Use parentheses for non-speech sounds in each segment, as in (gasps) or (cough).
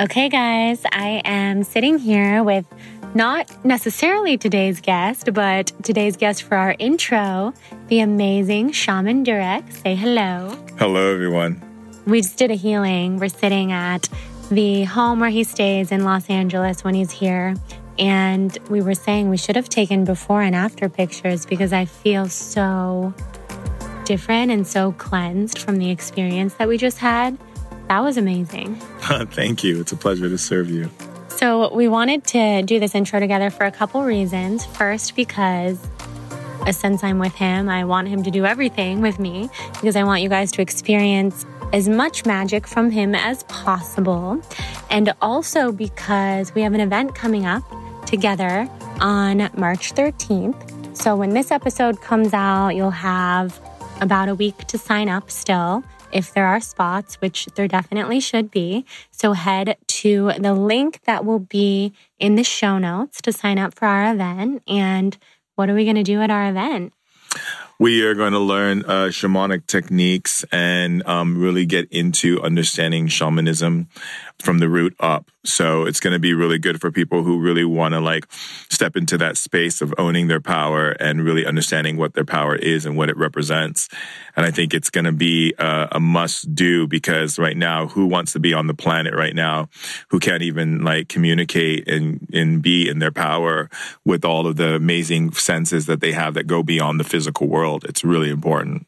Okay, guys, I am sitting here with not necessarily today's guest, but today's guest for our intro, the amazing Shaman Durek. Say hello. Hello, everyone. We just did a healing. We're sitting at the home where he stays in Los Angeles when he's here. And we were saying we should have taken before and after pictures because I feel so different and so cleansed from the experience that we just had. That was amazing. (laughs) Thank you. It's a pleasure to serve you. So, we wanted to do this intro together for a couple reasons. First, because uh, since I'm with him, I want him to do everything with me because I want you guys to experience as much magic from him as possible. And also because we have an event coming up together on March 13th. So, when this episode comes out, you'll have about a week to sign up still if there are spots, which there definitely should be. So head to the link that will be in the show notes to sign up for our event. And what are we going to do at our event? We are going to learn uh, shamanic techniques and um, really get into understanding shamanism from the root up. So it's going to be really good for people who really want to like step into that space of owning their power and really understanding what their power is and what it represents. And I think it's going to be a, a must do because right now, who wants to be on the planet right now who can't even like communicate and, and be in their power with all of the amazing senses that they have that go beyond the physical world? It's really important.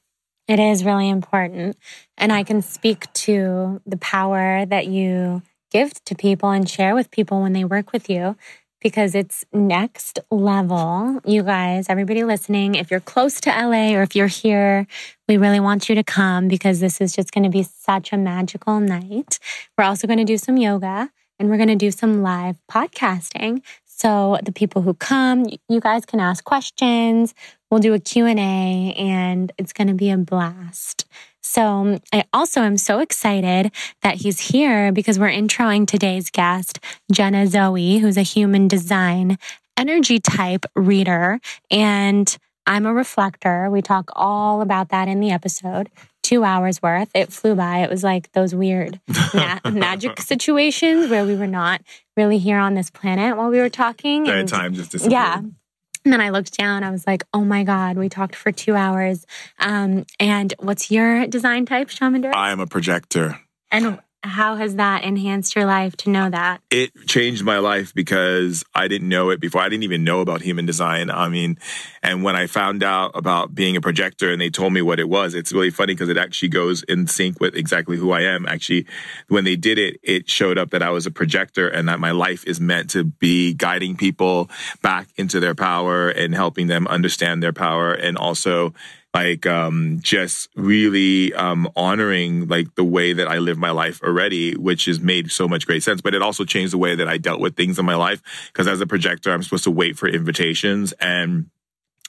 It is really important. And I can speak to the power that you give to people and share with people when they work with you because it's next level. You guys, everybody listening, if you're close to LA or if you're here, we really want you to come because this is just going to be such a magical night. We're also going to do some yoga and we're going to do some live podcasting. So the people who come, you guys can ask questions. We'll do a Q&A and it's going to be a blast. So um, I also am so excited that he's here because we're introing today's guest, Jenna Zoe, who's a human design energy type reader. And I'm a reflector. We talk all about that in the episode. Two hours worth. It flew by. It was like those weird ma- (laughs) magic situations where we were not really here on this planet while we were talking. And, time just disappeared. Yeah. And then I looked down. I was like, "Oh my god, we talked for two hours." Um, and what's your design type, Shaman I am a projector. And how has that enhanced your life to know that? It changed my life because I didn't know it before. I didn't even know about human design. I mean, and when I found out about being a projector and they told me what it was, it's really funny because it actually goes in sync with exactly who I am. Actually, when they did it, it showed up that I was a projector and that my life is meant to be guiding people back into their power and helping them understand their power and also like um, just really um, honoring like the way that I live my life already, which has made so much great sense. But it also changed the way that I dealt with things in my life because as a projector, I'm supposed to wait for invitations and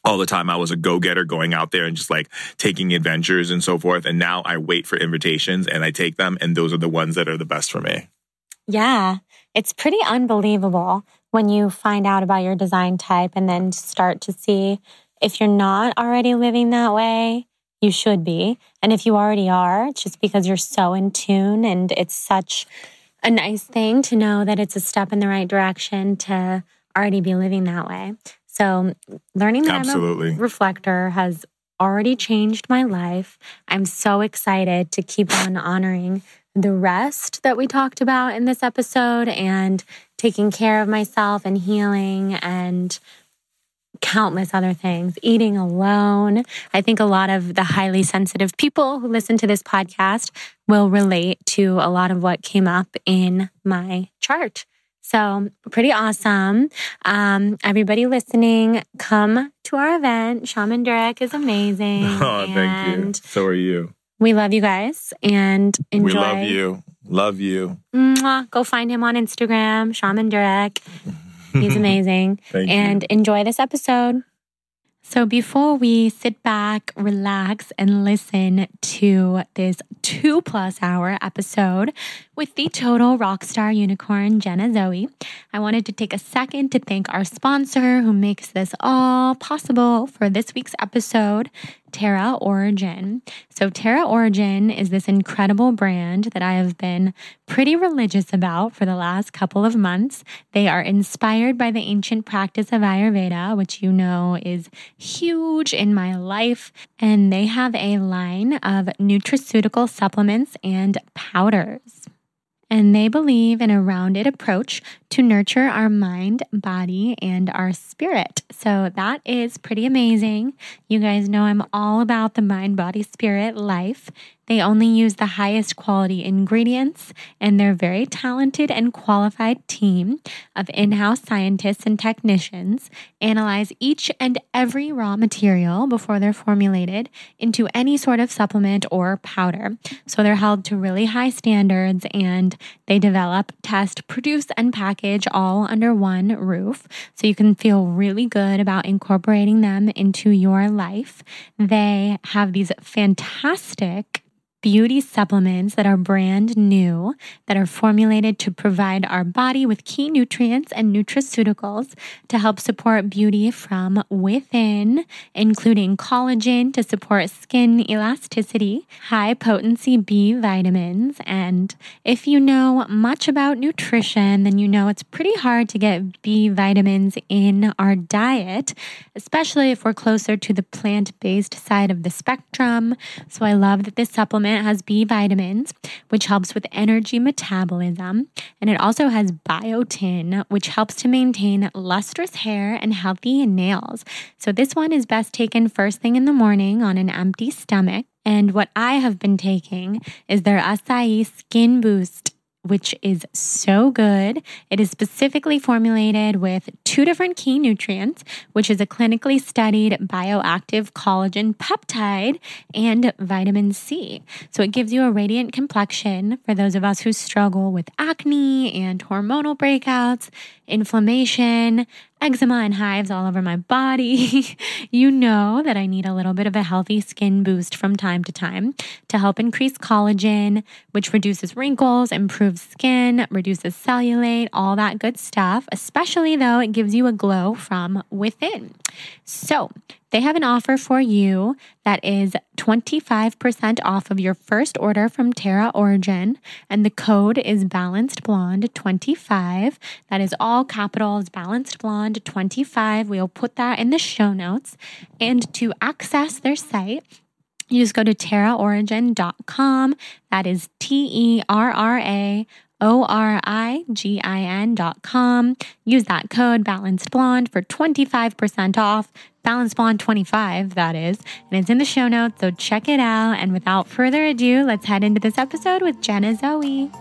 all the time I was a go-getter going out there and just like taking adventures and so forth. And now I wait for invitations and I take them and those are the ones that are the best for me. Yeah. It's pretty unbelievable when you find out about your design type and then start to see if you're not already living that way, you should be. And if you already are, just because you're so in tune and it's such a nice thing to know that it's a step in the right direction to already be living that way. So learning that Absolutely. I'm a reflector has already changed my life. I'm so excited to keep on honoring the rest that we talked about in this episode and taking care of myself and healing and countless other things, eating alone. I think a lot of the highly sensitive people who listen to this podcast will relate to a lot of what came up in my chart. So, pretty awesome. Um, everybody listening, come to our event. Shaman Durek is amazing. (laughs) Oh, thank you. So are you. We love you guys and enjoy. We love you. Love you. Mwah. Go find him on Instagram, Shaman Durek. (laughs) He's (laughs) amazing. Thank you. and enjoy this episode. So, before we sit back, relax, and listen to this two plus hour episode with the total rockstar unicorn, Jenna Zoe, I wanted to take a second to thank our sponsor who makes this all possible for this week's episode, Terra Origin. So, Terra Origin is this incredible brand that I have been pretty religious about for the last couple of months. They are inspired by the ancient practice of Ayurveda, which you know is huge in my life. And they have a line of nutraceutical supplements and powders and they believe in a rounded approach to nurture our mind, body, and our spirit. So that is pretty amazing. You guys know I'm all about the mind, body, spirit life. They only use the highest quality ingredients, and they're very talented and qualified team of in house scientists and technicians analyze each and every raw material before they're formulated into any sort of supplement or powder. So they're held to really high standards and they develop, test, produce, and package all under one roof. So you can feel really good about incorporating them into your life. They have these fantastic beauty supplements that are brand new, that are formulated to provide our body with key nutrients and nutraceuticals to help support beauty from within, including collagen to support skin elasticity, high potency B vitamins. And if you know much about nutrition, then you know it's pretty hard to get B vitamins in our diet, especially if we're closer to the plant based side of the spectrum. So I love that this supplement has B vitamins, which helps with energy metabolism. And it also has biotin, which helps to maintain lustrous hair and healthy nails. So this one is best taken first thing in the morning on an empty stomach. And what I have been taking is their acai skin boost which is so good. It is specifically formulated with two different key nutrients, which is a clinically studied bioactive collagen peptide and vitamin C. So it gives you a radiant complexion for those of us who struggle with acne and hormonal breakouts, inflammation, eczema and hives all over my body, (laughs) you know that I need a little bit of a healthy skin boost from time to time to help increase collagen, which reduces wrinkles, improves skin, reduces cellulite, all that good stuff, especially though it gives you a glow from within. So, they have an offer for you that is 25% off of your first order from Terra Origin, and the code is Balanced Blonde 25. That is all capitals, Balanced Blonde 25. We'll put that in the show notes. And to access their site, you just go to terraorigin.com. That is T E R R A O R I G I N dot com. Use that code Balanced Blonde for 25% off. Balanced Blonde 25, that is. And it's in the show notes, so check it out. And without further ado, let's head into this episode with Jenna Zoe.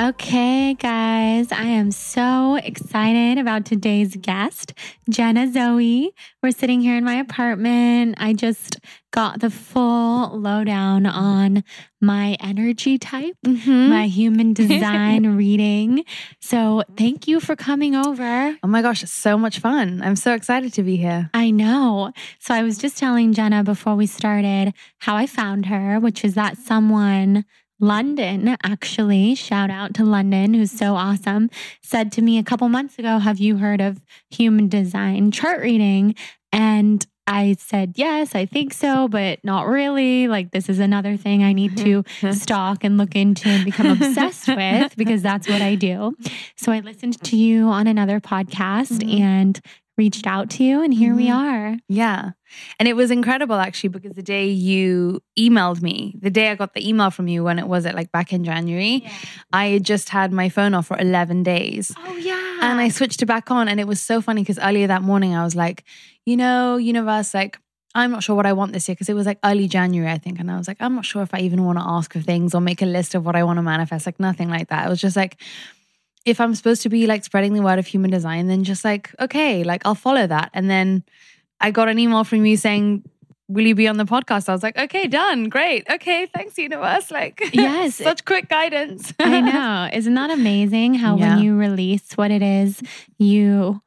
Okay, guys, I am so excited about today's guest, Jenna Zoe. We're sitting here in my apartment. I just got the full lowdown on my energy type, Mm-hmm. my human (laughs) design reading. So, thank you for coming over. Oh my gosh, it's so much fun. I'm so excited to be here. I know. So, I was just telling Jenna before we started how I found her, which is that someone London, actually, shout out to London, who's so awesome, said to me a couple months ago, Have you heard of human design chart reading? And I said, yes, I think so, but not really. Like, this is another thing I need to (laughs) stalk and look into and become (laughs) obsessed with because that's what I do. So I listened to you on another podcast Mhm. and reached out to you, and here we Mhm. are. Yeah. And it was incredible actually because the day you emailed me, the day I got the email from you when it was it like back in January, I had just had my phone off for 11 days. Oh, yeah. And I switched it back on. And it was so funny because earlier that morning I was like, you know, universe, like, I'm not sure what I want this year because it was like early January, I think. And I was like, I'm not sure if I even want to ask for things or make a list of what I want to manifest. Like, nothing like that. It was just like, if I'm supposed to be like spreading the word of human design, then just like, okay, like I'll follow that. And then I got an email from you saying, Will you be on the podcast? I was like, okay, done. Great. Okay, thanks, universe. Like, Yes. (laughs) such quick guidance. (laughs) I know. Isn't that amazing how Yeah. when you release what it is you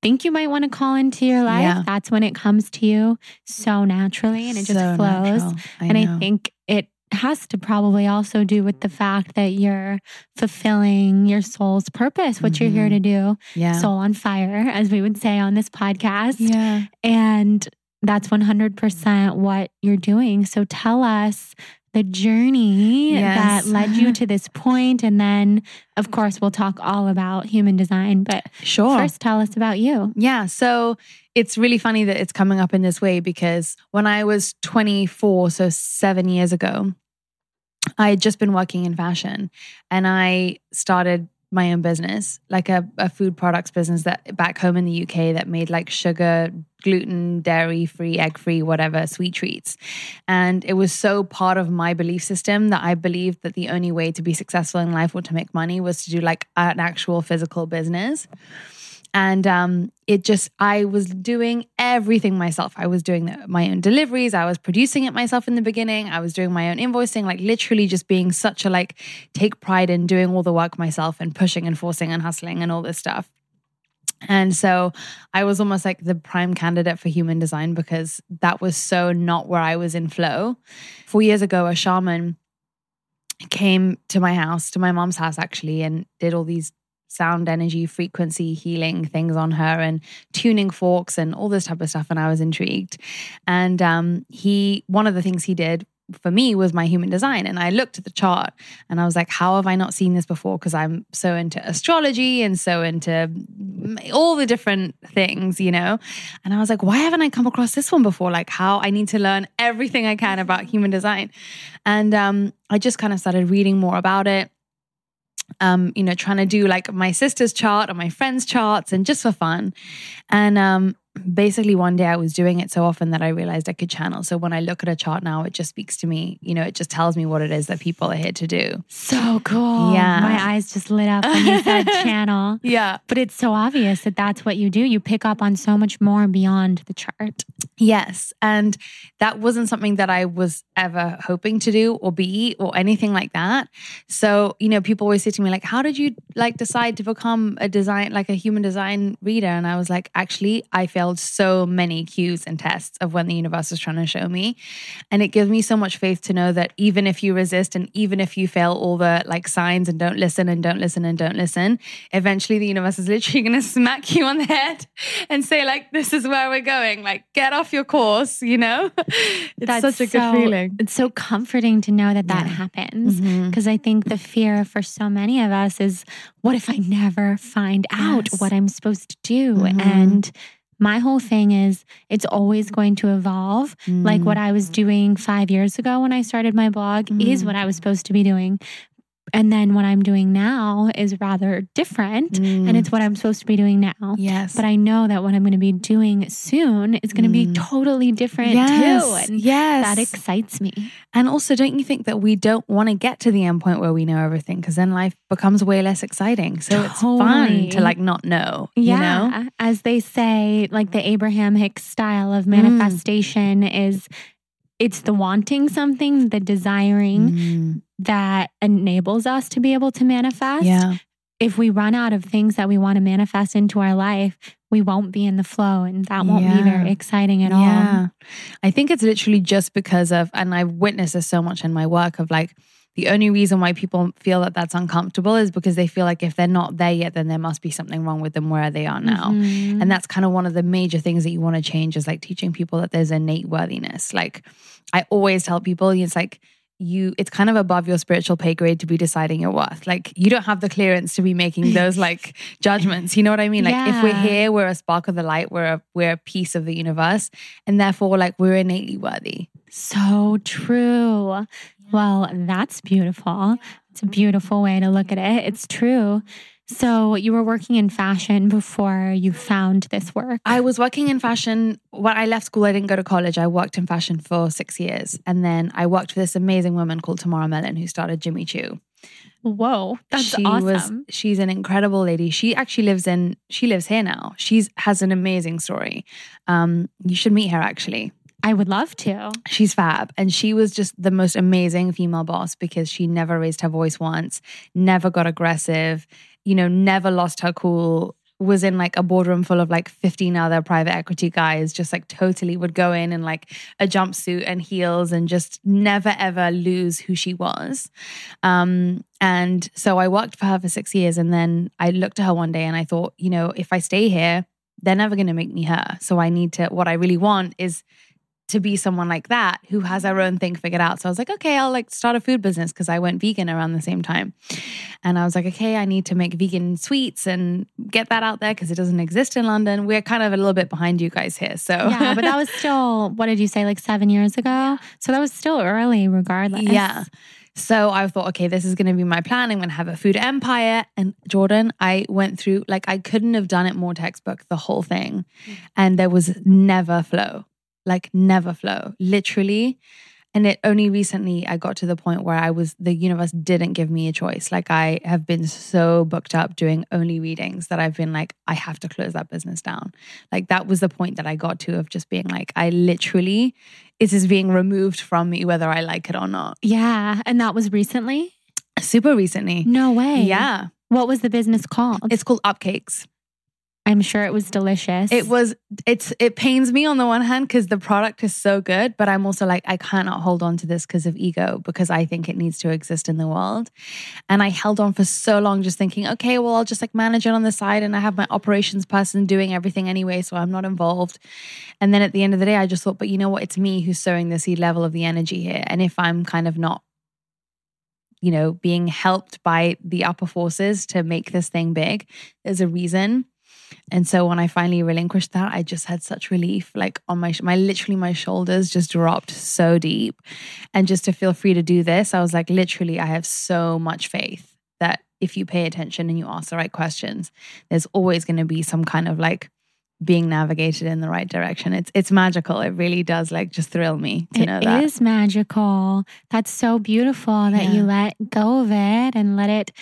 think you might want to call into your life, Yeah. that's when it comes to you so naturally and it just So flows. natural. and know. I think it has to probably also do with the fact that you're fulfilling your soul's purpose, what you're here mm-hmm. to do, yeah. soul on fire, as we would say on this podcast. yeah. And that's 100% what you're doing. So tell us the journey Yes. that led you to this point. And then, of course, we'll talk all about human design. But Sure. first, tell us about you. Yeah. So it's really funny that it's coming up in this way because when I was 24, so seven years ago, I had just been working in fashion and I started my own business, like a, a food products business that back home in the UK that made like sugar, gluten, dairy free, egg free, whatever, sweet treats. And it was so part of my belief system that I believed that the only way to be successful in life or to make money was to do like an actual physical business. And um, it just i was doing everything myself. I was doing the, my own deliveries. I was producing it myself in the beginning. I was doing my own invoicing like literally just being such a like take pride in doing all the work myself and pushing and forcing and hustling and all this stuff and so I was almost like the prime candidate for human design because that was so not where I was in flow. Four years ago, a shaman came to my house, to my mom's house actually, and did all these sound energy frequency healing things on her and tuning forks and all this type of stuff and I was intrigued and um he one of the things he did for me was my human design. And I looked at the chart and I was like how have I not seen this before? Because I'm so into astrology and so into all the different things you know? And I was like why haven't I come across this one before? Like how I need to learn everything I can about (laughs) human design. And um I just kind of started reading more about it um, you know, trying to do like my sister's chart or my friend's charts and just for fun. And um, basically, one day I was doing it so often that I realized I could channel. So when I look at a chart now, it just speaks to me. You know, it just tells me what it is that people are here to do. So cool. Yeah. My eyes just lit up when you said (laughs) channel. Yeah. But it's so obvious that that's what you do. You pick up on so much more beyond the chart. Yes. And that wasn't something that I was ever hoping to do or be or anything like that. So, you know, people always say to me, like, how did you like decide to become a design, like a human design reader? And I was like, actually, I so many cues and tests of when the universe is trying to show me. And it gives me so much faith to know that even if you resist and even if you fail all the like signs and don't listen and don't listen and don't listen, eventually the universe is literally (laughs) going to smack you on the head and say, like, this is where we're going. Like, get off your course, you know? (laughs) It's That's such a good so- feeling. It's so comforting to know that that Yeah. happens. Because I think the fear for so many of us is what if I never find out Yes. what I'm supposed to do? Mhm. And my whole thing is it's always going to evolve. Like what I was doing five years ago when I started my blog is Mm. what I was supposed to be doing. And then what I'm doing now is rather different. And it's what I'm supposed to be doing now. Mm. yes. But I know that what I'm going to be doing soon is going to be Mm. totally different yes. too. And yes. that excites me. And also, don't you think that we don't want to get to the end point where we know everything because then life becomes way less exciting? So it's fun to like not know, Yeah. you know? As they say, like the Abraham Hicks style Mm. of manifestation is it's the wanting something, the desiring Mm. That enables us to be able to manifest. Yeah. If we run out of things that we want to manifest into our life, we won't be in the flow and that won't be very exciting at all. Yeah. I think it's literally just because of, and I've witnessed this so much in my work of like, The only reason why people feel that that's uncomfortable is because they feel like if they're not there yet, then there must be something wrong with them where they are now. Mhm. And that's kind of one of the major things that you want to change is like teaching people that there's innate worthiness. Like I always tell people, it's like, you it's kind of above your spiritual pay grade to be deciding your worth like you don't have the clearance to be making those (laughs) like judgments you know what i mean like if we're here we're a spark of the light we're a, we're a piece of the universe and therefore like we're innately worthy So true. Well, that's beautiful. It's a beautiful way to look at it. It's true. So, you were working in fashion before you found this work. I was working in fashion. When I left school, I didn't go to college. I worked in fashion for six years. And then I worked for this amazing woman called Tamara Mellon who started Jimmy Choo. Whoa, that's she awesome. was she's an incredible lady. She actually lives in she lives here now. She's has an amazing story. Um, you should meet her actually. I would love to. She's fab. And she was just the most amazing female boss because she never raised her voice once, never got aggressive, you know, never lost her cool. Was in like a boardroom full of like 15 other private equity guys, just like totally would go in in like a jumpsuit and heels and just never ever lose who she was. Um, and so I worked for her for six years. And then I looked at her one day and I thought, you know, if I stay here, they're never going to make me her. So I need to, what I really want is to be someone like that who has her own thing figured out. So I was like, okay, I'll like start a food business because I went vegan around the same time. And I was like, okay, I need to make vegan sweets and get that out there because it doesn't exist in London. We're kind of a little bit behind you guys here. So Yeah, but that was (laughs) still, what did you say, like seven years ago? So that was still early, regardless. Yeah. So I thought, okay, this is going to be my plan. I'm going to have a food empire. And Jordan, I went through, like, I couldn't have done it more textbook, the whole thing. Mm. And there was never flow, like, never flow, literally. And it only recently I got to the point where I was, the universe didn't give me a choice. Like, I have been so booked up doing only readings that I've been like, I have to close that business down. Like, that was the point that I got to of just being like, I literally, it is being removed from me, whether I like it or not. Yeah. And that was recently? Super recently. No way. Yeah. What was the business called? It's called Upcakes. I'm sure it was delicious. It was it's it pains me on the one hand because the product is so good, but I'm also like, I cannot hold on to this because of ego, because I think it needs to exist in the world. And I held on for so long just thinking, okay, well, I'll just like manage it on the side and I have my operations person doing everything anyway, so I'm not involved. And then at the end of the day, I just thought, but you know what? It's me who's sowing the seed level of the energy here. And if I'm kind of not you know, being helped by the upper forces to make this thing big. There's a reason. And so when I finally relinquished that, I just had such relief, like on my, my literally my shoulders just dropped so deep. And just to feel free to do this, I was like, literally, I have so much faith that if you pay attention and you ask the right questions, there's always going to be some kind of like being navigated in the right direction. It's it's magical. It really does like just thrill me to know It that. is magical. That's so beautiful that you let go of it and let it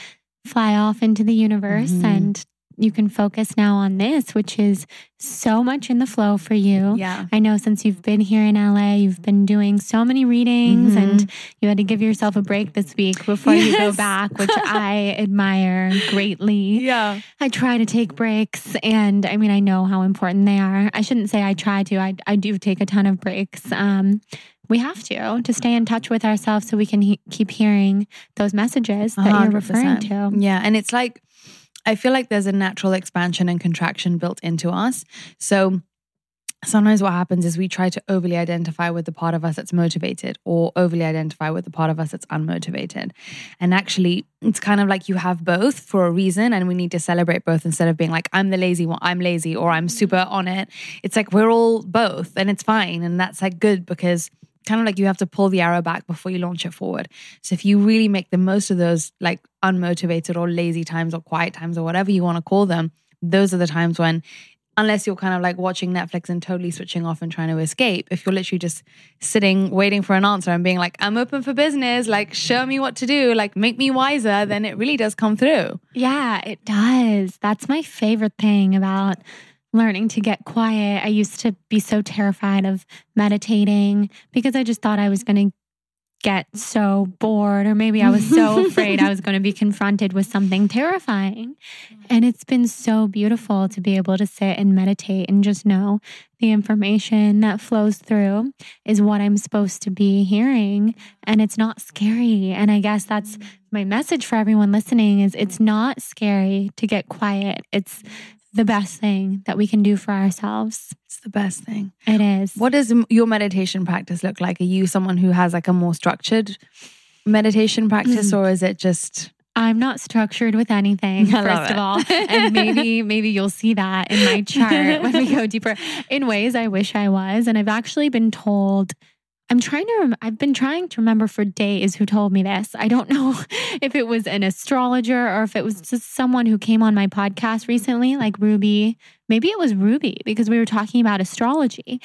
fly off into the universe. Mhm. And you can focus now on this, which is so much in the flow for you. Yeah. I know since you've been here in LA, you've been doing so many readings Mhm. and you had to give yourself a break this week before you go back, which (laughs) I admire greatly. Yeah. I try to take breaks and I mean I know how important they are. I shouldn't say I try to. I I do take a ton of breaks. Um we have to to stay in touch with ourselves so we can he- keep hearing those messages that you're referring to. Yeah. And it's like, I feel like there's a natural expansion and contraction built into us. So sometimes what happens is we try to overly identify with the part of us that's motivated or overly identify with the part of us that's unmotivated. And actually, it's kind of like you have both for a reason, and we need to celebrate both instead of being like, I'm the lazy one, I'm lazy, or I'm super on it. It's like we're all both, and it's fine. And that's like good because kind of like you have to pull the arrow back before you launch it forward. So if you really make the most of those like unmotivated or lazy times or quiet times or whatever you want to call them, those are the times when unless you're kind of like watching Netflix and totally switching off and trying to escape, if you're literally just sitting waiting for an answer and being like, I'm open for business, like show me what to do, like make me wiser, then it really does come through. Yeah, it does. That's my favorite thing about learning to get quiet. I used to be so terrified of meditating because I just thought I was going to get so bored, or maybe I was so (laughs) afraid I was going to be confronted with something terrifying. And it's been so beautiful to be able to sit and meditate and just know the information that flows through is what I'm supposed to be hearing. And it's not scary. And I guess that's mm. my message for everyone listening is it's not scary to get quiet. It's the best thing that we can do for ourselves. It's the best thing. It is. What does your meditation practice look like? Are you someone who has like a more structured meditation practice Mm. or is it just I'm not structured with anything, (laughs) I first of all. (laughs) And maybe, maybe you'll see that in my chart when we go (laughs) deeper in ways I wish I was. And I've actually been told, I'm trying to, rem- I've been trying to remember for days who told me this. I don't (laughs) know if it was an astrologer or if it was just someone who came on my podcast recently, like Ruby. Maybe it was Ruby because we were talking about astrology.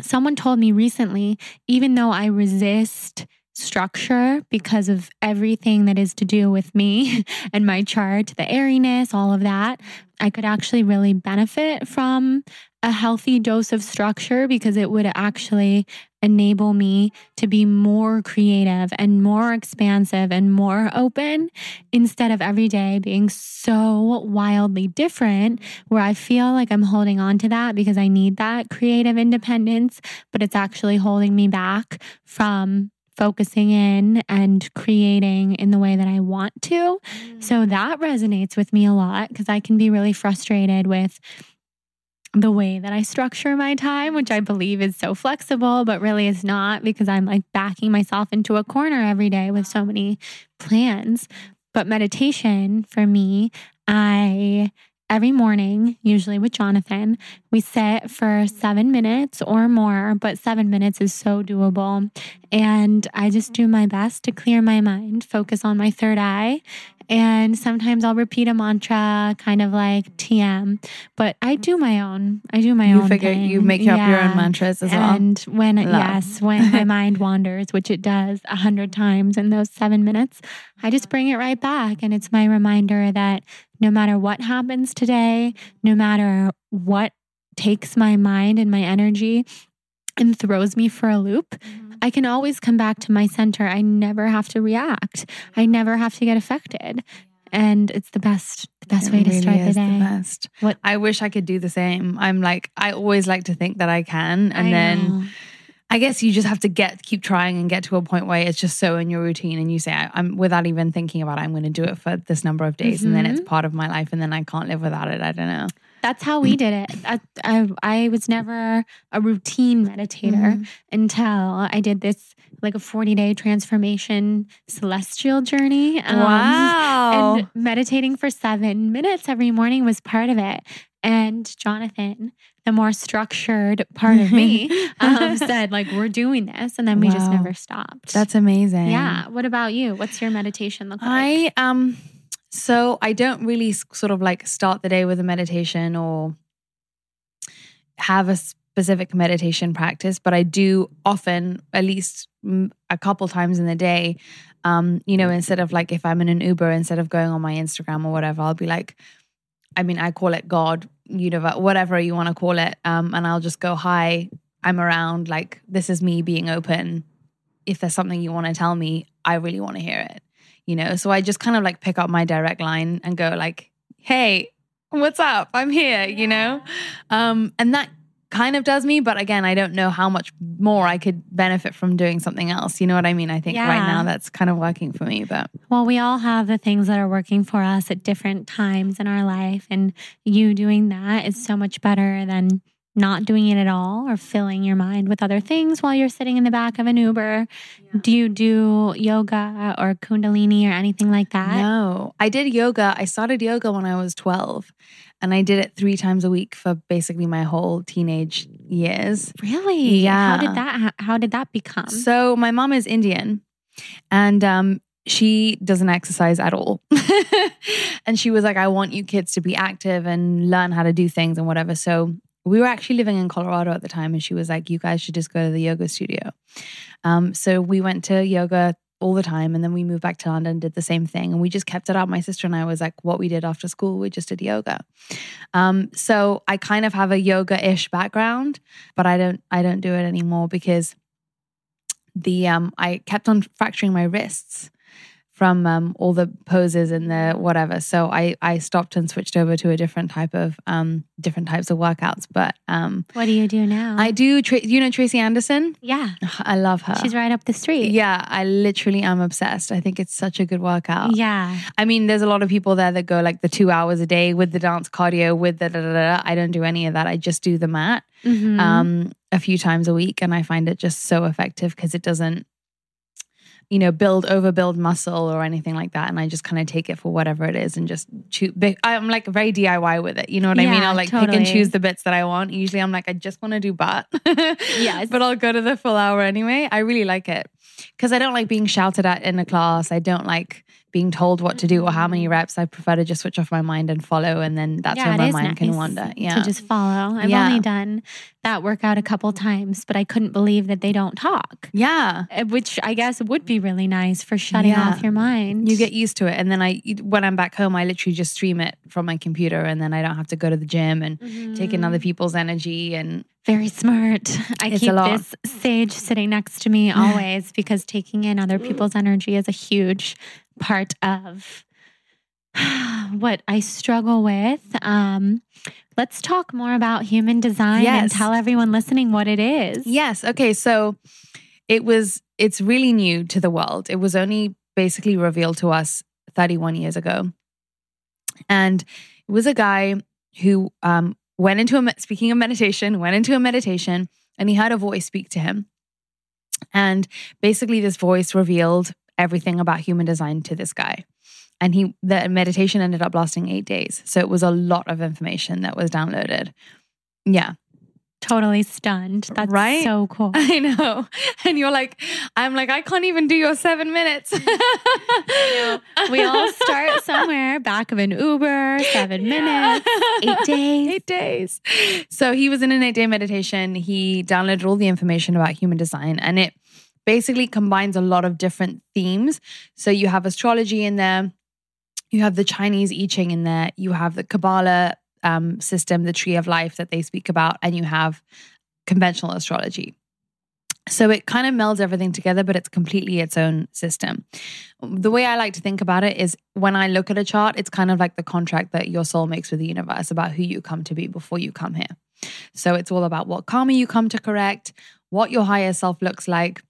Someone told me recently, even though I resist structure because of everything that is to do with me (laughs) and my chart, the airiness, all of that, I could actually really benefit from a healthy dose of structure because it would actually enable me to be more creative and more expansive and more open instead of every day being so wildly different where I feel like I'm holding on to that because I need that creative independence, but it's actually holding me back from focusing in and creating in the way that I want to. So mm. that resonates with me a lot because I can be really frustrated with the way that I structure my time, which I believe is so flexible, but really is not because I'm like backing myself into a corner every day with so many plans. But meditation for me, I every morning, usually with Jonathan, we sit for seven minutes or more, but seven minutes is so doable. And I just do my best to clear my mind, focus on my third eye. And sometimes I'll repeat a mantra, kind of like TM, but I do my own. I do my own. you own. figure you thing. make up your own mantras as well? And when Love. yes, when my (laughs) mind wanders, which it does a hundred times in those seven minutes, I just bring it right back, and it's my reminder that no matter what happens today, no matter what takes my mind and my energy and throws me for a loop, mm-hmm. I can always come back to my center. I never have to react. I never have to get affected. And it's the best, the best It way to really start the day. best. What- I wish I could do the same. I'm like, I always like to think that I can. And I then know. I guess you just have to get, keep trying and get to a point where it's just so in your routine. And you say, I, I'm without even thinking about it, I'm going to do it for this number of days. And then Mm-hmm. it's part of my life. And then I can't live without it. I don't know. That's how we did it. I, I, I was never a routine meditator Mm-hmm. until I did this like a 40 day transformation celestial journey. Um, wow. And meditating for seven minutes every morning was part of it. And Jonathan, the more structured part of me, (laughs) um, said, like, we're doing this. And then we just never stopped. That's amazing. yeah. What about you? What's your meditation look like? I um so I don't really sort of like start the day with a meditation or have a specific meditation practice, but I do often, at least a couple times in the day, um, you know, instead of like if I'm in an Uber, instead of going on my Instagram or whatever, I'll be like, I mean, I call it God, universe, whatever you want to call it, um, and I'll just go, "Hi, I'm around. Like this is me being open. If there's something you want to tell me, I really want to hear it." you know so i just kind of like pick up my direct line and go like hey what's up i'm here you know um and that kind of does me but again i don't know how much more i could benefit from doing something else you know what i mean i think right now that's kind of working for me but Well, we all have the things that are working for us at different times in our life. And you doing that is so much better than not doing it at all or filling your mind with other things while you're sitting in the back of an Uber. Do you do yoga or Kundalini or anything like that? no i did yoga i started yoga when i was 12 and i did it three times a week for basically my whole teenage years Really? Yeah. How did that how did that become? So my mom is Indian and um she doesn't exercise at all. (laughs) and she was like, I want you kids to be active and learn how to do things and whatever. So we were actually living in Colorado at the time, and she was like, You guys should just go to the yoga studio. Um, so we went to yoga all the time. And then we moved back to London, did the same thing. And we just kept it up. My sister and I was like, what we did after school, we just did yoga. Um, so I kind of have a yoga-ish background, but I don't I don't do it anymore because the um I kept on fracturing my wrists from um, all the poses and the whatever. So I I stopped and switched over to a different type of um different types of workouts. But um What do you do now? I do. Tra- you know Tracy Anderson. yeah, I love her. she's right up the street. Yeah, I literally am obsessed. I think it's such a good workout. Yeah. I mean, there's a lot of people there that go like the two hours a day with the dance cardio, with the da da da. da. I don't do any of that. I just do the mat Mhm. um, a few times a week, and I find it just so effective because it doesn't, you know, build overbuild muscle or anything like that. And I just kind of take it for whatever it is and just choose. I'm like very DIY with it. You know what I mean? I'll like pick and choose the bits that I want. Usually, I'm like, I just want to do butt. Yes. (laughs) but I'll go to the full hour anyway. I really like it because I don't like being shouted at in a class. I don't like being told what to do or how many reps. I prefer to just switch off my mind and follow, and then that's yeah, where my mind can wander. Yeah, To just follow. I've Yeah. only done that workout a couple times, but I couldn't believe that they don't talk. yeah. Uh, Which I guess would be really nice for shutting Yeah. off your mind. You get used to it, and then I, when I'm back home, I literally just stream it from my computer, and then I don't have to go to the gym and take in other people's energy. And Very smart. I It's keep this sage sitting next to me (sighs) always because taking in other people's energy is a huge part of (sighs) what I struggle with. Um, let's talk more about human design and tell everyone listening what it is. yes, okay, so it was. It's really new to the world. It was only basically revealed to us 31 years ago, and it was a guy who um, went into a speaking of meditation, went into a meditation, and he heard a voice speak to him, and basically this voice revealed everything about human design to this guy. And he the meditation ended up lasting eight days. So it was a lot of information that was downloaded. Yeah. Totally stunned. That's Right? so cool. (laughs) I know. And you're like, I'm like, I can't even do your seven minutes. (laughs) we all start (laughs) somewhere back of an Uber, seven minutes, eight days. Eight days. So he was in an eight day meditation. He downloaded all the information about human design and it basically combines a lot of different themes. So you have astrology in there, you have the Chinese I Ching in there, you have the Kabbalah um, system, the tree of life that they speak about, and you have conventional astrology. So it kind of melds everything together, but it's completely its own system. The way I like to think about it is when I look at a chart, it's kind of like the contract that your soul makes with the universe about who you come to be before you come here. So it's all about what karma you come to correct, what your higher self looks like,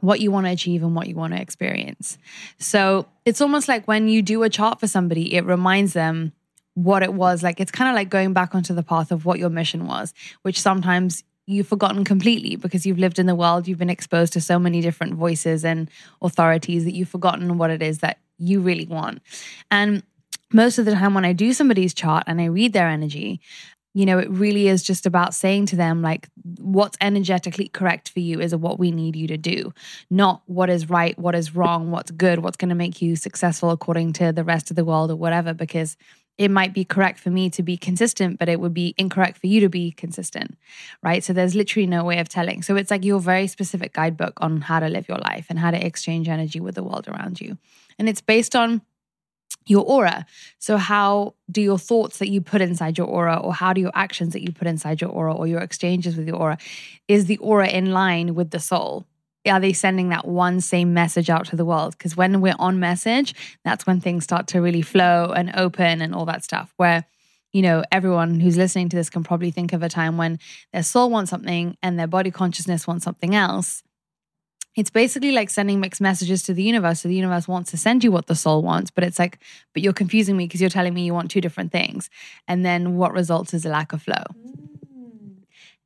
what you want to achieve, and what you want to experience. So it's almost like when you do a chart for somebody, it reminds them what it was like. It's kind of like going back onto the path of what your mission was, which sometimes you've forgotten completely because you've lived in the world, you've been exposed to so many different voices and authorities that you've forgotten what it is that you really want. And most of the time, when I do somebody's chart and I read their energy, you know, it really is just about saying to them, like, what's energetically correct for you is what we need you to do, not what is right, what is wrong, what's good, what's going to make you successful according to the rest of the world or whatever, because it might be correct for me to be consistent, but it would be incorrect for you to be consistent, right? So there's literally no way of telling. So it's like your very specific guidebook on how to live your life and how to exchange energy with the world around you. And it's based on your aura. So, how do your thoughts that you put inside your aura, or how do your actions that you put inside your aura, or your exchanges with your aura, is the aura in line with the soul? Are they sending that one same message out to the world? Because when we're on message, that's when things start to really flow and open and all that stuff. Where, you know, everyone who's listening to this can probably think of a time when their soul wants something and their body consciousness wants something else it's basically like sending mixed messages to the universe. So the universe wants to send you what the soul wants, but it's like, but you're confusing me because you're telling me you want two different things. And then what results is a lack of flow. Mm.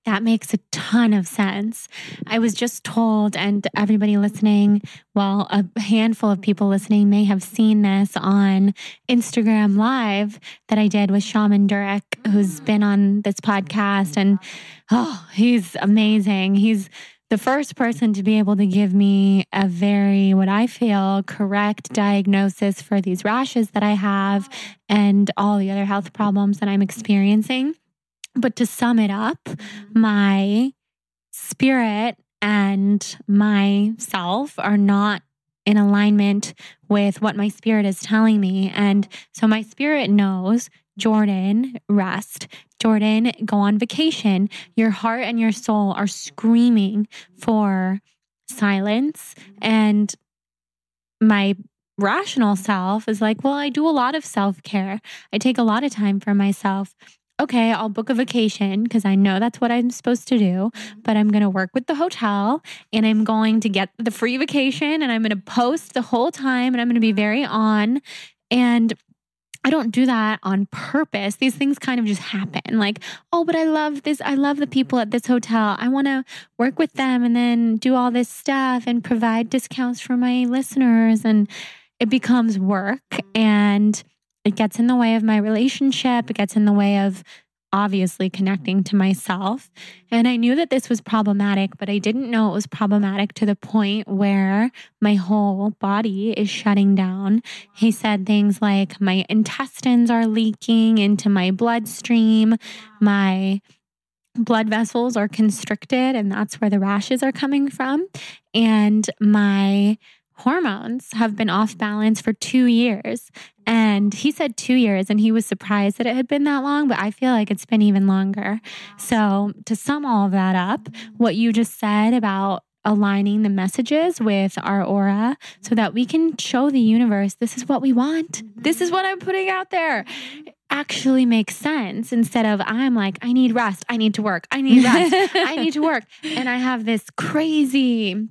That makes a ton of sense. I was just told, and everybody listening, well, a handful of people listening may have seen this on Instagram Live that I did with Shaman Durek, who's mm. been on this podcast. And oh, he's amazing. He's the first person to be able to give me a very, what I feel, correct diagnosis for these rashes that I have and all the other health problems that I'm experiencing. But to sum it up, mm-hmm. my spirit and myself are not in alignment with what my spirit is telling me. And so my spirit knows Jordan, rest. Jordan, go on vacation. Your heart and your soul are screaming for silence. And my rational self is like, well, I do a lot of self care. I take a lot of time for myself. Okay, I'll book a vacation because I know that's what I'm supposed to do, but I'm going to work with the hotel and I'm going to get the free vacation and I'm going to post the whole time and I'm going to be very on. And I don't do that on purpose. These things kind of just happen. Like, oh, but I love this. I love the people at this hotel. I want to work with them and then do all this stuff and provide discounts for my listeners. And it becomes work and it gets in the way of my relationship. It gets in the way of obviously connecting to myself. And I knew that this was problematic, but I didn't know it was problematic to the point where my whole body is shutting down. He said things like, My intestines are leaking into my bloodstream, my blood vessels are constricted, and that's where the rashes are coming from. And my hormones have been off balance for two years. And he said two years, and he was surprised that it had been that long, but I feel like it's been even longer. So, to sum all of that up, what you just said about aligning the messages with our aura so that we can show the universe this is what we want, mm-hmm. this is what I'm putting out there. Actually makes sense. Instead of I'm like, I need rest, I need to work, I need rest, (laughs) I need to work. And I have this crazy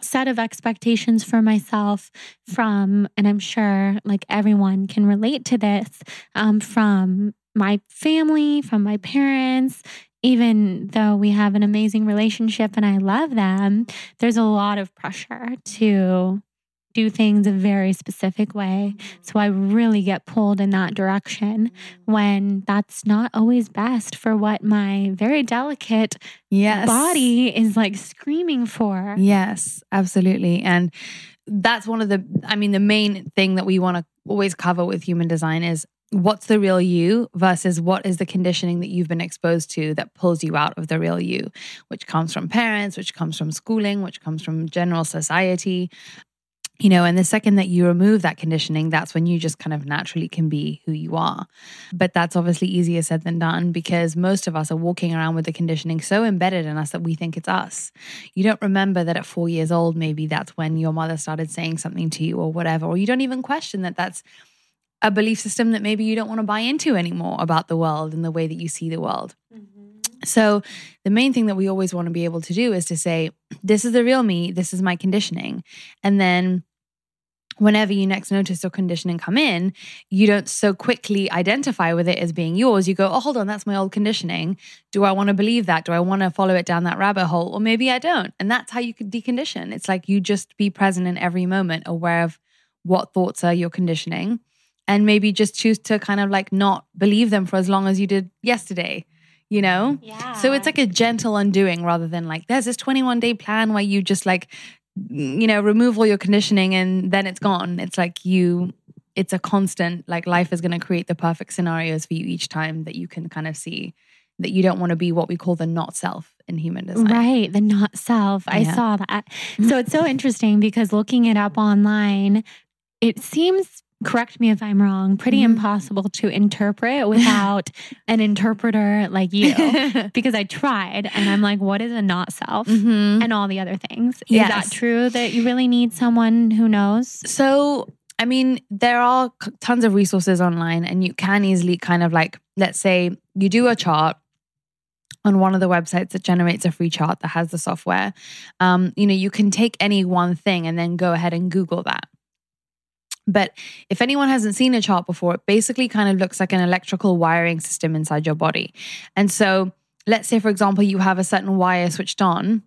set of expectations for myself from, and I'm sure like everyone can relate to this, um, from my family, from my parents, even though we have an amazing relationship and I love them, there's a lot of pressure to do things a very specific way. So I really get pulled in that direction when that's not always best for what my very delicate yes. body is like screaming for. Yes, absolutely. And that's one of the, I mean, the main thing that we want to always cover with human design is what's the real you versus what is the conditioning that you've been exposed to that pulls you out of the real you, which comes from parents, which comes from schooling, which comes from general society you know, and the second that you remove that conditioning, that's when you just kind of naturally can be who you are. But that's obviously easier said than done because most of us are walking around with the conditioning so embedded in us that we think it's us. You don't remember that at four years old, maybe that's when your mother started saying something to you or whatever, or you don't even question that that's a belief system that maybe you don't want to buy into anymore about the world and the way that you see the world. Mm-hmm. So, the main thing that we always want to be able to do is to say, This is the real me, this is my conditioning. And then whenever you next notice your conditioning come in, you don't so quickly identify with it as being yours. You go, oh, hold on, that's my old conditioning. Do I want to believe that? Do I want to follow it down that rabbit hole? Or maybe I don't. And that's how you could decondition. It's like you just be present in every moment, aware of what thoughts are your conditioning, and maybe just choose to kind of like not believe them for as long as you did yesterday you know? Yeah. So it's like a gentle undoing rather than like there's this 21 day plan where you just like you know, remove all your conditioning and then it's gone. It's like you, it's a constant, like life is going to create the perfect scenarios for you each time that you can kind of see that you don't want to be what we call the not self in human design. Right, the not self. I saw that. So it's so interesting because looking it up online, it seems correct me if I'm wrong, pretty mm-hmm. impossible to interpret without (laughs) an interpreter like you. (laughs) because I tried and I'm like, what is a not self? Mm-hmm. And all the other things. Yes. Is that true that you really need someone who knows? So, I mean, there are tons of resources online and you can easily kind of like, let's say you do a chart on one of the websites that generates a free chart that has the software. Um, you know, you can take any one thing and then go ahead and Google that but if anyone hasn't seen a chart before, it basically kind of looks like an electrical wiring system inside your body. And so, let's say, for example, you have a certain wire switched on,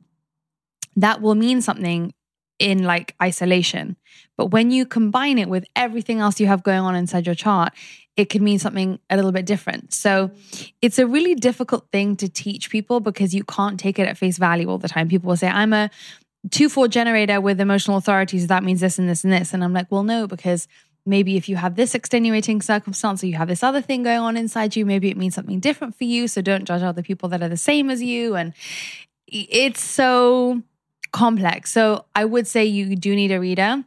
that will mean something in like isolation. But when you combine it with everything else you have going on inside your chart, it can mean something a little bit different. So it's a really difficult thing to teach people because you can't take it at face value all the time. People will say, I'm a two four generator with emotional authorities, that means this and this and this. And I'm like, well, no, because maybe if you have this extenuating circumstance or you have this other thing going on inside you, maybe it means something different for you. So don't judge other people that are the same as you. And it's so complex. So I would say you do need a reader.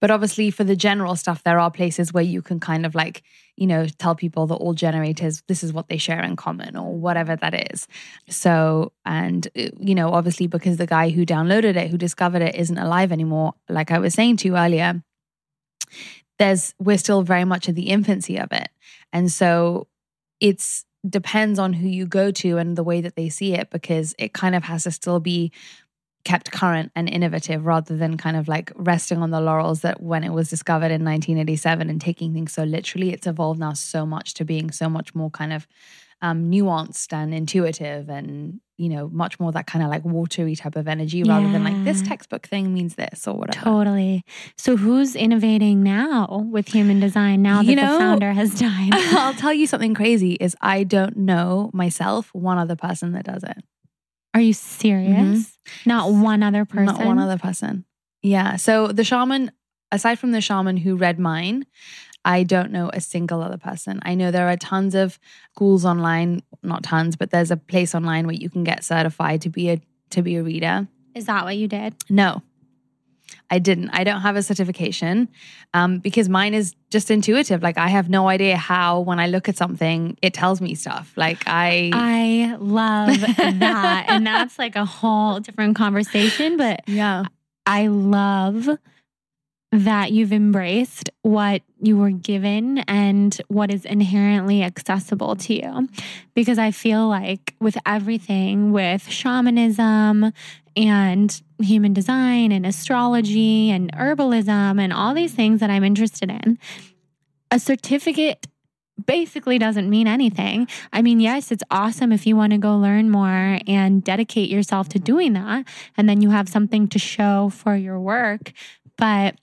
But obviously, for the general stuff, there are places where you can kind of like, you know, tell people that all generators, this is what they share in common or whatever that is. So, and, uh, you know, obviously, because the guy who downloaded it, who discovered it, isn't alive anymore, like I was saying to you earlier, there's, we're still very much at the infancy of it. And so it's, depends on who you go to and the way that they see it because it kind of has to still be kept current and innovative rather than kind of like resting on the laurels that when it was discovered in 1987 and taking things so literally it's evolved now so much to being so much more kind of um, nuanced and intuitive and you know much more that kind of like watery type of energy rather yeah. than like this textbook thing means this or whatever. Totally. So who's innovating now with human design now that you know, the founder has died? (laughs) I'll tell you something crazy is i don't know myself one other person that does it are you serious? Mm-hmm. Not one other person? Not one other person. Yeah. So the shaman, aside from the shaman who read mine, I don't know a single other person. I know there are tons of schools online, not tons, but there's a place online where you can get certified to be a to be a reader. Is that what you did? No. I didn't. I don't have a certification um, because mine is just intuitive. Like I have no idea how, when I look at something, it tells me stuff. Like I, I love that, and that's like a whole different conversation. But (laughs) yeah, I love that you've embraced what you were given and what is inherently accessible to you. Because I feel like with everything, with shamanism and human design and astrology and herbalism and all these things that I'm interested in, a certificate basically doesn't mean anything. I mean, yes, it's awesome if you want to go learn more and dedicate yourself to doing that. And then you have something to show for your work. But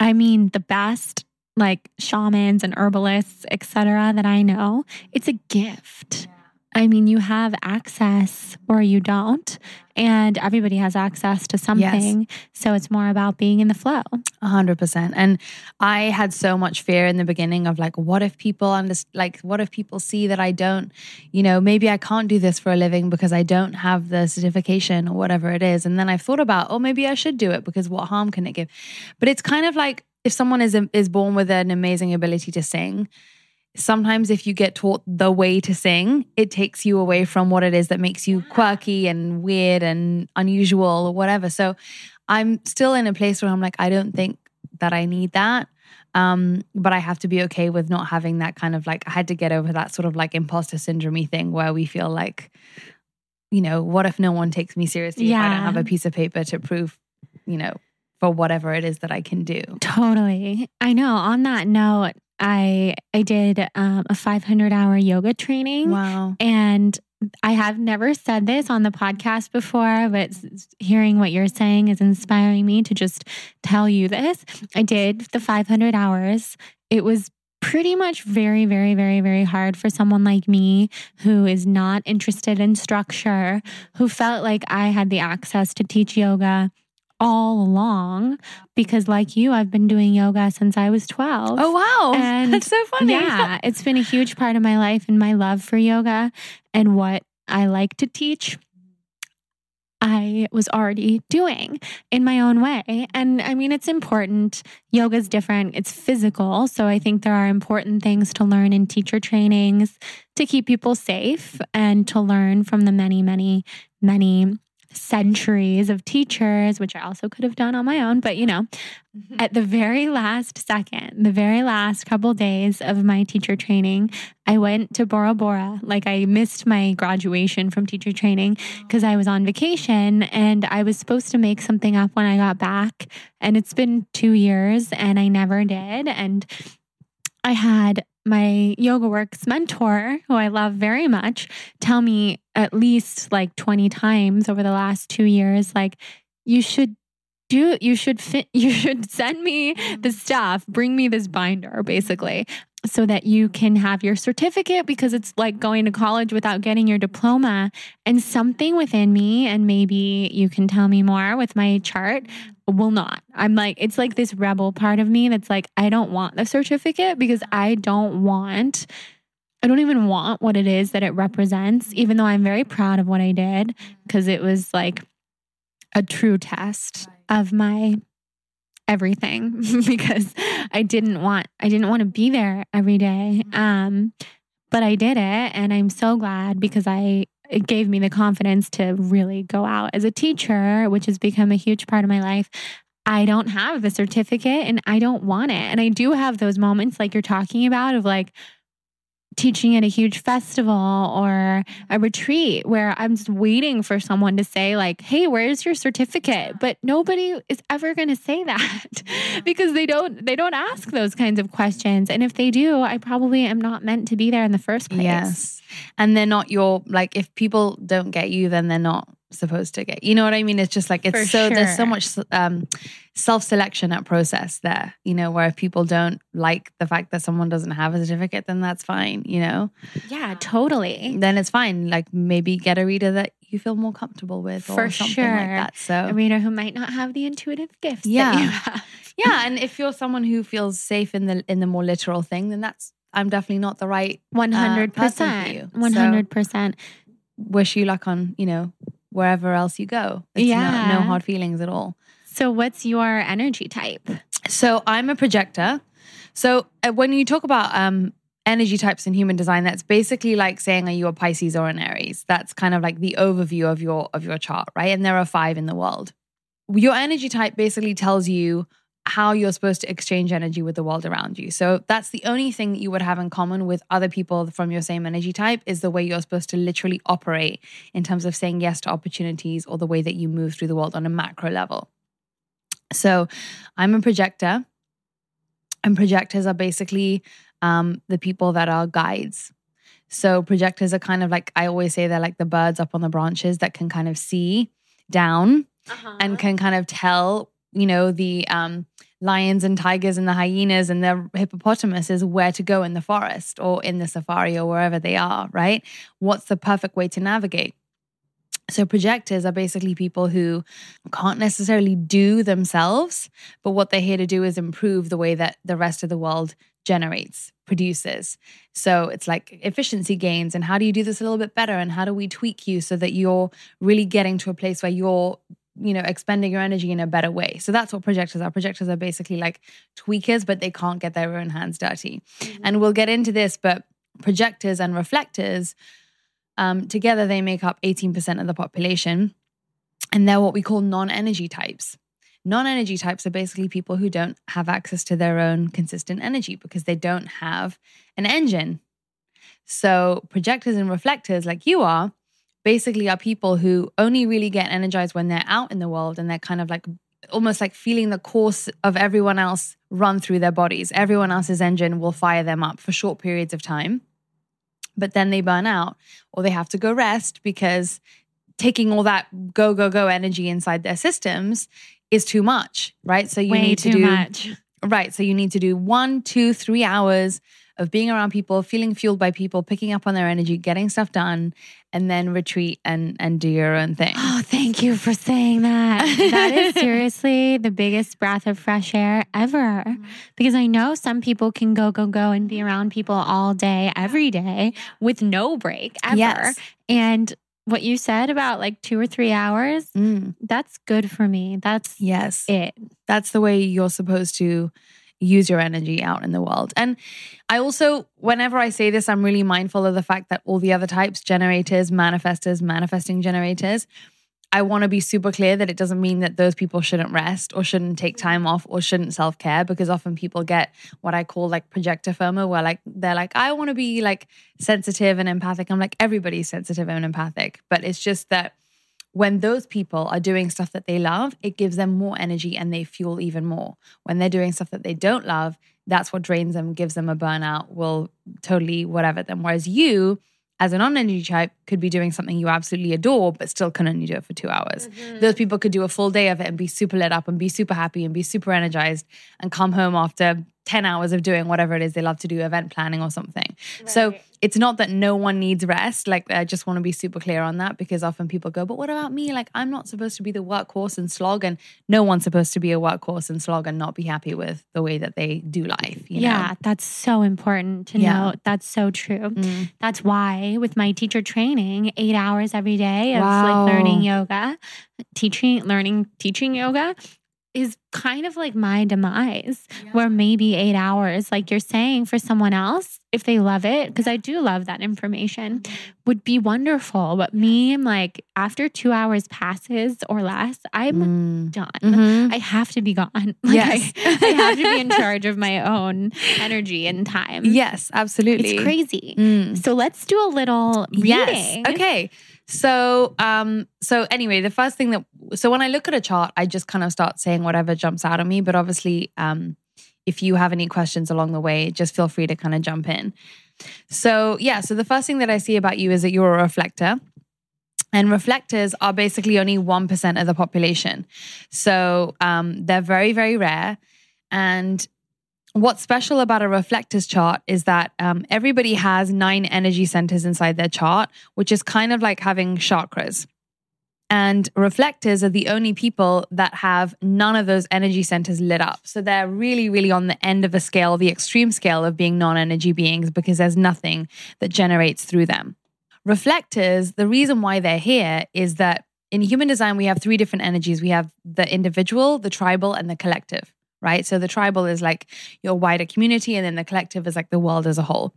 I mean, the best like shamans and herbalists, etc., that I know, it's a gift. I mean, you have access or you don't, and everybody has access to something. Yes. So it's more about being in the flow. A hundred percent. And I had so much fear in the beginning of like, what if people understand, like, what if people see that I don't, you know, maybe I can't do this for a living because I don't have the certification or whatever it is. And then I've thought about, oh, maybe I should do it because what harm can it give? But it's kind of like if someone is is born with an amazing ability to sing sometimes if you get taught the way to sing, it takes you away from what it is that makes you quirky and weird and unusual or whatever. So I'm still in a place where I'm like, I don't think that I need that. Um, but I have to be okay with not having that kind of like, I had to get over that sort of like imposter syndrome thing where we feel like, you know, what if no one takes me seriously yeah. if I don't have a piece of paper to prove, you know, for whatever it is that I can do. Totally. I know. On that note, I I did um, a 500 hour yoga training. Wow. And I have never said this on the podcast before, but hearing what you're saying is inspiring me to just tell you this. I did the 500 hours. It was pretty much very, very, very, very hard for someone like me who is not interested in structure, who felt like I had the access to teach yoga all along because like you I've been doing yoga since I was 12. Oh wow. (laughs) And That's so funny. Yeah, it's been a huge part of my life and my love for yoga and what I like to teach. I was already doing in my own way. And I mean, it's important. Yoga is different, it's physical. So I think there are important things to learn in teacher trainings to keep people safe and to learn from the many, many, many centuries of teachers, which I also could have done on my own. But, you know, mm-hmm. at the very last second, the very last couple days of my teacher training, I went to Bora Bora. Like, I missed my graduation from teacher training because I was on vacation and I was supposed to make something up when I got back. And it's been two years and I never did. And I had my YogaWorks mentor, who I love very much, tell me at least like 20 times over the last two years, like, you should do you should fit (laughs) you should send me mm-hmm. the stuff. Bring me this binder basically so that you can have your certificate because it's like going to college without getting your diploma and something within me and maybe you can tell me more with my chart mm-hmm. Will not. I'm like, it's like this rebel part of me that's like, I don't want the certificate because I don't want, I don't even want what it is that it represents, even though I'm very proud of what I did because it was like a true test of my everything (laughs) because I didn't want I didn't want to be there every day. Um, but I did it, and I'm so glad because I it gave me the confidence to really go out as a teacher, which has become a huge part of my life. I don't have the certificate and I don't want it. And I do have those moments like you're talking about of like, teaching at a huge festival or a retreat where I'm just waiting for someone to say, like, hey, where's your certificate? But nobody is ever gonna say (laughs) that because they don't they don't ask those kinds of questions. And if they do, I probably am not meant to be there in the first place. Yes. And they're not your like if people don't get you, then they're not supposed to get. You know what I mean? It's just like it's For so there's so much um, self selection at process there. You know, where if people don't like the fact that someone doesn't have a certificate, then that's fine. You know, Yeah, totally. then it's fine. Like maybe get a reader that you feel more comfortable with, or For something sure. like that. So A reader who might not have the intuitive gifts. Yeah. That you have. (laughs) yeah, and if you're someone who feels safe in the in the more literal thing, then that's I'm definitely not the right. one hundred percent. One hundred percent. Wish you luck on you know wherever else you go. It's no- Yeah. no hard feelings at all. So what's your energy type? So I'm a projector. So uh, when you talk about um, energy types in human design, that's basically like saying are you a Pisces or an Aries? That's kind of like the overview of your of your chart, right? And there are five in the world. Your energy type basically tells you how you're supposed to exchange energy with the world around you. So that's the only thing that you would have in common with other people from your same energy type is the way you're supposed to literally operate in terms of saying yes to opportunities or the way that you move through the world on a macro level. So I'm a projector, and projectors are basically um, the people that are guides. So projectors are kind of like I always say they're like the birds up on the branches that can kind of see down and can kind of tell, you know, the um, lions and tigers and the hyenas and the hippopotamuses where to go in the forest or in the safari or wherever they are, right? What's the perfect way to navigate? So, projectors are basically people who can't necessarily do themselves, but what they're here to do is improve the way that the rest of the world generates, produces. So, it's like efficiency gains and how do you do this a little bit better? And how do we tweak you so that you're really getting to a place where you're you know expending your energy in a better way. So that's what projectors are. Projectors are basically like tweakers but they can't get their own hands dirty. And we'll get into this but projectors and reflectors um, together they make up 18% of the population. And they're what we call non-energy types. Non-energy types are basically people who don't have access to their own consistent energy because they don't have an engine. So projectors and reflectors like you are basically are people who only really get energized when they're out in the world and they're kind of like almost like feeling the course of everyone else run through their bodies. Everyone else's engine will fire them up for short periods of time, but then they burn out or they have to go rest because taking all that go, go, go energy inside their systems is too much, right? So you Way need to do much. Right. So you need to do one, two, three hours of being around people, feeling fueled by people, picking up on their energy, getting stuff done, and then retreat and and do your own thing. Oh, thank you for saying that. that is (laughs) seriously the biggest breath of fresh air ever. Because I know some people can go, go, go and be around people all day, every day with no break ever. Yes. And what you said about like two or three hours, Mm, that's good for me. That's yes. it. That's the way you're supposed to use your energy out in the world. And I also, whenever I say this, I'm really mindful of the fact that all the other types, generators, manifestors, manifesting generators, I want to be super clear that it doesn't mean that those people shouldn't rest or shouldn't take time off or shouldn't self care because often people get what I call like projector FOMO, where like they're like, I want to be like sensitive and empathic. I'm like, everybody's sensitive and empathic. But it's just that when those people are doing stuff that they love, it gives them more energy and they fuel even more. When they're doing stuff that they don't love, that's what drains them, gives them a burnout, will totally whatever them. Whereas you, as a non-energy type, could be doing something you absolutely adore, but still can only do it for two hours. Mm-hmm. Those people could do a full day of it and be super lit up and be super happy and be super energized and come home after 10 hours of doing whatever it is they love to do, event planning or something. So it's not that no one needs rest. Like, I just want to be super clear on that because often people go, but what about me? Like, I'm not supposed to be the workhorse and slog, and no one's supposed to be a workhorse and slog and not be happy with the way that they do life. You yeah, Know? that's so important to Yeah. know. That's so true. Mm. That's why with my teacher training, eight hours every day of Wow. like learning yoga, teaching, learning, teaching yoga. Is kind of like my demise, where maybe eight hours, like you're saying, for someone else, if they love it, because I do love that information, would be wonderful. But me, I'm like, after two hours passes or less, I'm Mm. done. Mhm. I have to be gone. (laughs) Like Yes. I, I have to be in (laughs) charge of my own energy and time. Yes, absolutely. It's crazy. Mm. So let's do a little reading. Yes. Okay. So, um, so anyway, the first thing that so when I look at a chart, I just kind of start saying whatever jumps out at me. But obviously, um, if you have any questions along the way, just feel free to kind of jump in. So yeah, so the first thing that I see about you is that you're a reflector. And reflectors are basically only 1% of the population. So um, they're very, very rare. And what's special about a reflectors chart is that um, everybody has nine energy centers inside their chart, which is kind of like having chakras. And reflectors are the only people that have none of those energy centers lit up. So they're really, really on the end of the scale, the extreme scale of being non energy beings because there's nothing that generates through them. Reflectors, the reason why they're here is that in human design, we have three different energies we have the individual, the tribal, and the collective, right? So the tribal is like your wider community, and then the collective is like the world as a whole.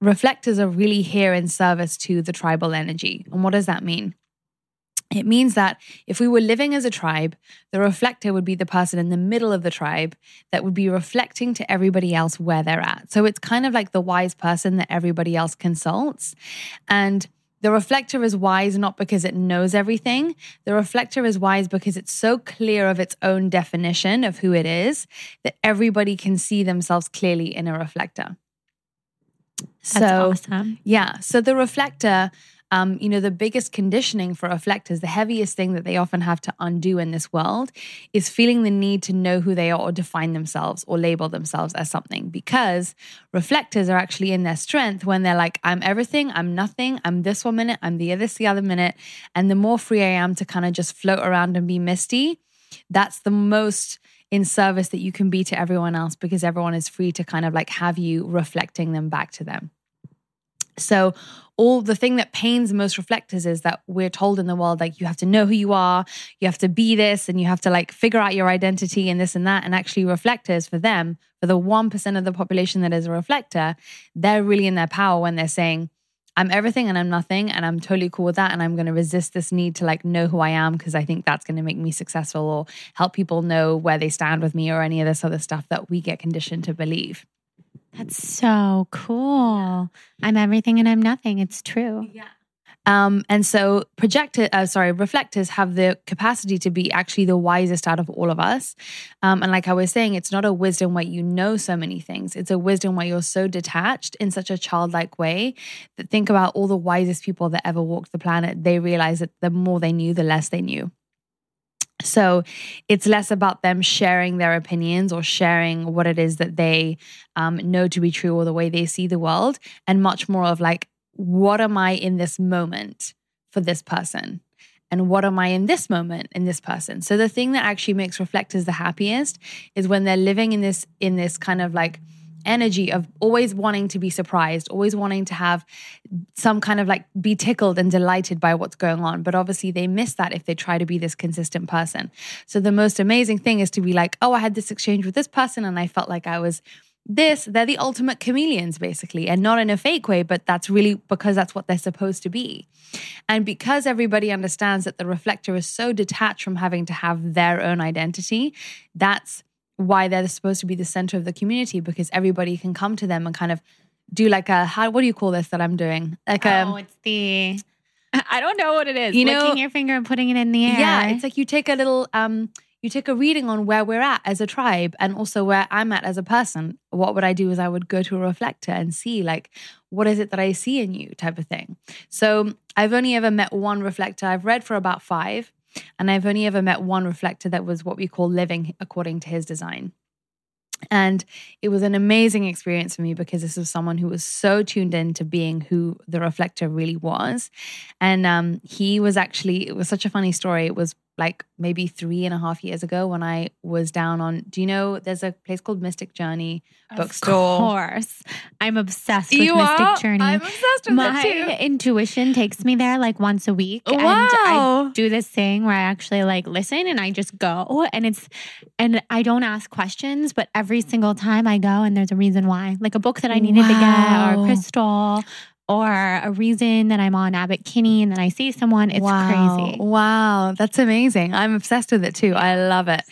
Reflectors are really here in service to the tribal energy. And what does that mean? It means that if we were living as a tribe, the reflector would be the person in the middle of the tribe that would be reflecting to everybody else where they're at. So it's kind of like the wise person that everybody else consults. And the reflector is wise not because it knows everything. The reflector is wise because it's so clear of its own definition of who it is that everybody can see themselves clearly in a reflector. That's so, awesome. yeah. So the reflector, um, you know, the biggest conditioning for reflectors, the heaviest thing that they often have to undo in this world is feeling the need to know who they are or define themselves or label themselves as something because reflectors are actually in their strength when they're like, I'm everything, I'm nothing, I'm this one minute, I'm the other, the other minute. And the more free I am to kind of just float around and be misty, that's the most in service that you can be to everyone else because everyone is free to kind of like have you reflecting them back to them. So, all the thing that pains most reflectors is that we're told in the world, like, you have to know who you are, you have to be this, and you have to like figure out your identity and this and that. And actually, reflectors for them, for the 1% of the population that is a reflector, they're really in their power when they're saying, I'm everything and I'm nothing, and I'm totally cool with that. And I'm going to resist this need to like know who I am because I think that's going to make me successful or help people know where they stand with me or any of this other stuff that we get conditioned to believe. That's so cool. I'm everything and I'm nothing. It's true. Yeah. Um, and so projector, uh, sorry, reflectors have the capacity to be actually the wisest out of all of us. Um, and like I was saying, it's not a wisdom where you know so many things. It's a wisdom where you're so detached in such a childlike way that think about all the wisest people that ever walked the planet. They realize that the more they knew, the less they knew. So it's less about them sharing their opinions or sharing what it is that they um, know to be true or the way they see the world, and much more of like, what am I in this moment for this person? And what am I in this moment in this person? So the thing that actually makes reflectors the happiest is when they're living in this in this kind of like energy of always wanting to be surprised, always wanting to have some kind of like be tickled and delighted by what's going on. But obviously, they miss that if they try to be this consistent person. So, the most amazing thing is to be like, oh, I had this exchange with this person and I felt like I was this. They're the ultimate chameleons, basically, and not in a fake way, but that's really because that's what they're supposed to be. And because everybody understands that the reflector is so detached from having to have their own identity, that's why they're supposed to be the center of the community because everybody can come to them and kind of do like a how what do you call this that I'm doing? Like a oh, it's the (laughs) I don't know what it is. You know- licking your finger and putting it in the air. yeah it's like you take a little um you take a reading on where we're at as a tribe and also where I'm at as a person. What would I do is I would go to a reflector and see like what is it that I see in you type of thing. So I've only ever met one reflector. I've read for about five and I've only ever met one reflector that was what we call living according to his design. And it was an amazing experience for me because this was someone who was so tuned in to being who the reflector really was. And um, he was actually, it was such a funny story. It was like maybe three and a half years ago when I was down on. Do you know there's a place called Mystic Journey bookstore? Of course. I'm obsessed with You Mystic are? Journey. I'm obsessed with My too. intuition takes me there like once a week. And I do this thing where I actually like listen and I just go and it's and I don't ask questions, but every single time I go and there's a reason why. Like a book that I needed to get or a crystal or a reason that I'm on Abbott Kinney and then I see someone. It's wow. crazy. Wow, that's amazing. I'm obsessed with it too. I love it.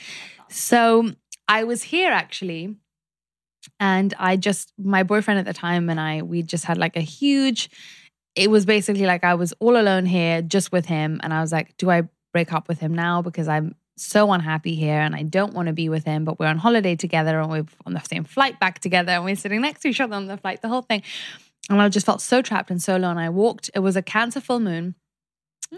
So I was here actually, and I just my boyfriend at the time and I we just had like a huge. It was basically like I was all alone here, just with him, and I was like, do I break up with him now because I'm so unhappy here and I don't want to be with him, but we're on holiday together and we're on the same flight back together and we're sitting next to each other on the flight, the whole thing. And I just felt so trapped and so alone. I walked, it was a cancer full moon.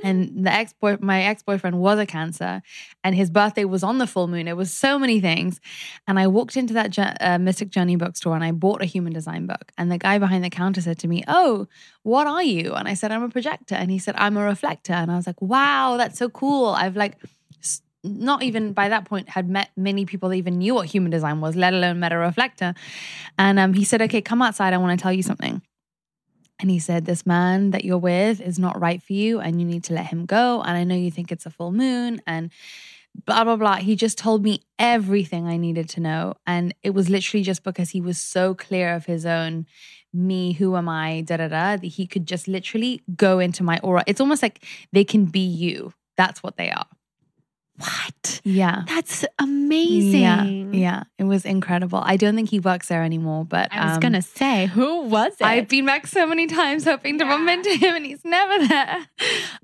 And the ex boy, my ex boyfriend was a cancer, and his birthday was on the full moon. It was so many things, and I walked into that uh, Mystic Journey bookstore and I bought a human design book. And the guy behind the counter said to me, "Oh, what are you?" And I said, "I'm a projector." And he said, "I'm a reflector." And I was like, "Wow, that's so cool." I've like not even by that point had met many people that even knew what human design was, let alone met a reflector. And um, he said, "Okay, come outside. I want to tell you something." And he said, This man that you're with is not right for you and you need to let him go. And I know you think it's a full moon and blah, blah, blah. He just told me everything I needed to know. And it was literally just because he was so clear of his own me, who am I, da da da, that he could just literally go into my aura. It's almost like they can be you. That's what they are. What? Yeah. That's amazing. Yeah. Yeah. It was incredible. I don't think he works there anymore, but I was um, gonna say, who was it? I've been back so many times hoping to bump into him and he's never there.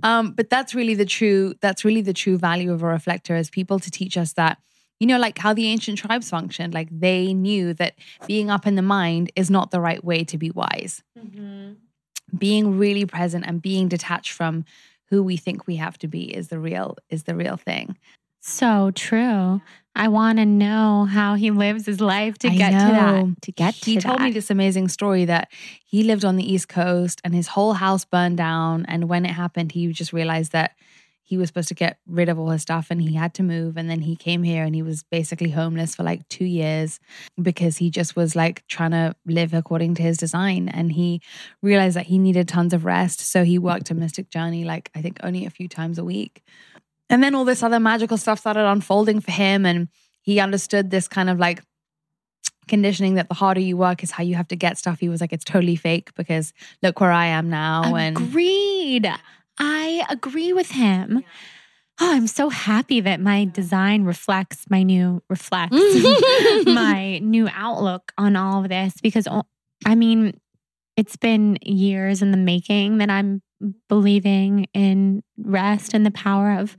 Um, but that's really the true, that's really the true value of a reflector is people to teach us that, you know, like how the ancient tribes functioned. Like they knew that being up in the mind is not the right way to be wise. Being really present and being detached from who we think we have to be is the real, is the real thing. So true. I want to know how he lives his life to I get to know. that. To get he to told that. me this amazing story that he lived on the East Coast and his whole house burned down. And when it happened, he just realized that he was supposed to get rid of all his stuff and he had to move. And then he came here and he was basically homeless for like two years because he just was like trying to live according to his design. And he realized that he needed tons of rest. So he worked a Mystic Journey, like I think only a few times a week. And then all this other magical stuff started unfolding for him. And he understood this kind of like conditioning that the harder you work is how you have to get stuff. He was like, it's totally fake because look where I am now. And Agreed. I agree with him. Oh, I'm so happy that my design reflects my new reflects (laughs) my new outlook on all of this because I mean, it's been years in the making that I'm believing in rest and the power of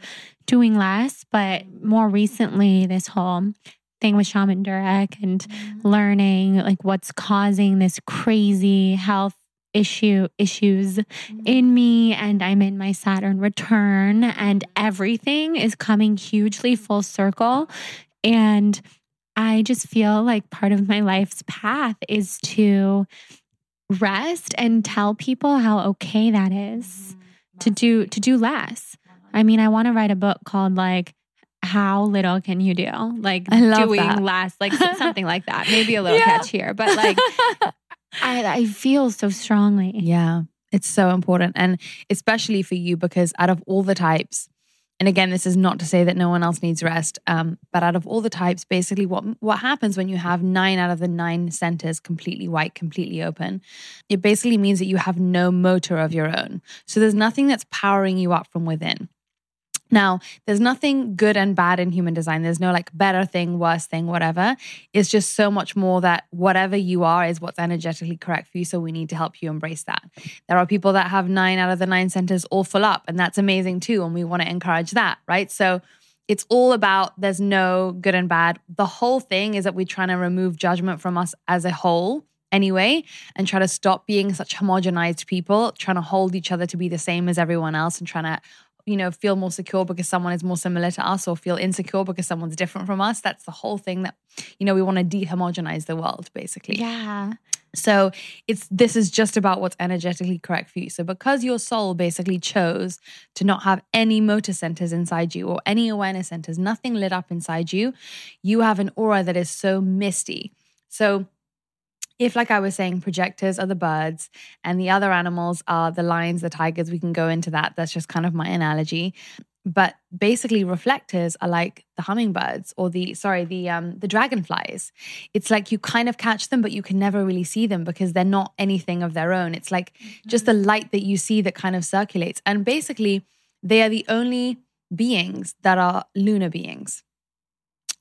doing less, but more recently this whole thing with Shaman Durek and mm-hmm. learning like what's causing this crazy health issue issues in me and I'm in my Saturn return and everything is coming hugely full circle and I just feel like part of my life's path is to rest and tell people how okay that is to do to do less. I mean, I want to write a book called like how little can you do? Like doing that. less, like something like that. Maybe a little (laughs) Yeah. catchier, but like (laughs) I, I feel so strongly. Yeah, it's so important. And especially for you, because out of all the types, and again, this is not to say that no one else needs rest, um, but out of all the types, basically what what happens when you have nine out of the nine centers completely white, completely open, it basically means that you have no motor of your own. So there's nothing that's powering you up from within. Now, there's nothing good and bad in human design. There's no like better thing, worse thing, whatever. It's just so much more that whatever you are is what's energetically correct for you. So we need to help you embrace that. There are people that have nine out of the nine centers all full up, and that's amazing too. And we want to encourage that, right? So it's all about there's no good and bad. The whole thing is that we're trying to remove judgment from us as a whole anyway and try to stop being such homogenized people, trying to hold each other to be the same as everyone else and trying to you know, feel more secure because someone is more similar to us or feel insecure because someone's different from us. That's the whole thing that, you know, we want to de-homogenize the world, basically. Yeah. So it's this is just about what's energetically correct for you. So because your soul basically chose to not have any motor centers inside you or any awareness centers, nothing lit up inside you, you have an aura that is so misty. So if like i was saying projectors are the birds and the other animals are the lions the tigers we can go into that. That's just kind of my analogy. But basically reflectors are like the hummingbirds or the sorry the um the dragonflies. It's like you kind of catch them but you can never really see them because they're not anything of their own. It's like mm-hmm. just the light that you see that kind of circulates. And basically they are the only beings that are lunar beings.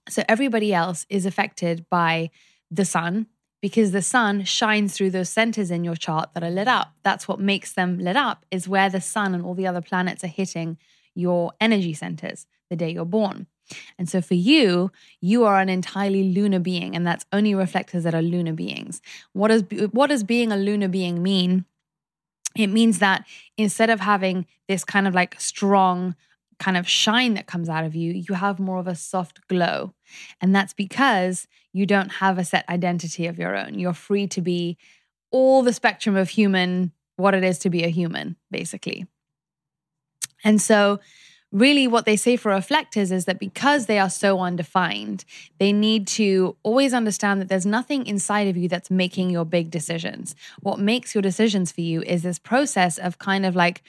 So everybody else is affected by the sun because the sun shines through those centers in your chart that are lit up that's what makes them lit up is where the sun and all the other planets are hitting your energy centers the day you're born. And so for you, you are an entirely lunar being, and that's only reflectors that are lunar beings. What does what does being a lunar being mean? It means that instead of having this kind of like strong kind of shine that comes out of you, you have more of a soft glow. And that's because you don't have a set identity of your own. You're free to be all the spectrum of human, what it is to be a human, basically. And so, really, what they say for reflectors is that because they are so undefined, they need to always understand that there's nothing inside of you that's making your big decisions. What makes your decisions for you is this process of kind of like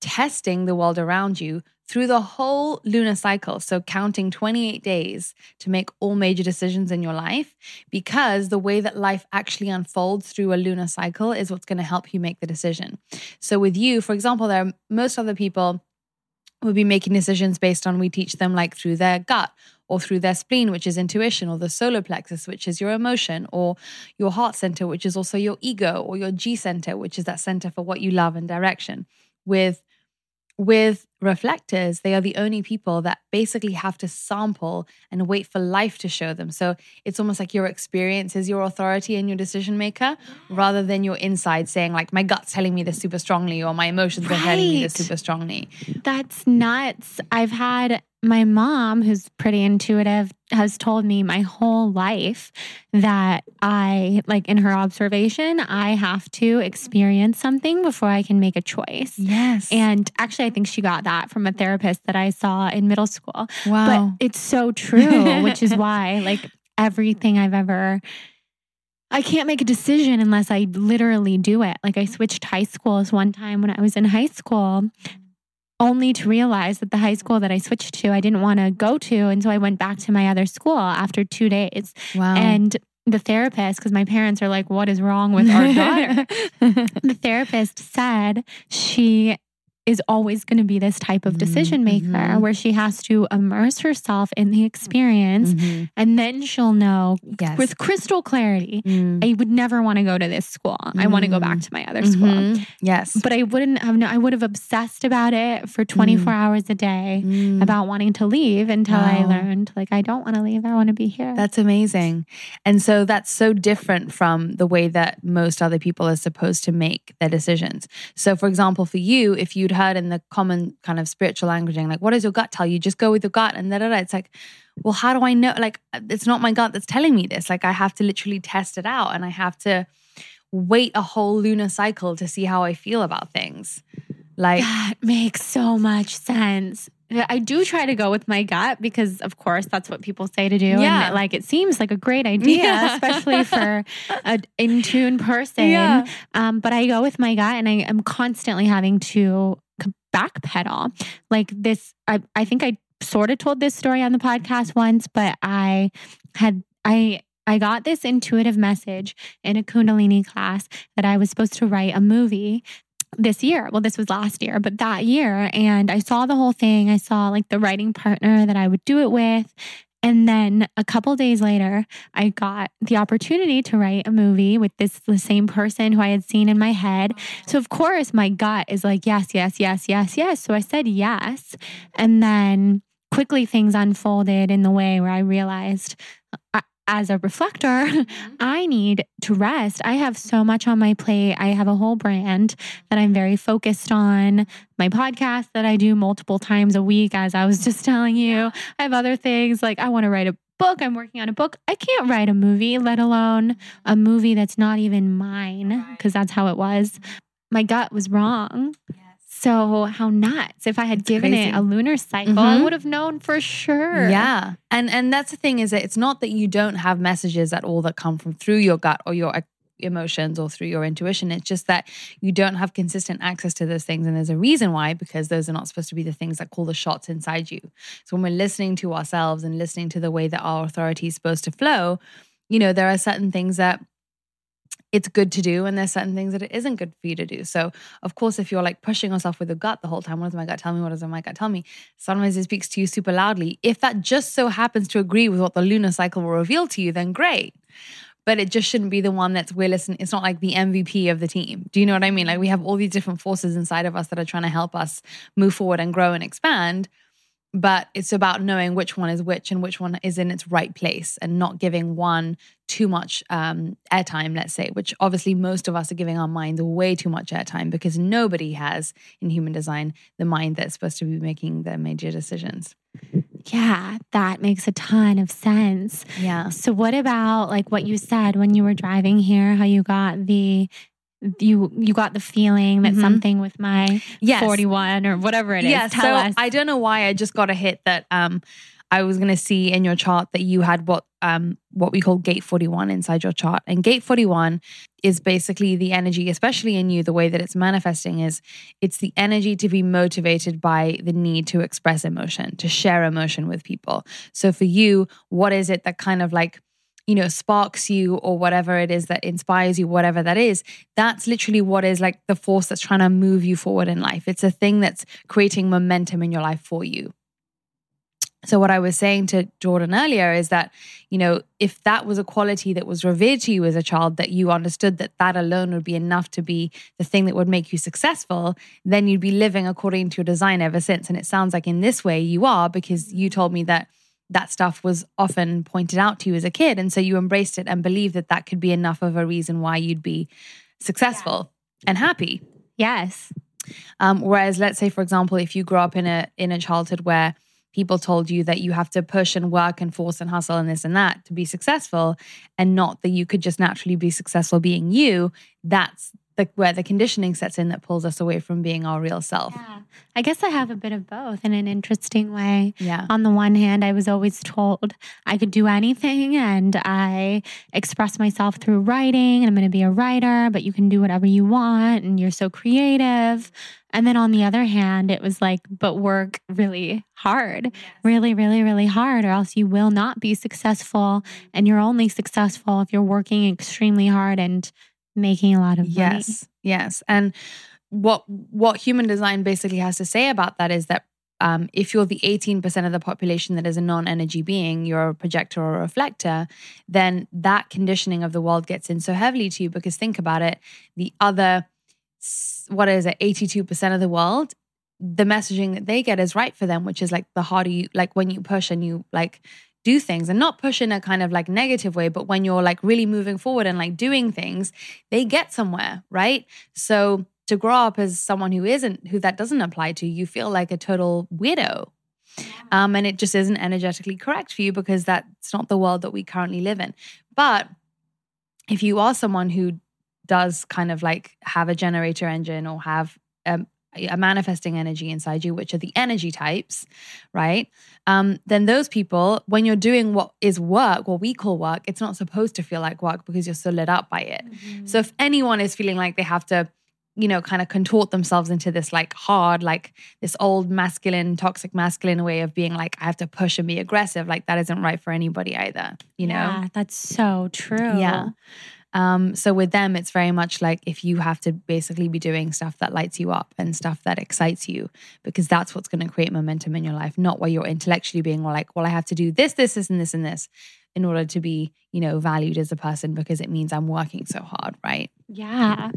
testing the world around you through the whole lunar cycle. So, counting 28 days to make all major decisions in your life, because the way that life actually unfolds through a lunar cycle is what's going to help you make the decision. So, with you, for example, there are most other people will be making decisions based on we teach them like through their gut or through their spleen, which is intuition, or the solar plexus, which is your emotion, or your heart center, which is also your ego, or your G center, which is that center for what you love and direction. With with reflectors, they are the only people that basically have to sample and wait for life to show them. So it's almost like your experience is your authority and your decision maker (gasps) rather than your inside saying, like, my gut's telling me this super strongly or my emotions right. are telling me this super strongly. That's nuts. I've had my mom, who's pretty intuitive, has told me my whole life that I, like in her observation, I have to experience something before I can make a choice. Yes. And actually, I think she got that from a therapist that I saw in middle school. Wow. But it's so (laughs) true, which is why, like, everything I've ever I can't make a decision unless I literally do it. Like I switched high schools one time when I was in high school only to realize that the high school that I switched to, I didn't want to go to. And so I went back to my other school after two days. Wow. And the therapist, because my parents are like, what is wrong with our daughter? (laughs) the therapist said she is always going to be this type of decision maker mm-hmm. where she has to immerse herself in the experience mm-hmm. and then she'll know yes. with crystal clarity mm. I would never want to go to this school. Mm. I want to go back to my other school. Mm-hmm. Yes. But I wouldn't have I would have obsessed about it for 24 mm. hours a day mm. about wanting to leave until wow. I learned like I don't want to leave. I want to be here. That's amazing. And so that's so different from the way that most other people are supposed to make their decisions. So for example, for you if you'd heard in the common kind of spiritual languaging, like, what does your gut tell you? Just go with your gut. And da, da, da. it's like, well, how do I know? Like, it's not my gut that's telling me this. Like, I have to literally test it out and I have to wait a whole lunar cycle to see how I feel about things. Like, that makes so much sense. I do try to go with my gut because, of course, that's what people say to do. Yeah. And like it seems like a great idea, yeah. especially for an in tune person. Yeah. Um, but I go with my gut and I am constantly having to backpedal. Like this, I, I think I sort of told this story on the podcast once, but I had, I, I got this intuitive message in a Kundalini class that I was supposed to write a movie this year. Well, this was last year, but that year. And I saw the whole thing. I saw like the writing partner that I would do it with. And then a couple days later, I got the opportunity to write a movie with this the same person who I had seen in my head. So of course, my gut is like yes, yes, yes, yes, yes. So I said yes. And then quickly things unfolded in the way where I realized uh, as a reflector, mm-hmm. (laughs) I need to rest. I have so much on my plate. I have a whole brand that I'm very focused on, my podcast that I do multiple times a week, as I was (laughs) just telling you. I have other things like I want to write a book. I'm working on a book. I can't write a movie, let alone a movie that's not even mine, because that's how it was. My gut was wrong. So how nuts! If I had given crazy. it a lunar cycle, I Mhm. would have known for sure. Yeah. And and that's the thing is that it's not that you don't have messages at all that come from through your gut or your e- emotions or through your intuition. It's just that you don't have consistent access to those things. And there's a reason why, because those are not supposed to be the things that call the shots inside you. So when we're listening to ourselves and listening to the way that our authority is supposed to flow, you know, there are certain things that it's good to do and there's certain things that it isn't good for you to do. So of course, if you're like pushing yourself with your gut the whole time, what does my gut tell me? What does my gut tell me? Sometimes it speaks to you super loudly. If that just so happens to agree with what the lunar cycle will reveal to you, then great. But it just shouldn't be the one that's we're listening. It's not like the MVP of the team. Do you know what I mean? Like we have all these different forces inside of us that are trying to help us move forward and grow and expand but it's about knowing which one is which and which one is in its right place and not giving one too much um, airtime, let's say, which obviously most of us are giving our minds way too much airtime because nobody has in human design the mind that's supposed to be making the major decisions. Yeah, that makes a ton of sense. Yeah. So what about like what you said when you were driving here, how you got the you you got the feeling that Mhm. something with my Yes. 41 or whatever it is. Yeah. So us. I don't know why I just got a hit that um I was gonna see in your chart that you had what um what we call gate 41 inside your chart. And gate 41 is basically the energy, especially in you, the way that it's manifesting is it's the energy to be motivated by the need to express emotion, to share emotion with people. So for you, what is it that kind of like you know, sparks you or whatever it is that inspires you, whatever that is, that's literally what is like the force that's trying to move you forward in life. It's a thing that's creating momentum in your life for you. So, what I was saying to Jordan earlier is that, you know, if that was a quality that was revered to you as a child, that you understood that that alone would be enough to be the thing that would make you successful, then you'd be living according to your design ever since. And it sounds like in this way you are because you told me that that stuff was often pointed out to you as a kid. And so you embraced it and believed that that could be enough of a reason why you'd be successful and happy. yes. Um, whereas, let's say, for example, if you grew up in a in a childhood where people told you that you have to push and work and force and hustle and this and that to be successful, and not that you could just naturally be successful being you, that's the, where the conditioning sets in that pulls us away from being our real self. Yeah. I guess I have a bit of both in an interesting way. Yeah. On the one hand, I was always told I could do anything and I express myself through writing and I'm going to be a writer, but you can do whatever you want and you're so creative. And then on the other hand, it was like, but work really hard, really, really, really hard, or else you will not be successful. Mm-hmm. And you're only successful if you're working extremely hard and making a lot of money. Yes, yes. And what what human design basically has to say about that is that um, if you're the 18% of the population that is a non-energy being, you're a projector or a reflector, then that conditioning of the world gets in so heavily to you because think about it, the other what is it, 82% of the world, the messaging that they get is right for them, which is like the harder you like when you push and you like do things and not push in a kind of like negative way, but when you're like really moving forward and like doing things, they get somewhere, right? So to grow up as someone who isn't, who that doesn't apply to, you feel like a total weirdo. Um, and it just isn't energetically correct for you because that's not the world that we currently live in. But if you are someone who does kind of like have a generator engine or have um, a manifesting energy inside you, which are the energy types, right? Um, then those people, when you're doing what is work, what we call work, it's not supposed to feel like work because you're so lit up by it. So if anyone is feeling like they have to, you know, kind of contort themselves into this like hard, like this old masculine, toxic masculine way of being like, I have to push and be aggressive, like that isn't right for anybody either, you know? Yeah, that's so true. Yeah. Um, so with them, it's very much like if you have to basically be doing stuff that lights you up and stuff that excites you, because that's what's going to create momentum in your life, not where you're intellectually being like, well, I have to do this, this, this, and this, and this in order to be, you know, valued as a person because it means I'm working so hard, right? Yeah.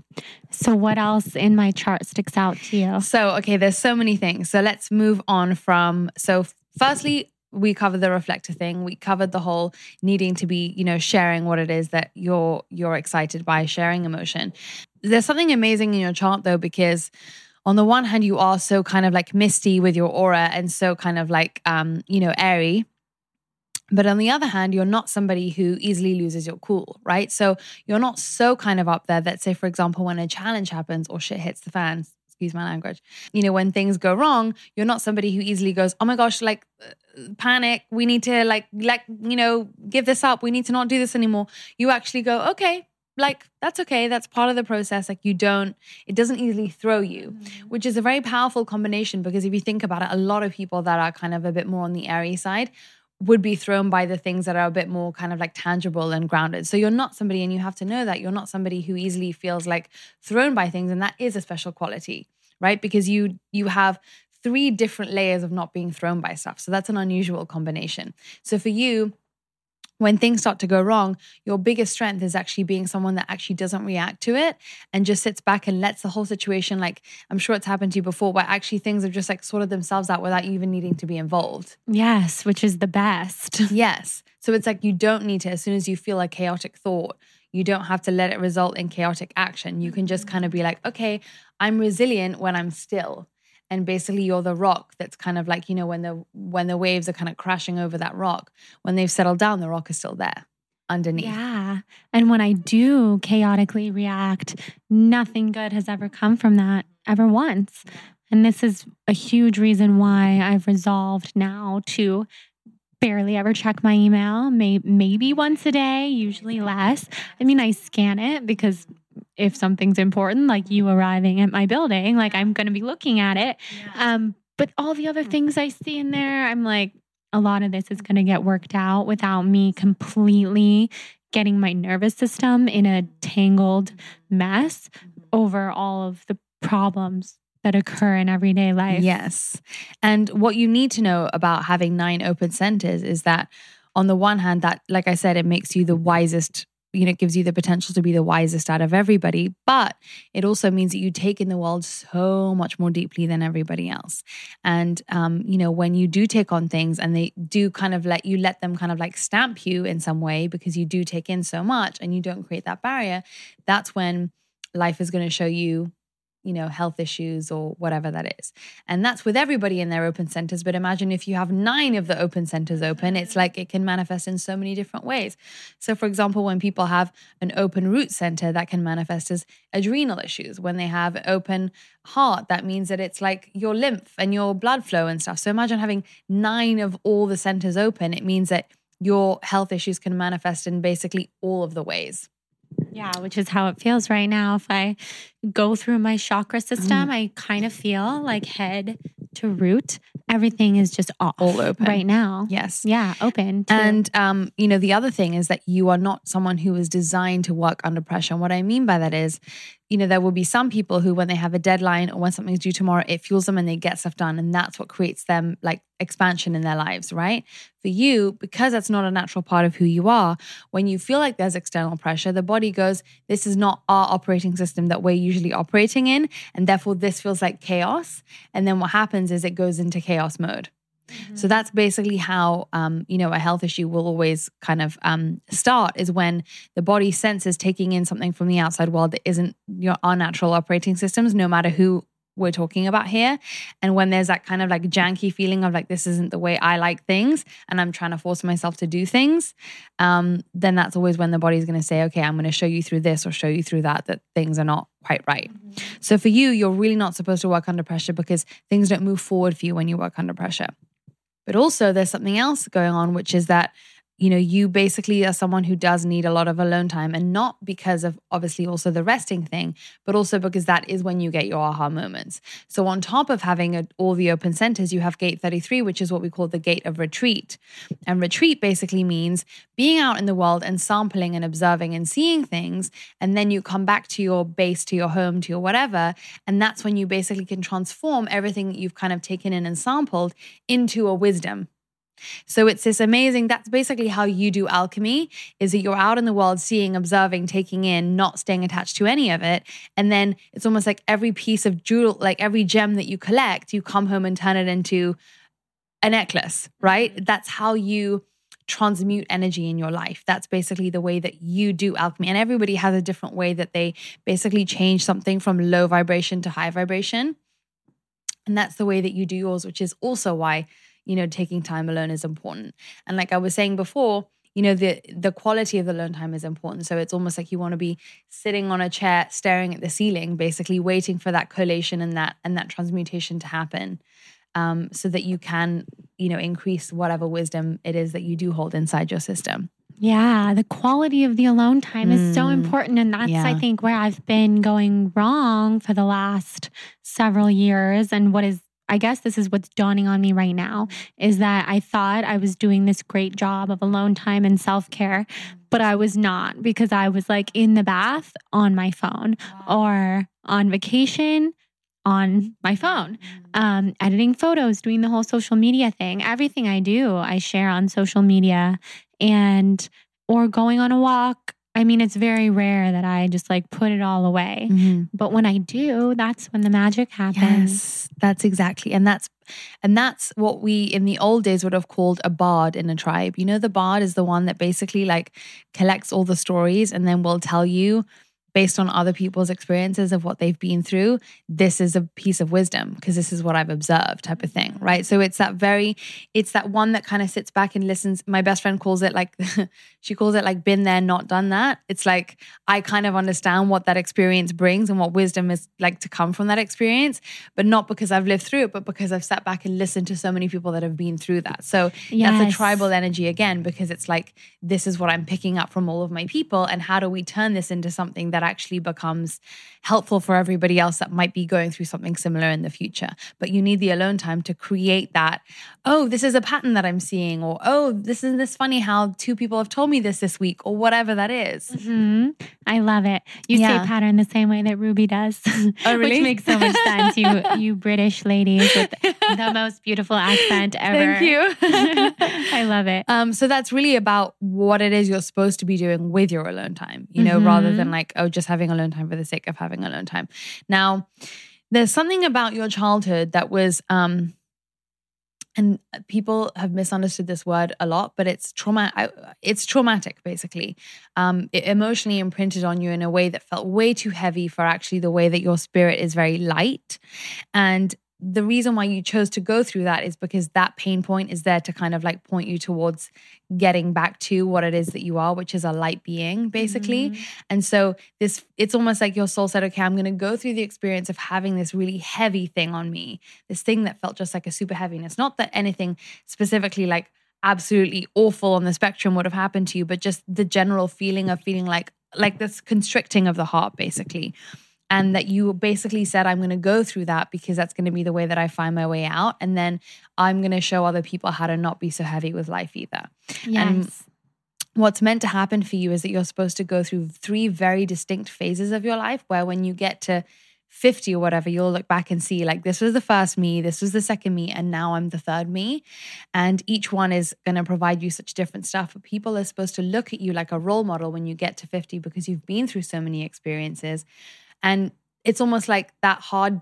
So, what else in my chart sticks out to you? So, okay, there's so many things. So let's move on from. So, firstly, we covered the reflector thing. We covered the whole needing to be, you know, sharing what it is that you're you're excited by, sharing emotion. There's something amazing in your chart though, because on the one hand, you are so kind of like misty with your aura and so kind of like um, you know, airy. But on the other hand, you're not somebody who easily loses your cool, right? So you're not so kind of up there that, say, for example, when a challenge happens or shit hits the fan, excuse my language, you know, when things go wrong, you're not somebody who easily goes, oh my gosh, like uh, panic. We need to, like, like, you know, give this up. We need to not do this anymore. You actually go, okay, like that's okay that's part of the process like you don't it doesn't easily throw you mm-hmm. which is a very powerful combination because if you think about it a lot of people that are kind of a bit more on the airy side would be thrown by the things that are a bit more kind of like tangible and grounded. So you're not somebody and you have to know that you're not somebody who easily feels like thrown by things and that is a special quality right? Because you you have three different layers of not being thrown by stuff. So that's an unusual combination. So for you when things start to go wrong, your biggest strength is actually being someone that actually doesn't react to it and just sits back and lets the whole situation, like I'm sure it's happened to you before, where actually things have just like sorted themselves out without you even needing to be involved. Yes, which is the best. (laughs) yes. So it's like you don't need to, as soon as you feel a chaotic thought, you don't have to let it result in chaotic action. You can just mm. kind of be like, okay, I'm resilient when I'm still and basically you're the rock that's kind of like you know when the when the waves are kind of crashing over that rock when they've settled down the rock is still there underneath. Yeah. And when i do chaotically react nothing good has ever come from that ever once. And this is a huge reason why i've resolved now to barely ever check my email may, maybe once a day usually less. I mean i scan it because if something's important, like you mm-hmm. arriving at my building, like I'm going to be looking at it. Yeah. Um, but all the other things I see in mm-hmm. there, I'm like, a lot of this is going to get worked out without me completely getting my nervous system in a tangled mm-hmm. mess over all of the problems that occur in everyday life. Yes. And what you need to know about having nine open centers is that on the one hand that like I said it makes you the wisest you know, gives you the potential to be the wisest out of everybody. But it also means that you take in the world so much more deeply than everybody else. And, um, you know, when you do take on things and they do kind of let you let them kind of like stamp you in some way because you do take in so much and you don't create that barrier, that's when life is going to show you you know, health issues or whatever that is. And that's with everybody in their open centers. But imagine if you have nine of the open centers open, it's like it can manifest in so many different ways. So, for example, when people have an open root center, that can manifest as adrenal issues. When they have open heart, that means that it's like your lymph and your blood flow and stuff. So, imagine having nine of all the centers open, it means that your health issues can manifest in basically all of the ways. Yeah, which is how it feels right now. If I go through my chakra system, mm. I kind of feel like head to root, everything is just off all open right now. Yes. Yeah, open. To- and um, you know, the other thing is that you are not someone who is designed to work under pressure. And what I mean by that is you know, there will be some people who, when they have a deadline or when something's due tomorrow, it fuels them and they get stuff done. And that's what creates them like expansion in their lives, right? For you, because that's not a natural part of who you are, when you feel like there's external pressure, the body goes, This is not our operating system that we're usually operating in. And therefore, this feels like chaos. And then what happens is it goes into chaos mode. Mm-hmm. So that's basically how um, you know a health issue will always kind of um, start is when the body senses taking in something from the outside world that isn't your our natural operating systems, no matter who we're talking about here. And when there's that kind of like janky feeling of like this isn't the way I like things, and I'm trying to force myself to do things, um, then that's always when the body's going to say, okay, I'm going to show you through this or show you through that that things are not quite right. Mm-hmm. So for you, you're really not supposed to work under pressure because things don't move forward for you when you work under pressure. But also, there's something else going on, which is that you know, you basically are someone who does need a lot of alone time and not because of obviously also the resting thing, but also because that is when you get your aha moments. So, on top of having a, all the open centers, you have gate 33, which is what we call the gate of retreat. And retreat basically means being out in the world and sampling and observing and seeing things. And then you come back to your base, to your home, to your whatever. And that's when you basically can transform everything that you've kind of taken in and sampled into a wisdom so it's this amazing, that's basically how you do alchemy is that you're out in the world seeing, observing, taking in, not staying attached to any of it. And then it's almost like every piece of jewel, like every gem that you collect, you come home and turn it into a necklace, right? Mm-hmm. That's how you transmute energy in your life. That's basically the way that you do alchemy. And everybody has a different way that they basically change something from low vibration to high vibration. And that's the way that you do yours, which is also why you know, taking time alone is important. And like I was saying before, you know the the quality of the alone time is important so it's almost like you want to be sitting on a chair staring at the ceiling basically waiting for that collation and that and that transmutation to happen um, so that you can you know increase whatever wisdom it is that you do hold inside your system Yeah, the quality of the alone time is so Mm. important. And that's, I think, where I've been going wrong for the last several years. And what is, I guess, this is what's dawning on me right now is that I thought I was doing this great job of alone time and self care, but I was not because I was like in the bath on my phone or on vacation on my phone um, editing photos, doing the whole social media thing. Everything I do, I share on social media and or going on a walk. I mean, it's very rare that I just like put it all away. Mm-hmm. But when I do, that's when the magic happens. Yes, that's exactly. And that's and that's what we in the old days would have called a bard in a tribe. You know, the bard is the one that basically like collects all the stories and then will tell you based on other people's experiences of what they've been through, this is a piece of wisdom because this is what I've observed type of thing, right? So it's that very it's that one that kind of sits back and listens. My best friend calls it like (laughs) she calls it like been there not done that. It's like I kind of understand what that experience brings and what wisdom is like to come from that experience, but not because I've lived through it, but because I've sat back and listened to so many people that have been through that. So that's a tribal energy again, because it's like, this is what I'm picking up from all of my people. And how do we turn this into something that actually becomes helpful for everybody else that might be going through something similar in the future? But you need the alone time to create that. Oh, this is a pattern that I'm seeing, or oh, this is this funny how two people have told me this this week, or whatever that is. hmm I love it. You Yeah. say pattern the same way that Ruby does. (laughs) Oh, really? Which makes so much sense. You you British ladies with (laughs) the most beautiful accent ever. Thank you. (laughs) I love it. Um, so that's really about what it is you're supposed to be doing with your alone time, you know, rather than like, oh, just having alone time for the sake of having alone time. Now, there's something about your childhood that was, um, and people have misunderstood this word a lot, but it's trauma. It's traumatic, basically. Um, it emotionally imprinted on you in a way that felt way too heavy for actually the way that your spirit is very light, and the reason why you chose to go through that is because that pain point is there to kind of like point you towards getting back to what it is that you are, which is a light being, basically. Mm-hmm. And so this it's almost like your soul said, okay, I'm gonna go through the experience of having this really heavy thing on me, this thing that felt just like a super heaviness. Not that anything specifically like absolutely awful on the spectrum would have happened to you, but just the general feeling of feeling like like this constricting of the heart, basically and that you basically said i'm going to go through that because that's going to be the way that i find my way out. And then i'm going to show other people how to not be so heavy with life either. Yes. what's meant to happen for you is that you're supposed to go through three very distinct phases of your life where when you get to 50 or whatever you'll look back and see like this was the first me this was the second me and now i'm the third me. And each one is going to provide you such different stuff but people are supposed to look at you like a role model when you get to 50 because you've been through so many experiences and it's almost like that hard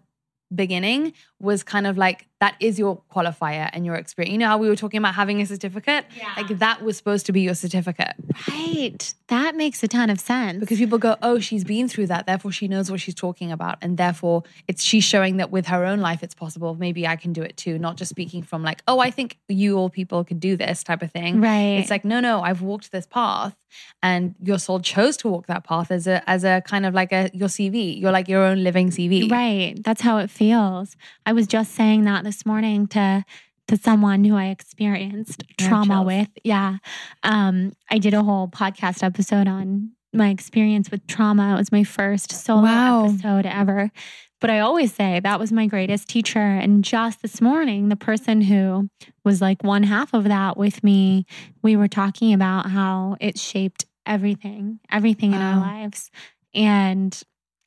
beginning was kind of like that is your qualifier and your experience. You know how we were talking about having a certificate? Yeah. Like that was supposed to be your certificate. Right. That makes a ton of sense. Because people go, oh, she's been through that, therefore she knows what she's talking about. And therefore it's she's showing that with her own life it's possible. Maybe I can do it too. Not just speaking from like, oh, I think you all people could do this type of thing. Right. It's like, no, no, I've walked this path and your soul chose to walk that path as a as a kind of like a your CV. You're like your own living CV. Right. That's how it feels. I was just saying that this morning to to someone who I experienced trauma with. Yeah. Um, I did a whole podcast episode on my experience with trauma. It was my first solo Wow. episode ever. But I always say that was my greatest teacher. And just this morning, the person who was like one half of that with me, we were talking about how it shaped everything, everything in our lives. And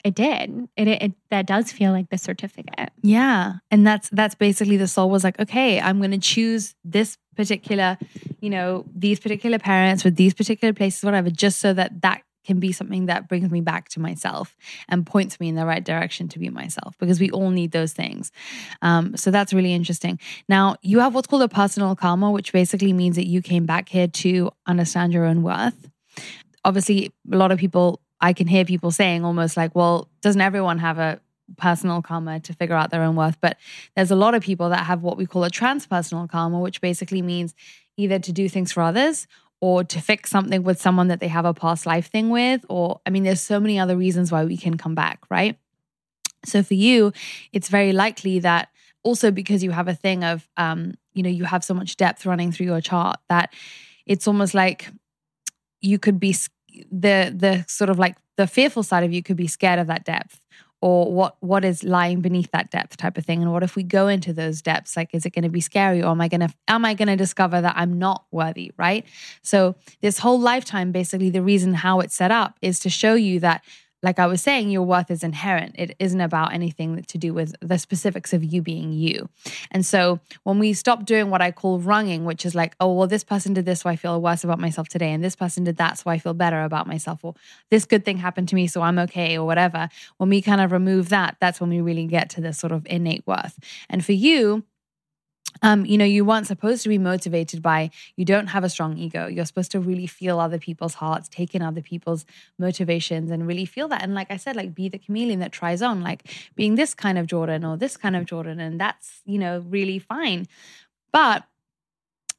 it did. It, it, that does feel like the certificate. Yeah. And that's that's basically the soul was like, okay, I'm gonna choose this particular, you know, these particular parents with these particular places, whatever, just so that that can be something that brings me back to myself and points me in the right direction to be myself because we all need those things. Um, so that's really interesting. Now, you have what's called a personal karma, which basically means that you came back here to understand your own worth. Obviously, a lot of people, I can hear people saying almost like, well, doesn't everyone have a personal karma to figure out their own worth. But there's a lot of people that have what we call a transpersonal karma, which basically means either to do things for others or to fix something with someone that they have a past life thing with. Or, I mean, there's so many other reasons why we can come back, right? So for you, it's very likely that also because you have a thing of, um, you know, you have so much depth running through your chart that it's almost like you could be the the sort of like the fearful side of you could be scared of that depth or what what is lying beneath that depth type of thing. And what if we go into those depths? Like is it going to be scary or am i going to am i going to discover that i'm not worthy right? So this whole lifetime basically the reason how it's set up is to show you that like I was saying, your worth is inherent. It isn't about anything to do with the specifics of you being you. And so when we stop doing what I call runging, which is like, oh, well, this person did this, so I feel worse about myself today. And this person did that, so I feel better about myself. Or this good thing happened to me, so I'm okay, or whatever. When we kind of remove that, that's when we really get to this sort of innate worth. And for you, um, you know, you weren't supposed to be motivated by, you don't have a strong ego. You're supposed to really feel other people's hearts, take in other people's motivations and really feel that. And like I said, like be the chameleon that tries on, like being this kind of Jordan or this kind of Jordan. And that's, you know, really fine. But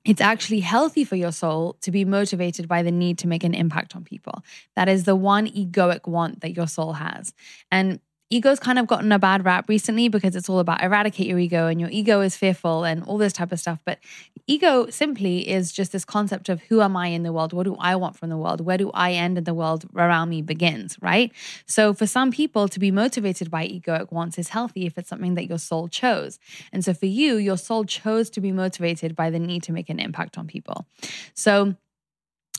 it's actually healthy for your soul to be motivated by the need to make an impact on people. That is the one egoic want that your soul has. And ego's kind of gotten a bad rap recently because it's all about eradicate your ego and your ego is fearful and all this type of stuff. But ego simply is just this concept of who am I in the world? What do I want from the world? Where do I end and the world around me begins, right? So for some people to be motivated by egoic wants is healthy if it's something that your soul chose. And so for you, your soul chose to be motivated by the need to make an impact on people. So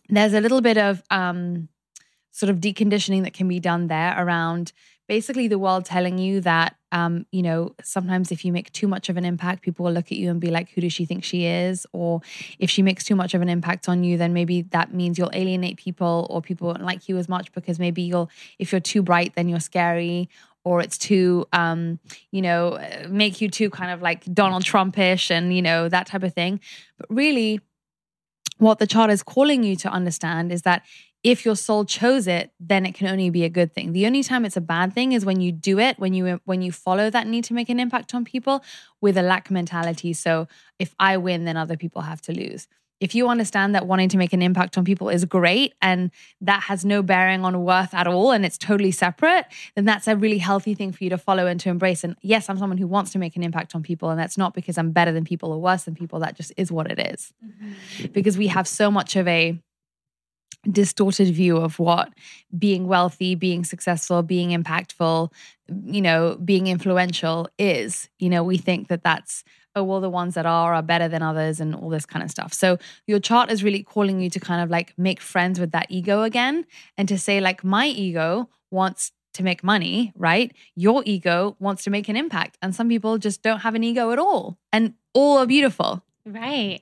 there's a little bit of um, sort of deconditioning that can be done there around basically the world telling you that um, you know sometimes if you make too much of an impact people will look at you and be like who does she think she is? Or if she makes too much of an impact on you then maybe that means you'll alienate people or people won't like you as much because maybe you'll if you're too bright then you're scary or it's too um, you know make you too kind of like donald trumpish and you know that type of thing. But really what the chart is calling you to understand is that if your soul chose it then it can only be a good thing the only time it's a bad thing is when you do it when you when you follow that need to make an impact on people with a lack mentality so if i win then other people have to lose if you understand that wanting to make an impact on people is great and that has no bearing on worth at all and it's totally separate, then that's a really healthy thing for you to follow and to embrace. And yes, I'm someone who wants to make an impact on people. And that's not because I'm better than people or worse than people. That just is what it is. Mm-hmm. Because we have so much of a distorted view of what being wealthy, being successful, being impactful, you know, being influential is. You know, we think that that's oh well the ones that are are better than others and all this kind of stuff. So your chart is really calling you to kind of like make friends with that ego again and to say like my ego wants to make money, right? Your ego wants to make an impact and some people just don't have an ego at all and all are beautiful. Right.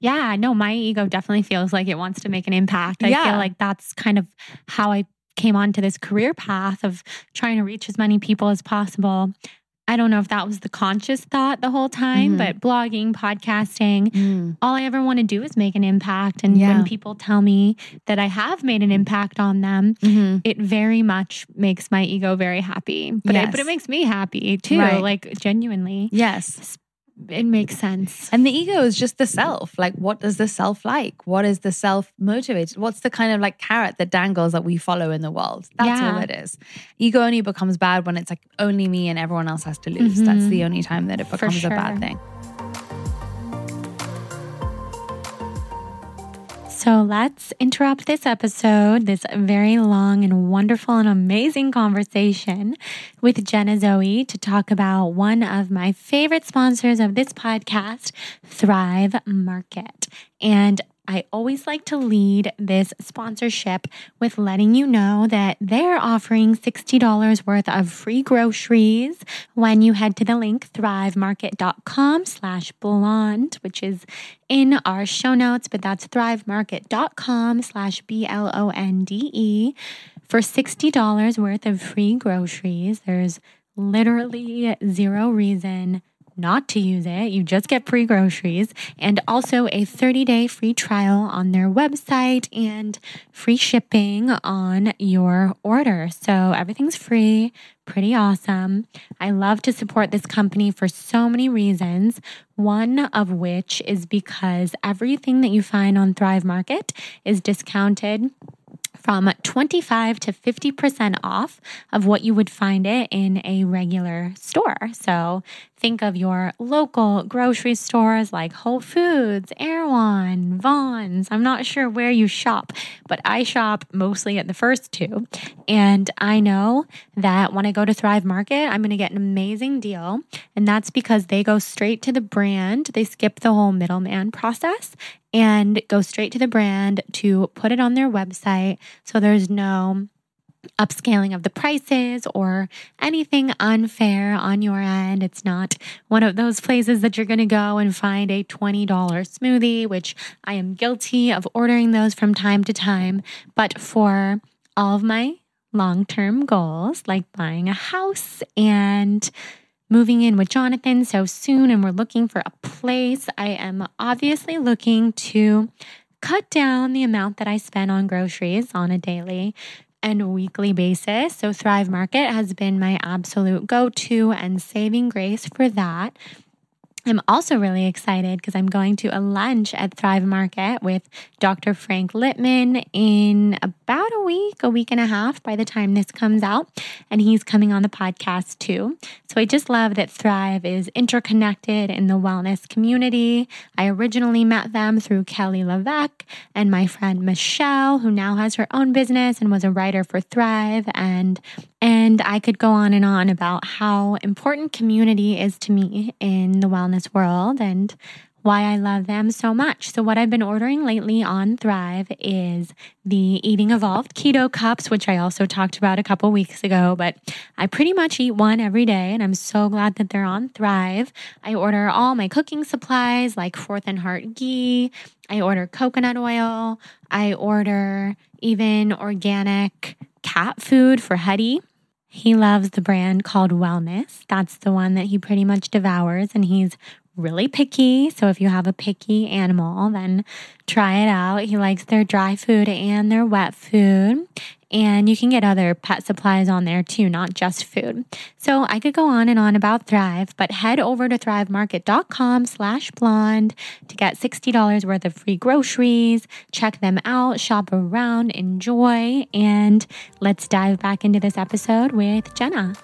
Yeah, no, my ego definitely feels like it wants to make an impact. I Yeah. feel like that's kind of how I came onto this career path of trying to reach as many people as possible. I don't know if that was the conscious thought the whole time, Mhm. but blogging, podcasting, all I ever want to do is make an impact. And Yeah. when people tell me that I have made an impact on them, Mm-hmm. it very much makes my ego very happy. But it, but it makes me happy too, Right. like genuinely. Yes. It makes sense. And the ego is just the self. Like, what does the self like? What is the self motivated? What's the kind of like carrot that dangles that we follow in the world? That's all it is. Ego only becomes bad when it's like only me and everyone else has to lose. That's Mhm. the only time that it becomes a bad thing. So let's interrupt this episode, this very long and wonderful and amazing conversation with Jenna Zoe to talk about one of my favorite sponsors of this podcast, Thrive Market. And I always like to lead this sponsorship with letting you know that they're offering $60 worth of free groceries when you head to the link thrivemarket.com slash blonde, which is in our show notes, but that's thrivemarket.com slash B-L-O-N-D-E for $60 worth of free groceries. There's literally zero reason not to use it. You just get free groceries and also a 30 day free trial on their website and free shipping on your order. So everything's free, pretty awesome. I love to support this company for so many reasons. One of which is because everything that you find on Thrive Market is discounted from 25 to 50% off of what you would find it in a regular store. So think of your local grocery stores like Whole Foods, Erewhon, Vons. I'm not sure where you shop, but I shop mostly at the first two. And I know that when I go to Thrive Market, I'm going to get an amazing deal. And that's because they go straight to the brand, they skip the whole middleman process and go straight to the brand to put it on their website. So there's no upscaling of the prices or anything unfair on your end. It's not one of those places that you're going to go and find a $20 smoothie, which I am guilty of ordering those from time to time. But for all of my long term goals, like buying a house and moving in with Jonathan so soon, and we're looking for a place, I am obviously looking to cut down the amount that I spend on groceries on a daily and weekly basis. So, Thrive Market has been my absolute go to and saving grace for that. I'm also really excited because I'm going to a lunch at Thrive Market with Dr. Frank Lipman in about a week, a week and a half by the time this comes out. And he's coming on the podcast too. So I just love that Thrive is interconnected in the wellness community. I originally met them through Kelly LeVeque and my friend Michelle, who now has her own business and was a writer for Thrive. And and I could go on and on about how important community is to me in the wellness world and why I love them so much. So, what I've been ordering lately on Thrive is the Eating Evolved Keto Cups, which I also talked about a couple weeks ago. But I pretty much eat one every day, and I'm so glad that they're on Thrive. I order all my cooking supplies like Fourth and Heart ghee, I order coconut oil, I order even organic cat food for Huddy. He loves the brand called Wellness. That's the one that he pretty much devours, and he's really picky. So if you have a picky animal, then try it out. He likes their dry food and their wet food. And you can get other pet supplies on there too, not just food. So I could go on and on about Thrive, but head over to thrivemarket.com slash blonde to get $60 worth of free groceries. Check them out, shop around, enjoy, and let's dive back into this episode with Jenna.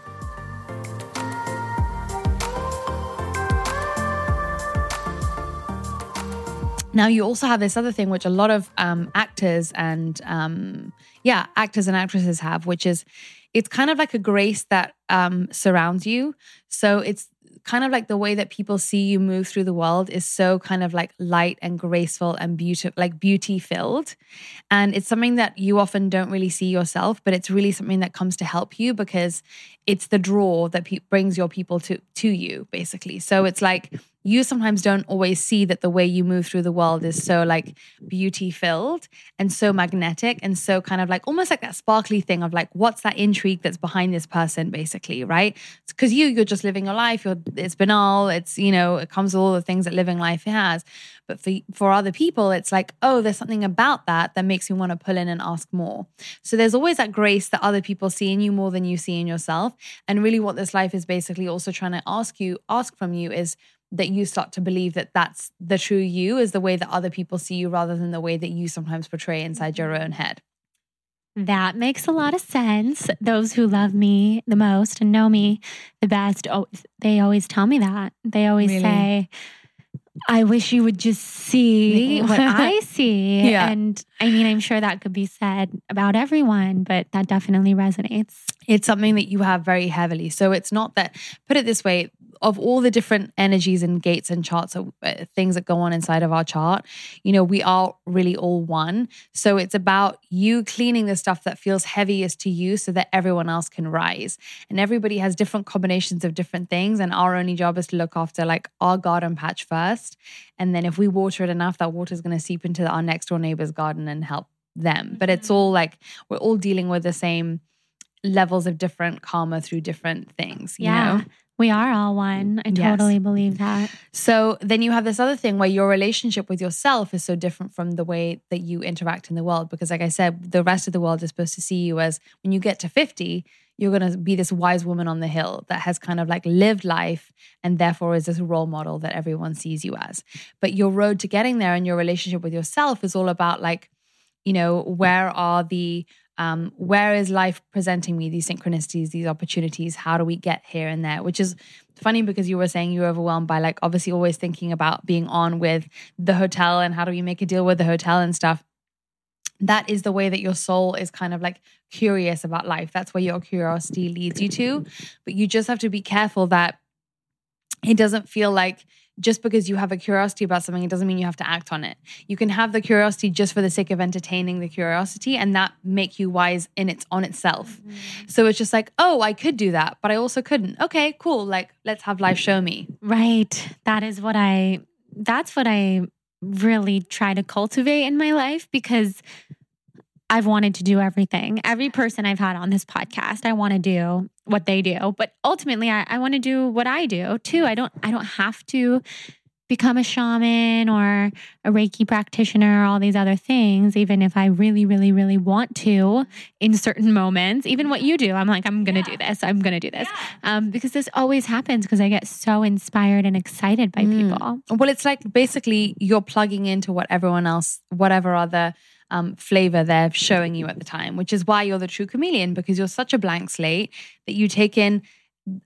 Now you also have this other thing, which a lot of um, actors and um, yeah, actors and actresses have, which is it's kind of like a grace that um, surrounds you. So it's kind of like the way that people see you move through the world is so kind of like light and graceful and beautiful, like beauty filled. And it's something that you often don't really see yourself, but it's really something that comes to help you because it's the draw that pe- brings your people to to you, basically. So it's like you sometimes don't always see that the way you move through the world is so like beauty filled and so magnetic and so kind of like almost like that sparkly thing of like what's that intrigue that's behind this person basically right? Because you you're just living your life you're it's banal it's you know it comes with all the things that living life has. But for for other people it's like oh there's something about that that makes me want to pull in and ask more. So there's always that grace that other people see in you more than you see in yourself. And really what this life is basically also trying to ask you ask from you is that you start to believe that that's the true you is the way that other people see you rather than the way that you sometimes portray inside your own head. That makes a lot of sense. Those who love me the most and know me the best, oh, they always tell me that. They always really? say, I wish you would just see what I see. Yeah. And I mean, I'm sure that could be said about everyone, but that definitely resonates. It's something that you have very heavily. So it's not that, put it this way, of all the different energies and gates and charts of uh, things that go on inside of our chart, you know, we are really all one. So it's about you cleaning the stuff that feels heaviest to you so that everyone else can rise. And everybody has different combinations of different things. And our only job is to look after like our garden patch first. And then if we water it enough, that water is going to seep into our next door neighbor's garden and help them. But it's mm-hmm. all like we're all dealing with the same levels of different karma through different things. You yeah. know? We are all one. I Yes. totally believe that. So then you have this other thing where your relationship with yourself is so different from the way that you interact in the world. Because, like I said, the rest of the world is supposed to see you as when you get to 50, you're going to be this wise woman on the hill that has kind of like lived life and therefore is this role model that everyone sees you as. But your road to getting there and your relationship with yourself is all about like, you know, where are the um, where is life presenting me these synchronicities, these opportunities? How do we get here and there? Which is funny because you were saying you were overwhelmed by like obviously always thinking about being on with the hotel and how do we make a deal with the hotel and stuff. That is the way that your soul is kind of like curious about life. That's where your curiosity leads you to. But you just have to be careful that it doesn't feel like just because you have a curiosity about something, it doesn't mean you have to act on it. You can have the curiosity just for the sake of entertaining the curiosity and that make you wise in its on itself. Mm-hmm. So it's just like, oh, I could do that, but I also couldn't. Okay, cool. Like, let's have life show me. Right. That is what I that's what I really try to cultivate in my life because I've wanted to do everything. Every person I've had on this podcast, I want to do what they do. But ultimately I, I want to do what I do too. I don't I don't have to become a shaman or a Reiki practitioner, or all these other things, even if I really, really, really want to in certain moments, even what you do, I'm like, I'm going to do this. I'm going to do this. Um, because this always happens because I get so inspired and excited by Mm. people. Well, it's like basically you're plugging into what everyone else, whatever other um, flavor they're showing you at the time, which is why you're the true chameleon because you're such a blank slate that you take in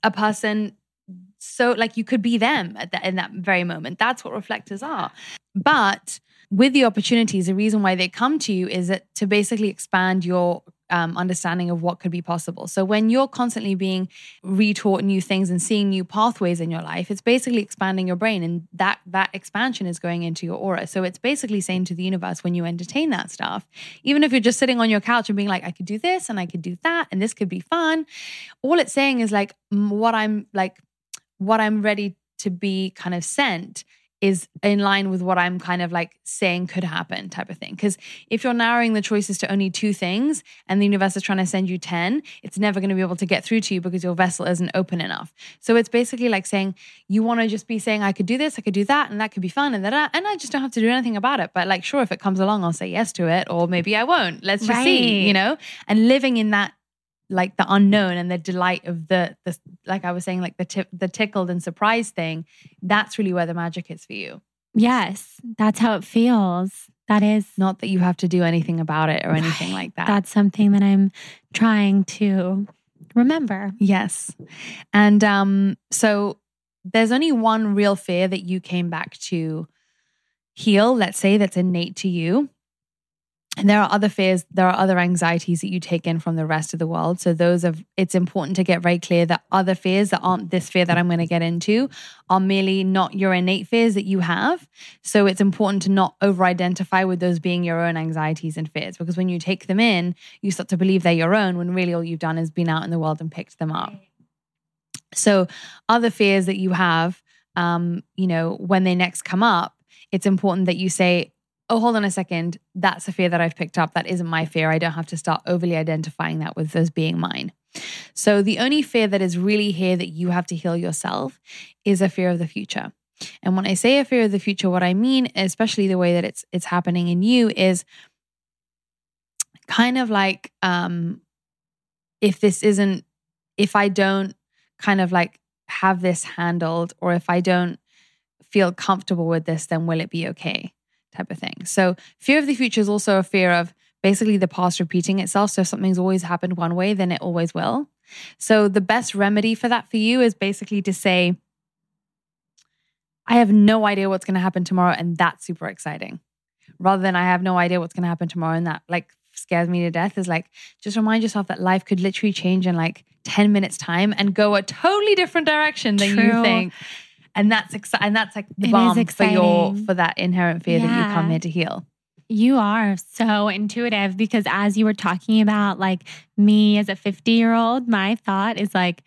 a person so like you could be them at in that very moment. That's what reflectors are. But with the opportunities, the reason why they come to you is that to basically expand your um, understanding of what could be possible. So when you're constantly being retaught new things and seeing new pathways in your life, it's basically expanding your brain, and that that expansion is going into your aura. So it's basically saying to the universe when you entertain that stuff, even if you're just sitting on your couch and being like, I could do this and I could do that, and this could be fun. All it's saying is like what I'm like, what I'm ready to be kind of sent is in line with what I'm kind of like saying could happen type of thing. Because if you're narrowing the choices to only two things and the universe is trying to send you 10, it's never going to be able to get through to you because your vessel isn't open enough. So it's basically like saying, you want to just be saying, I could do this, I could do that, and that could be fun, and that, and I just don't have to do anything about it. But like, sure, if it comes along, I'll say yes to it, or maybe I won't. Let's just see, you know? And living in that like the unknown and the delight of the the like I was saying like the tip, the tickled and surprised thing that's really where the magic is for you. Yes, that's how it feels. That is not that you have to do anything about it or anything like that. That's something that I'm trying to remember. yes. And um so there's only one real fear that you came back to heal let's say that's innate to you and there are other fears, there are other anxieties that you take in from the rest of the world. So those of it's important to get very clear that other fears that aren't this fear that I'm going to get into are merely not your innate fears that you have. So it's important to not over identify with those being your own anxieties and fears because when you take them in, you start to believe they're your own when really all you've done is been out in the world and picked them up. So other fears that you have, um, you know, when they next come up, it's important that you say, oh, hold on a second, that's a fear that I've picked up. That isn't my fear. I don't have to start overly identifying that with as being mine. So the only fear that is really here that you have to heal yourself is a fear of the future. And when I say a fear of the future, what I mean, especially the way that it's it's happening in you, is kind of like um if this isn't if I don't kind of like have this handled or if I don't feel comfortable with this, then will it be okay? Type of thing. So, fear of the future is also a fear of basically the past repeating itself. So, if something's always happened one way, then it always will. So, the best remedy for that for you is basically to say, I have no idea what's going to happen tomorrow, and that's super exciting. Rather than I have no idea what's going to happen tomorrow, and that like scares me to death, is like just remind yourself that life could literally change in like 10 minutes time and go a totally different direction than you think. And that's exciting. And that's like the It for your for that inherent fear that you come here to heal. You are so intuitive because as you were talking about like me as a 50 year old, my thought is like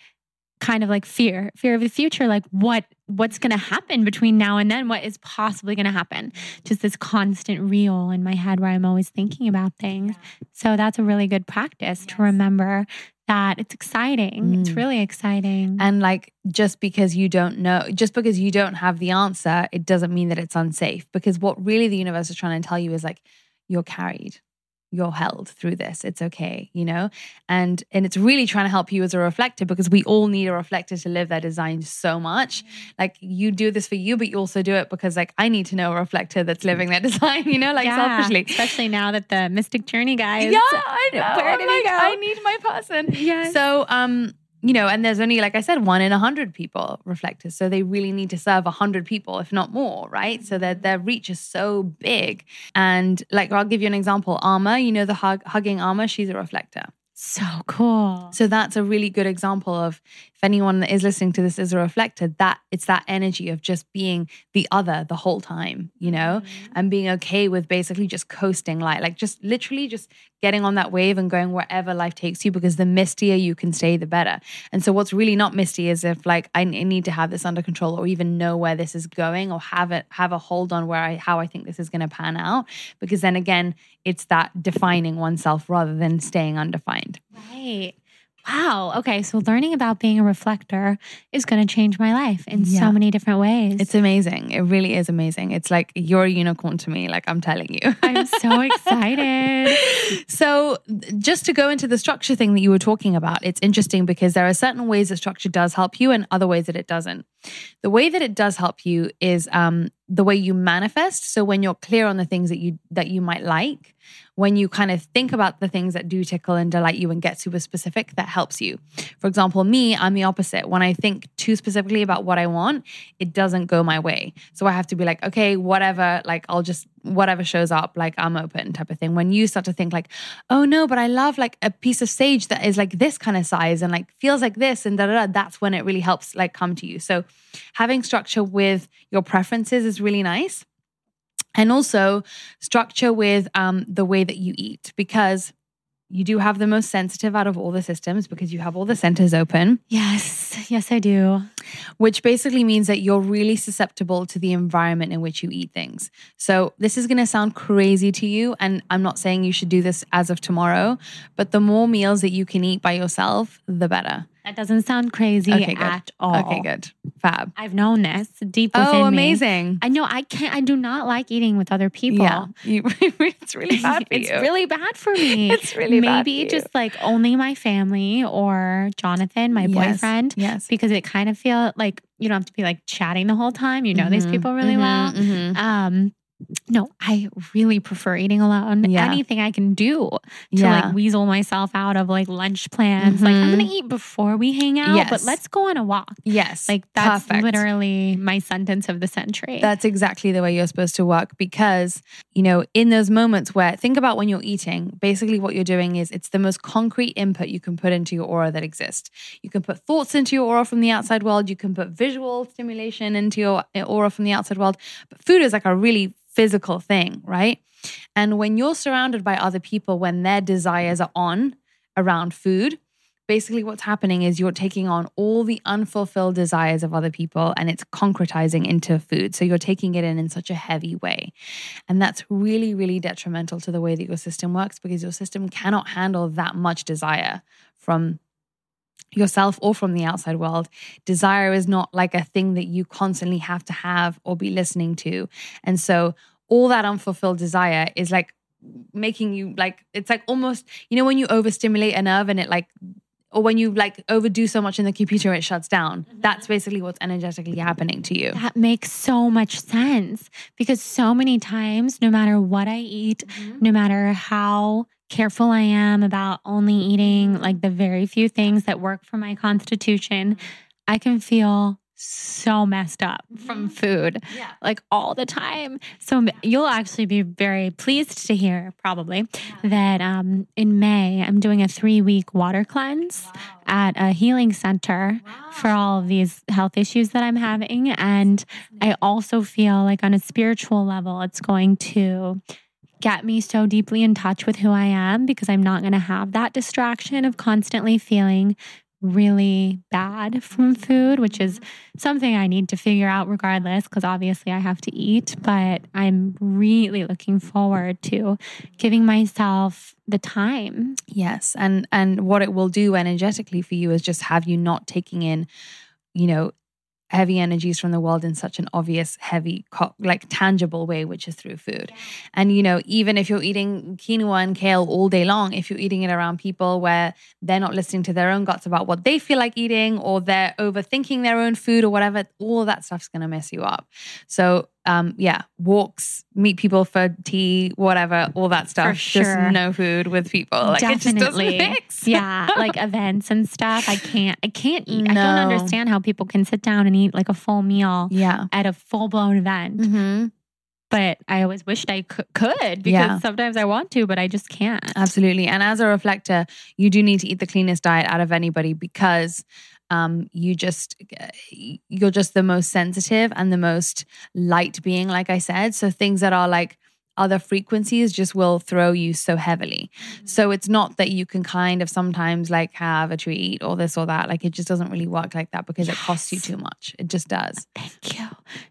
kind of like fear, fear of the future. Like what what's gonna happen between now and then? What is possibly gonna happen? Just this constant reel in my head where I'm always thinking about things. So that's a really good practice to remember that. It's exciting. It's Mm. really exciting. And like, just because you don't know, just because you don't have the answer, it doesn't mean that it's unsafe. Because what really the universe is trying to tell you is like, you're carried, you're held through this. It's okay, you know? And and it's really trying to help you as a reflector because we all need a reflector to live their design so much. Like you do this for you, but you also do it because like I need to know a reflector that's living their (laughs) design, you know, like Yeah, selfishly. Especially now that the Mystic Journey guys. Yeah, I know. Where did like, go? I need my person. yeah So, um, you know, and there's only, like I said, one in a hundred people reflectors. So they really need to serve a hundred people, if not more, right? So that their reach is so big. And like, I'll give you an example. Amma, you know, the hug, hugging Amma, she's a reflector. So cool. So that's a really good example of if anyone that is listening to this is a reflector, that it's that energy of just being the other the whole time, you know, mm-hmm. and being okay with basically just coasting like like just literally just getting on that wave and going wherever life takes you because the mistier you can stay, the better. And so what's really not misty is if like I need to have this under control or even know where this is going or have it have a hold on where I how I think this is going to pan out because then again it's that defining oneself rather than staying undefined. Right. Wow. Okay. So learning about being a reflector is going to change my life in Yeah. so many different ways. It's amazing. It really is amazing. It's like you're a unicorn to me, like I'm telling you. I'm so (laughs) excited. so, just to go into the structure thing that you were talking about, it's interesting because there are certain ways that structure does help you and other ways that it doesn't. The way that it does help you is um, the way you manifest. So when you're clear on the things that you that you might like, when you kind of think about the things that do tickle and delight you and get super specific, that helps you. For example, me, I'm the opposite. When I think too specifically about what I want, it doesn't go my way. So I have to be like, okay, whatever, like I'll just whatever shows up, like I'm open type of thing. When you start to think like, oh no, but I love like a piece of sage that is like this kind of size and like feels like this and da da da, that's when it really helps like come to you. So having structure with your preferences is really nice. And also structure with um, the way that you eat because you do have the most sensitive out of all the systems because you have all the centers open, yes. Yes, I do. which basically means that you're really susceptible to the environment in which you eat things. So, this is going to sound crazy to you. And I'm not saying you should do this as of tomorrow, but the more meals that you can eat by yourself, the better. That doesn't sound crazy Okay, good. at all. Okay, good. Fab. I've known this deep within Oh, me. amazing. I know I can't. I do not like eating with other people. Yeah. You, (laughs) it's really bad for (laughs) it's you. really bad for me. (laughs) It's really bad maybe just like only my family or Jonathan, my Yes, boyfriend. Yes. Because it kind of feel like you don't have to be like chatting the whole time. You know these Mhm, people really mhm, well. mhm. Um, no, I really prefer eating alone. Yeah. Anything I can do to Yeah. like weasel myself out of like lunch plans. Like I'm gonna mm-hmm. eat before we hang out, but let's go on a walk. Yes. Like that's Perfect. literally my sentence of the century. That's exactly the way you're supposed to work because, you know, in those moments where think about when you're eating, basically what you're doing is it's the most concrete input you can put into your aura that exists. You can put thoughts into your aura from the outside world, you can put visual stimulation into your aura from the outside world, but food is like a really physical thing, right? And when you're surrounded by other people when their desires are on around food, basically what's happening is you're taking on all the unfulfilled desires of other people and it's concretizing into food. So you're taking it in in such a heavy way. And that's really, really detrimental to the way that your system works because your system cannot handle that much desire from yourself or from the outside world. Desire is not like a thing that you constantly have to have or be listening to. And so all that unfulfilled desire is like making you like it's like almost you know when you overstimulate a nerve and it like or when you like overdo so much in the computer it shuts down mm-hmm. that's basically what's energetically happening to you That makes so much sense because so many times, no matter what I eat, mm-hmm. no matter how careful I am about only eating like the very few things that work for my constitution, I can feel so messed up from food yeah. like all the time. So you'll actually be very pleased to hear probably that um, in May I'm doing a three week water cleanse at a healing center for all of these health issues that I'm having. And I also feel like on a spiritual level, it's going to get me so deeply in touch with who I am because I'm not going to have that distraction of constantly feeling really bad from food, which is mm-hmm. something I need to figure out regardless, because obviously I have to eat. But I'm really looking forward to giving myself the time. Yes. And and what it will do energetically for you is just have you not taking in, you know, heavy energies from the world in such an obvious, heavy, like tangible way, which is through food. And, you know, even if you're eating quinoa and kale all day long, if you're eating it around people where they're not listening to their own guts about what they feel like eating or they're overthinking their own food or whatever, all of that stuff's going to mess you up. So, um, yeah, walks, meet people for tea, whatever, all that stuff. sure. Just no food with people. Like Definitely. it just doesn't mix. yeah, (laughs) like events and stuff. I can't. I can't eat. I don't understand how people can sit down and eat like a full meal yeah. at a full blown event. Mm-hmm. But I always wished I cou- could because Yeah. sometimes I want to, but I just can't. Absolutely. And as a reflector, you do need to eat the cleanest diet out of anybody because um, you just you're just the most sensitive and the most light being, like I said. So things that are like other frequencies just will throw you so heavily. So it's not that you can kind of sometimes like have a treat or this or that. Like it just doesn't really work like that because it costs you too much. It just does. Thank you.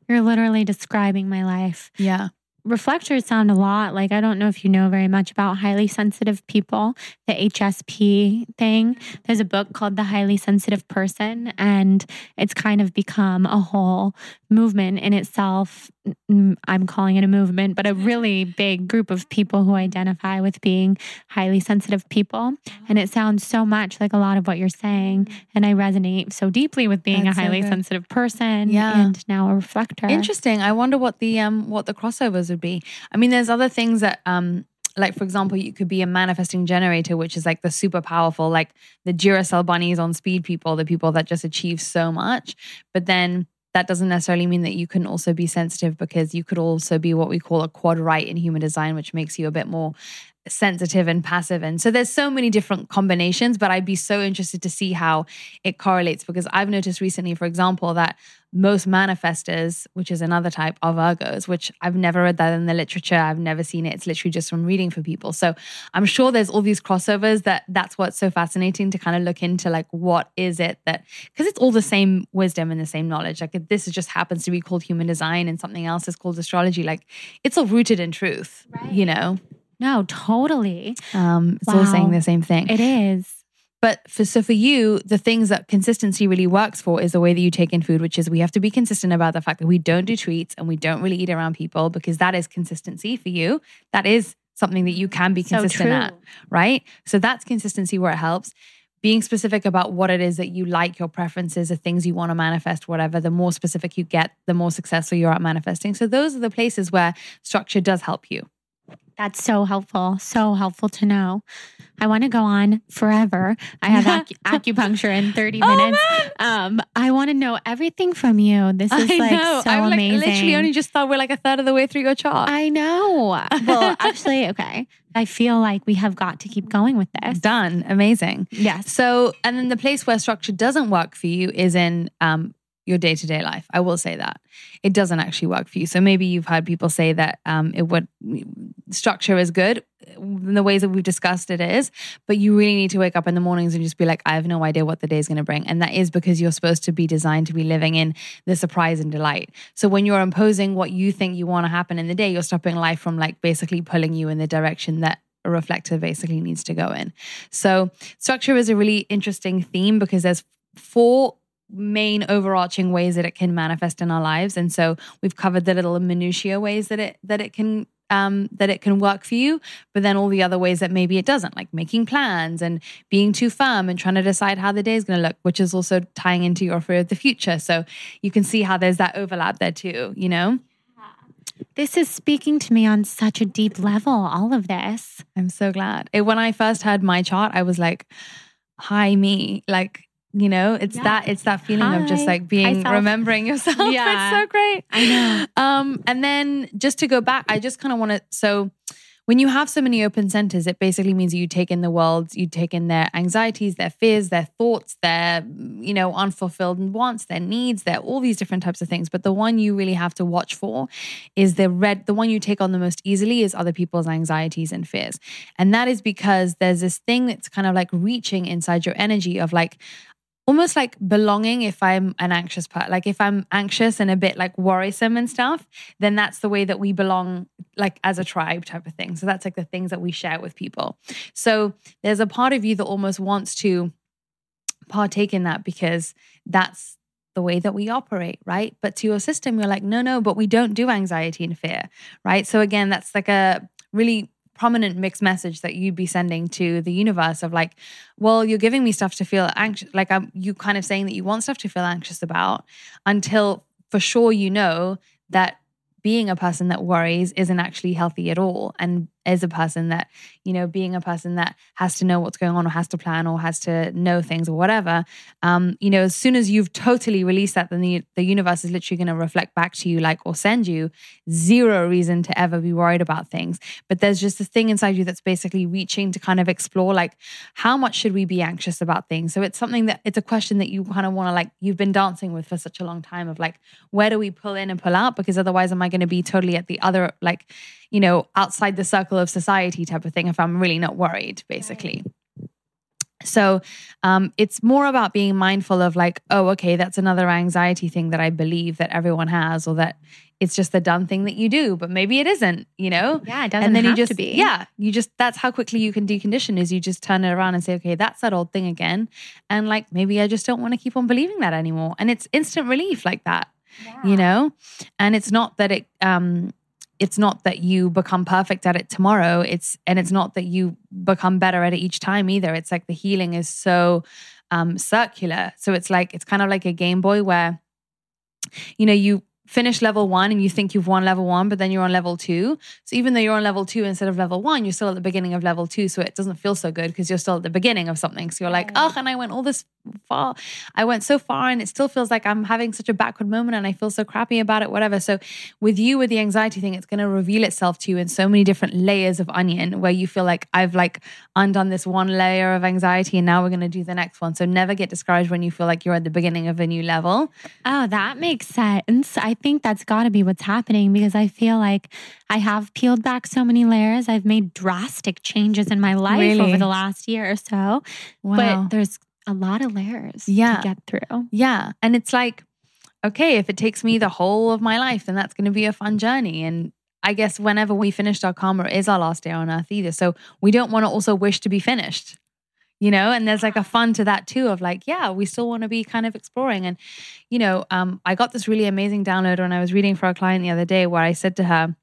You're literally describing my life. Yeah. Reflectors sound a lot like I don't know if you know very much about highly sensitive people, the HSP thing. There's a book called The Highly Sensitive Person, and it's kind of become a whole movement in itself. I'm calling it a movement, but a really big group of people who identify with being highly sensitive people. And it sounds so much like a lot of what you're saying. And I resonate so deeply with being That's a highly good. sensitive person Yeah. and now a reflector. Interesting. I wonder what the um what the crossovers would be. I mean, there's other things that um like for example, you could be a manifesting generator, which is like the super powerful, like the Duracell bunnies on speed people, the people that just achieve so much. But then that doesn't necessarily mean that you can also be sensitive because you could also be what we call a quad right in human design, which makes you a bit more sensitive and passive. And so there's so many different combinations, but I'd be so interested to see how it correlates because I've noticed recently, for example, that most manifestors, which is another type of Virgos, which I've never read that in the literature, I've never seen it. It's literally just from reading for people. So I'm sure there's all these crossovers that that's what's so fascinating to kind of look into like what is it that because it's all the same wisdom and the same knowledge. Like this just happens to be called human design and something else is called astrology, like it's all rooted in truth, you know? No, totally. Um, it's all saying the same thing. It is. But for so for you, the things that consistency really works for is the way that you take in food, which is we have to be consistent about the fact that we don't do treats and we don't really eat around people because that is consistency for you. That is something that you can be consistent true. at, right? So that's consistency where it helps. Being specific about what it is that you like, your preferences, the things you want to manifest, whatever, the more specific you get, the more successful you're at manifesting. So those are the places where structure does help you. That's so helpful. So helpful to know. I want to go on forever. I have (laughs) acu- acupuncture in 30 Oh, minutes. um, I want to know everything from you. This is I like know. so I've like literally only just thought we're like a third of the way through your chart. I know. Well, actually, okay. I feel like we have got to keep going with this. Done. Amazing. Yes. So, and then the place where structure doesn't work for you is in um, your day to day life. I will say that it doesn't actually work for you. So maybe you've heard people say that um, it would structure is good in the ways that we've discussed it is, but you really need to wake up in the mornings and just be like, I have no idea what the day is going to bring. And that is because you're supposed to be designed to be living in the surprise and delight. So when you're imposing what you think you want to happen in the day, you're stopping life from like basically pulling you in the direction that a reflector basically needs to go in. So structure is a really interesting theme because there's four main overarching ways that it can manifest in our lives and so we've covered the little minutiae ways that it that it can um, that it can work for you, but then all the other ways that maybe it doesn't, like making plans and being too firm and trying to decide how the day is going to look, which is also tying into your fear of the future. So you can see how there's that overlap there too, you know? This is speaking to me on such a deep level, all of this. I'm so glad. It, when I first heard my chart, I was like, hi, me. Like, you know, it's Yeah. that it's that feeling of just like being Hi, remembering yourself. (laughs) Yeah. it's so great. I know. Um, and then just to go back, I just kind of want to so when you have so many open centers, it basically means you take in the world, you take in their anxieties, their fears, their thoughts, their, you know, unfulfilled wants, their needs, their all these different types of things. But the one you really have to watch for is the red, the one you take on the most easily is other people's anxieties and fears. And that is because there's this thing that's kind of like reaching inside your energy of like, almost like belonging if I'm an anxious part. Like if I'm anxious and a bit like worrisome and stuff, then that's the way that we belong like as a tribe type of thing. So that's like the things that we share with people. So there's a part of you that almost wants to partake in that because that's the way that we operate, right? But to your system, you're like, no, no, but we don't do anxiety and fear, right? So again, that's like a really prominent mixed message that you'd be sending to the universe of like, well, you're giving me stuff to feel anxious, like I'm you kind of saying that you want stuff to feel anxious about until for sure you know that being a person that worries isn't actually healthy at all. And is a person that, you know, being a person that has to know what's going on or has to plan or has to know things or whatever, um, you know, as soon as you've totally released that, then the, the universe is literally going to reflect back to you, like, or send you zero reason to ever be worried about things. But there's just a thing inside you that's basically reaching to kind of explore, like, how much should we be anxious about things? So it's something that it's a question that you kind of want to, like, you've been dancing with for such a long time of like, where do we pull in and pull out? Because otherwise, am I going to be totally at the other, like, you know, outside the circle of society type of thing if I'm really not worried, basically. So um, it's more about being mindful of like, oh, okay, that's another anxiety thing that I believe that everyone has, or that it's just the done thing that you do, but maybe it isn't, you know? Yeah, it doesn't and then you just, to be. Yeah, you just that's how quickly you can decondition is you just turn it around and say, okay, that's that old thing again, and like maybe I just don't want to keep on believing that anymore, and it's instant relief like that, you know, and it's not that it um it's not that you become perfect at it tomorrow. It's and it's not that you become better at it each time either. It's like the healing is so um circular. So it's like it's kind of like a game boy where you know you finish level one and you think you've won level one, but then you're on level two. So even though you're on level two instead of level one, you're still at the beginning of level two. So it doesn't feel so good because you're still at the beginning of something. So you're like, oh, and I went all this far. I went so far and it still feels like I'm having such a backward moment and I feel so crappy about it, whatever. So with you, with the anxiety thing, it's going to reveal itself to you in so many different layers of onion where you feel like I've like undone this one layer of anxiety and now we're going to do the next one. So never get discouraged when you feel like you're at the beginning of a new level. Oh, that makes sense. I think that's got to be what's happening because I feel like I have peeled back so many layers. I've made drastic changes in my life Really? over the last year or so. Wow. But there's a lot of layers Yeah. to get through. Yeah. And it's like, okay, if it takes me the whole of my life, then that's going to be a fun journey. And I guess whenever we finished our karma it is our last day on earth either. So we don't want to also wish to be finished, you know? And there's like a fun to that too of like, yeah, we still want to be kind of exploring. And, you know, um, I got this really amazing download when I was reading for a client the other day where I said to her,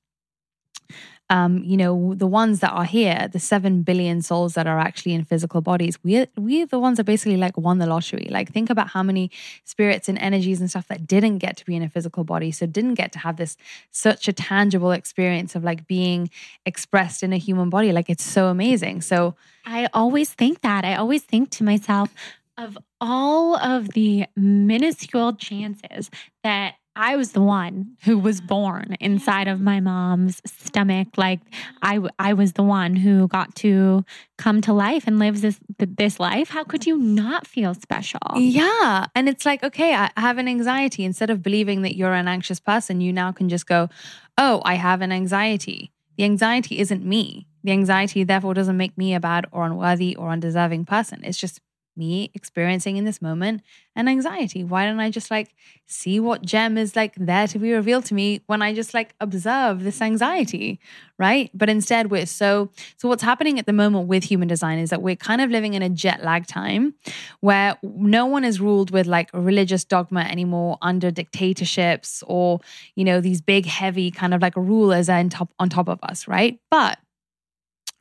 um, you know, the ones that are here, the seven billion souls that are actually in physical bodies, we're we're the ones that basically like won the lottery. Like think about how many spirits and energies and stuff that didn't get to be in a physical body, so didn't get to have this such a tangible experience of like being expressed in a human body. Like it's so amazing. So I always think that. I always think to myself of all of the minuscule chances that I was the one who was born inside of my mom's stomach. Like I, I was the one who got to come to life and live this this life. How could you not feel special? Yeah. And it's like, okay, I have an anxiety. Instead of believing that you're an anxious person, you now can just go, oh, I have an anxiety. The anxiety isn't me. The anxiety, therefore, doesn't make me a bad or unworthy or undeserving person. It's just me experiencing in this moment an anxiety. Why don't I just like see what gem is like there to be revealed to me when I just like observe this anxiety, right? But instead, we're so, so what's happening at the moment with human design is that we're kind of living in a jet lag time where no one is ruled with like religious dogma anymore under dictatorships or, you know, these big, heavy kind of like rulers are on top, on top of us, right? But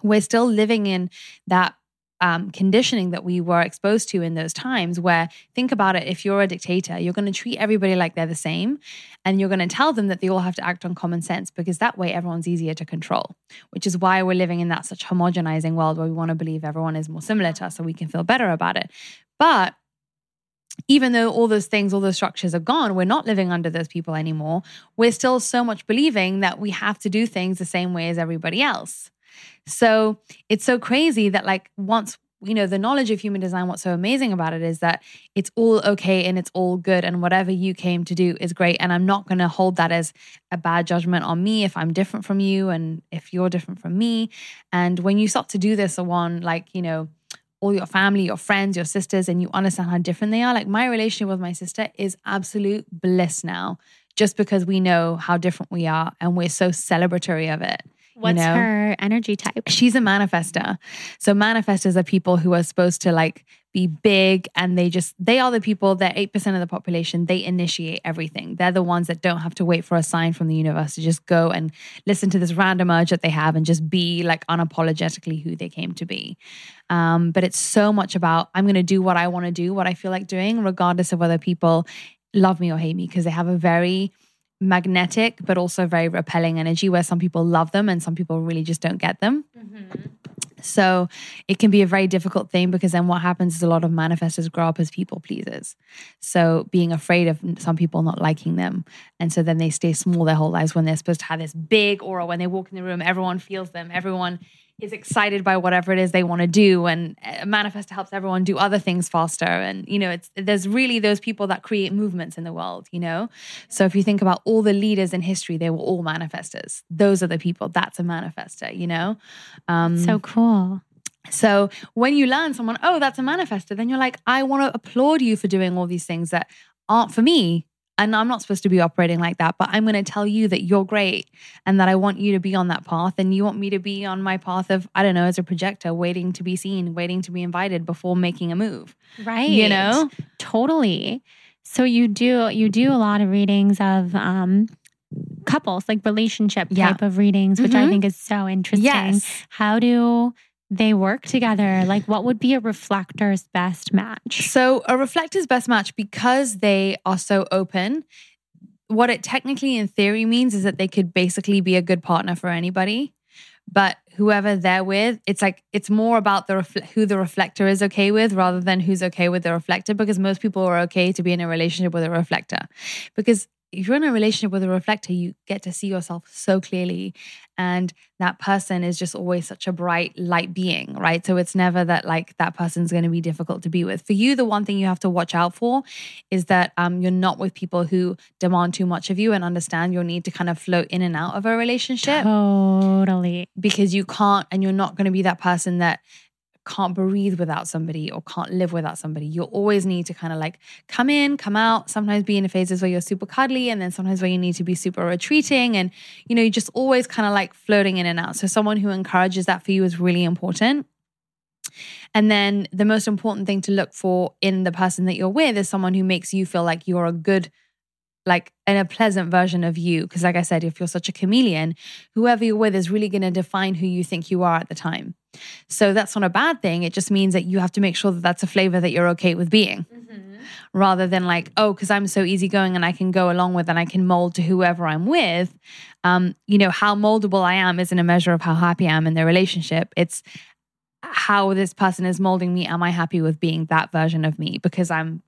we're still living in that um, conditioning that we were exposed to in those times where think about it if you're a dictator you're going to treat everybody like they're the same and you're going to tell them that they all have to act on common sense because that way everyone's easier to control which is why we're living in that such homogenizing world where we want to believe everyone is more similar to us so we can feel better about it but even though all those things, all those structures are gone, we're not living under those people anymore. We're still so much believing that we have to do things the same way as everybody else. So it's so crazy that, like, once you know, the knowledge of human design, what's so amazing about it is that it's all okay and it's all good, and whatever you came to do is great. And I'm not going to hold that as a bad judgment on me if I'm different from you and if you're different from me. And when you start to do this on, like, you know, all your family, your friends, your sisters, and you understand how different they are. Like my relationship with my sister is absolute bliss now, just because we know how different we are and we're so celebratory of it. What's you know? her energy type? She's a manifester. So manifestors are people who are supposed to like be big and they just they are the people that 8% of the population they initiate everything. They're the ones that don't have to wait for a sign from the universe to just go and listen to this random urge that they have and just be like unapologetically who they came to be. Um, but it's so much about I'm going to do what I want to do, what I feel like doing, regardless of whether people love me or hate me, because they have a very magnetic but also very repelling energy where some people love them and some people really just don't get them. Mm-hmm. So it can be a very difficult thing because then what happens is a lot of manifestors grow up as people pleasers. So being afraid of some people not liking them. And so then they stay small their whole lives when they're supposed to have this big aura. When they walk in the room, everyone feels them. Everyone is excited by whatever it is they want to do and a manifestor helps everyone do other things faster and you know it's there's really those people that create movements in the world you know so if you think about all the leaders in history they were all manifestors those are the people that's a manifestor you know um So cool. so when you learn someone, oh, that's a manifestor, then you're like, I want to applaud you for doing all these things that aren't for me. And I'm not supposed to be operating like that, but I'm going to tell you that you're great and that I want you to be on that path. And you want me to be on my path of, I don't know, as a projector, waiting to be seen, waiting to be invited before making a move. Right. You know? Totally. So you do you do a lot of readings of um couples, like relationship Yeah. type of readings, which I Mhm. think is so interesting. Yes. How do they work together? Like what would be a reflector's best match? So a reflector's best match because they are so open. What it technically in theory means is that they could basically be a good partner for anybody. But whoever they're with, it's like it's more about the who the reflector is okay with rather than who's okay with the reflector because most people are okay to be in a relationship with a reflector. Because if you're in a relationship with a reflector, you get to see yourself so clearly. And that person is just always such a bright light being, right? So it's never that like that person's going to be difficult to be with. For you, the one thing you have to watch out for is that um, you're not with people who demand too much of you and understand your need to kind of float in and out of a relationship Totally. because you can't, and you're not going to be that person that can't breathe without somebody or can't live without somebody. You'll always need to kind of like come in, come out, sometimes be in phases where you're super cuddly, and then sometimes where you need to be super retreating. And, you know, you're just always kind of like floating in and out. So, someone who encourages that for you is really important. And then the most important thing to look for in the person that you're with is someone who makes you feel like you're a good, like, in a pleasant version of you. Because, like I said, if you're such a chameleon, whoever you're with is really going to define who you think you are at the time. So that's not a bad thing. It just means that you have to make sure that that's a flavor that you're okay with being rather than like, oh, because I'm so easygoing and I can go along with and I can mold to whoever I'm with. Um, you know, how moldable I am isn't a measure of how happy I am in the relationship. It's how this person is molding me. Am I happy with being that version of me? Because I'm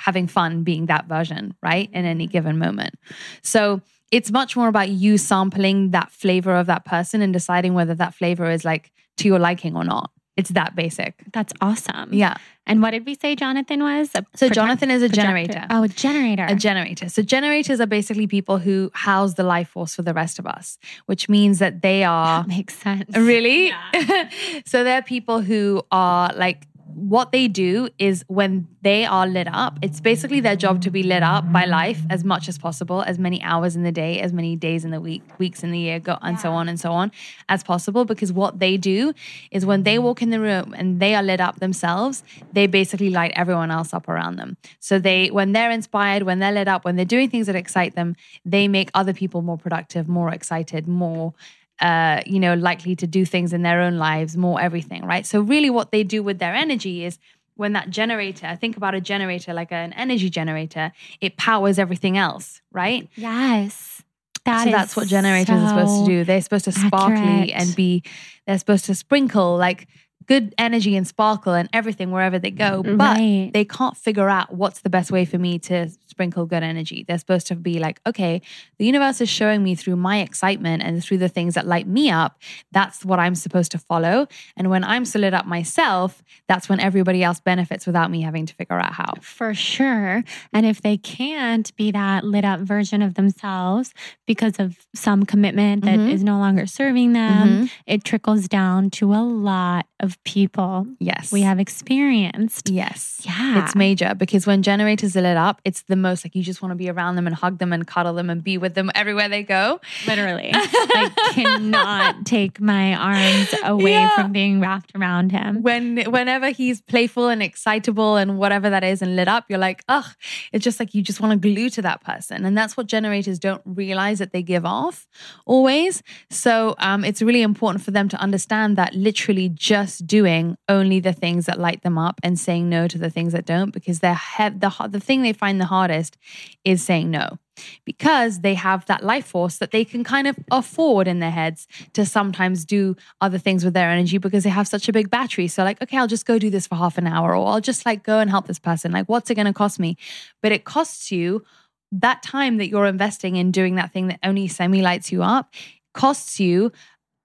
having fun being that version, right? In any given moment. So it's much more about you sampling that flavor of that person and deciding whether that flavor is like to your liking or not. It's that basic. That's awesome. Yeah. And what did we say Jonathan was? A So protect- Jonathan is a projector. generator. Oh, a generator. A generator. So generators are basically people who house the life force for the rest of us, which means that they are that makes sense. really. Yeah. (laughs) so they're people who are like what they do is when they are lit up, it's basically their job to be lit up by life as much as possible, as many hours in the day, as many days in the week, weeks in the year, go and so on and so on as possible. Because what they do is when they walk in the room and they are lit up themselves, they basically light everyone else up around them. So they, when they're inspired, when they're lit up, when they're doing things that excite them, they make other people more productive, more excited, more uh, you know, likely to do things in their own lives, more everything, right? So, really, what they do with their energy is when that generator, think about a generator like an energy generator, it powers everything else, right? Yes. That so that's what generators are supposed to do. They're supposed to sparkly accurate. and be, they're supposed to sprinkle like good energy and sparkle and everything wherever they go. But Right. they can't figure out what's the best way for me to sprinkle good energy. They're supposed to be like, okay, the universe is showing me through my excitement and through the things that light me up. That's what I'm supposed to follow. And when I'm so lit up myself, that's when everybody else benefits without me having to figure out how. For sure. And if they can't be that lit up version of themselves because of some commitment that is Mhm. no longer serving them, Mhm. it trickles down to a lot of people Yes. we have experienced. Yes. Yeah. It's major because when generators are lit up, it's the most like you just want to be around them and hug them and cuddle them and be with them everywhere they go. Literally. (laughs) I cannot take my arms away Yeah. from being wrapped around him. When whenever he's playful and excitable and whatever that is and lit up, you're like, ugh, it's just like you just want to glue to that person. And that's what generators don't realize that they give off always. So um, it's really important for them to understand that literally just doing only the things that light them up and saying no to the things that don't, because they're he- the the thing they find the hardest is saying no. Because they have that life force that they can kind of afford in their heads to sometimes do other things with their energy because they have such a big battery. So, like, okay, I'll just go do this for half an hour, or I'll just like go and help this person. Like, what's it going to cost me? But it costs you that time that you're investing in doing that thing that only semi lights you up costs you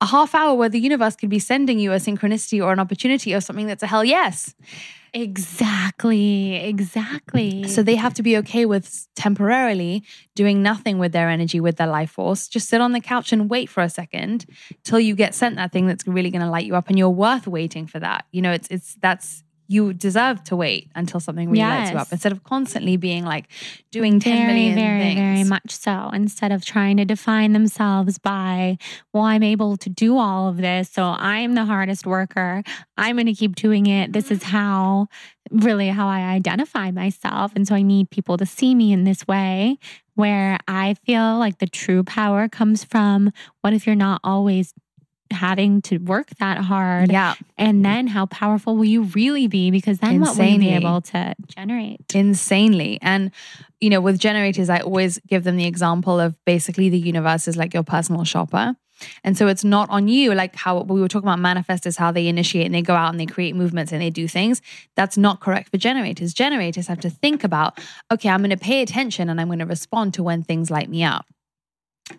a half hour where the universe could be sending you a synchronicity or an opportunity or something that's a hell yes. Exactly. Exactly. So they have to be okay with temporarily doing nothing with their energy, with their life force. Just sit on the couch and wait for a second till you get sent that thing that's really going to light you up, and you're worth waiting for that. You know, it's it's that's you deserve to wait until something really lights you up instead of constantly being like doing ten very, million very, things. very much so. Instead of trying to define themselves by, well, I'm able to do all of this, so I'm the hardest worker. I'm going to keep doing it. This is how, really, how I identify myself, and so I need people to see me in this way. Where I feel like the true power comes from. What if you're not always having to work that hard? Yeah. And then how powerful will you really be? Because then what will you be able to generate? insanely. And, you know, with generators, I always give them the example of basically the universe is like your personal shopper. And so it's not on you, like how we were talking about manifestors, how they initiate and they go out and they create movements and they do things. That's not correct for generators. Generators have to think about, okay, I'm going to pay attention and I'm going to respond to when things light me up.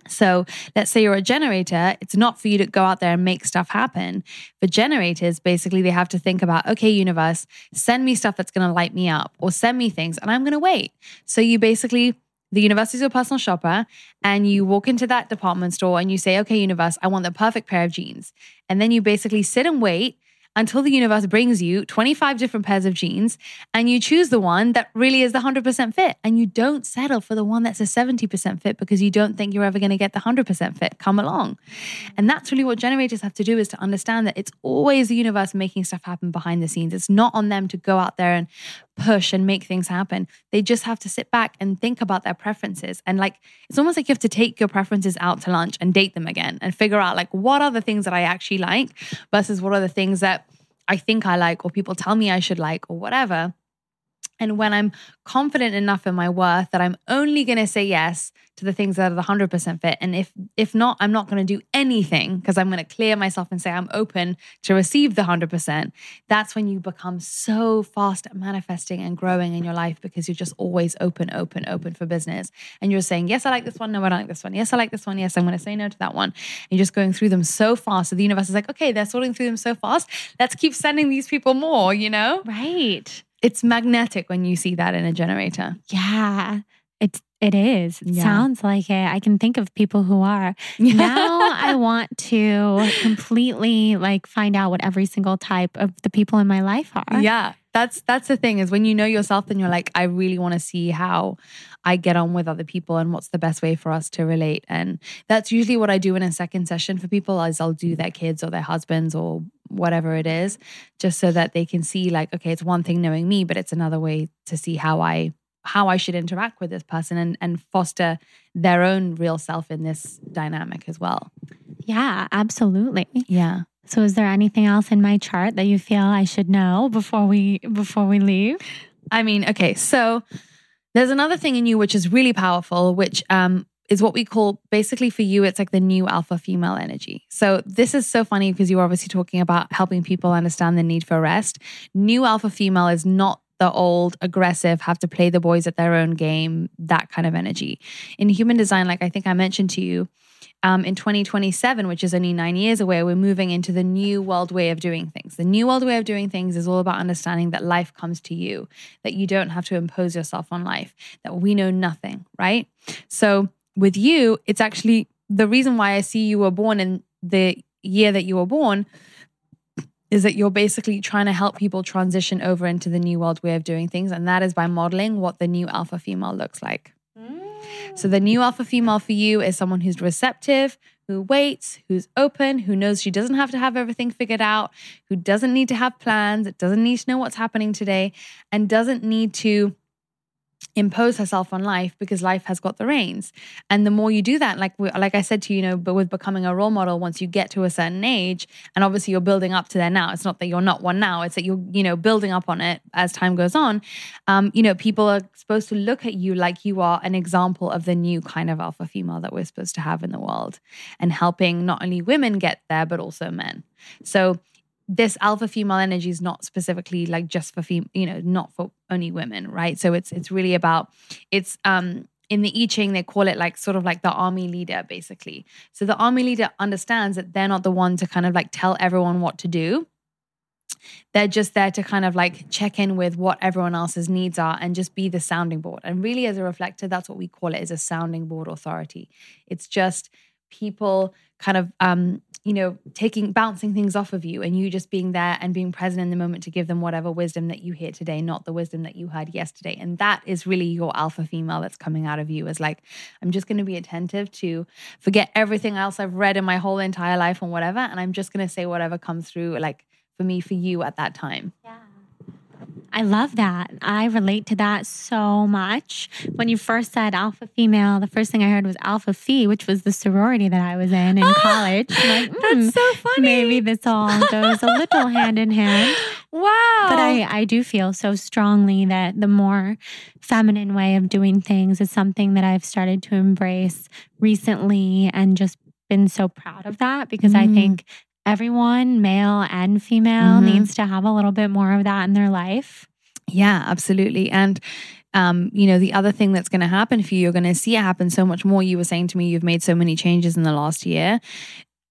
So let's say you're a generator, it's not for you to go out there and make stuff happen. For generators, basically, they have to think about, okay, universe, send me stuff that's going to light me up or send me things and I'm going to wait. So you basically, the universe is your personal shopper and you walk into that department store and you say, okay, universe, I want the perfect pair of jeans. And then you basically sit and wait until the universe brings you 25 different pairs of jeans and you choose the one that really is the 100% fit. And you don't settle for the one that's a 70% fit because you don't think you're ever going to get the 100% fit. Come along. And that's really what generators have to do is to understand that it's always the universe making stuff happen behind the scenes. It's not on them to go out there and push and make things happen they just have to sit back and think about their preferences and like it's almost like you have to take your preferences out to lunch and date them again and figure out like what are the things that I actually like versus what are the things that I think I like or people tell me I should like or whatever. And when I'm confident enough in my worth that I'm only going to say yes to the things that are the 100% fit. And if if not, I'm not going to do anything because I'm going to clear myself and say I'm open to receive the 100%. That's when you become so fast at manifesting and growing in your life because you're just always open, open, open for business. And you're saying, yes, I like this one. No, I don't like this one. Yes, I like this one. Yes, I'm going to say no to that one. And you're just going through them so fast. So the universe is like, okay, they're sorting through them so fast. Let's keep sending these people more, you know? Right. It's magnetic when you see that in a generator. Yeah. It's. It Yeah. sounds like it. I can think of people who are. (laughs) Now I want to completely like find out what every single type of the people in my life are. Yeah. That's that's the thing is when you know yourself then you're like I really want to see how I get on with other people and what's the best way for us to relate and that's usually what I do in a second session for people is I'll do their kids or their husbands or whatever it is just so that they can see like okay it's one thing knowing me but it's another way to see how I how I should interact with this person and and foster their own real self in this dynamic as well. Yeah, absolutely. Yeah. So is there anything else in my chart that you feel I should know before we before we leave? I mean, okay, so there's another thing in you which is really powerful, which um is what we call basically for you, it's like the new alpha female energy. So this is so funny because you're obviously talking about helping people understand the need for rest. New alpha female is not the old aggressive, have to play the boys at their own game, that kind of energy. In human design, like I think I mentioned to you, um, in 2027, which is only nine years away, we're moving into the new world way of doing things. The new world way of doing things is all about understanding that life comes to you, that you don't have to impose yourself on life, that we know nothing, right? So with you, it's actually the reason why I see you were born in the year that you were born is that you're basically trying to help people transition over into the new world way of doing things. And that is by modeling what the new alpha female looks like. Mm. So the new alpha female for you is someone who's receptive, who waits, who's open, who knows she doesn't have to have everything figured out, who doesn't need to have plans, doesn't need to know what's happening today, and doesn't need to impose herself on life because life has got the reins. And the more you do that like like i said to you, you know but with becoming a role model once you get to a certain age and obviously you're building up to there now it's not that you're not one now it's that you're you know building up on it as time goes on um you know people are supposed to look at you like you are an example of the new kind of alpha female that we're supposed to have in the world and helping not only women get there but also men. So this alpha female energy is not specifically like just for fem- you know not for only women right so it's it's really about it's um in the I Ching, they call it like sort of like the army leader, basically. So the army leader understands that they're not the one to kind of like tell everyone what to do. They're just there to kind of like check in with what everyone else's needs are and just be the sounding board. And really, as a reflector, that's what we call it is a sounding board authority. It's just people kind of um you know taking bouncing things off of you and you just being there and being present in the moment to give them whatever wisdom that you hear today not the wisdom that you heard yesterday. And that is really your alpha female that's coming out of you is like i'm just going to be attentive to forget everything else i've read in my whole entire life and whatever and i'm just going to say whatever comes through like for me for you at that time. Yeah I love that. I relate to that so much. When you first said alpha female, the first thing I heard was alpha phi, which was the sorority that I was in in college. Like, mm, That's so funny. Maybe this all goes a little hand in hand. (laughs) Wow. But I, I do feel so strongly that the more feminine way of doing things is something that I've started to embrace recently and just been so proud of that because mm. I think everyone, male and female, mm-hmm. needs to have a little bit more of that in their life. Yeah, absolutely. And um, you know, the other thing that's going to happen for you, you're going to see it happen so much more. You were saying to me, you've made so many changes in the last year.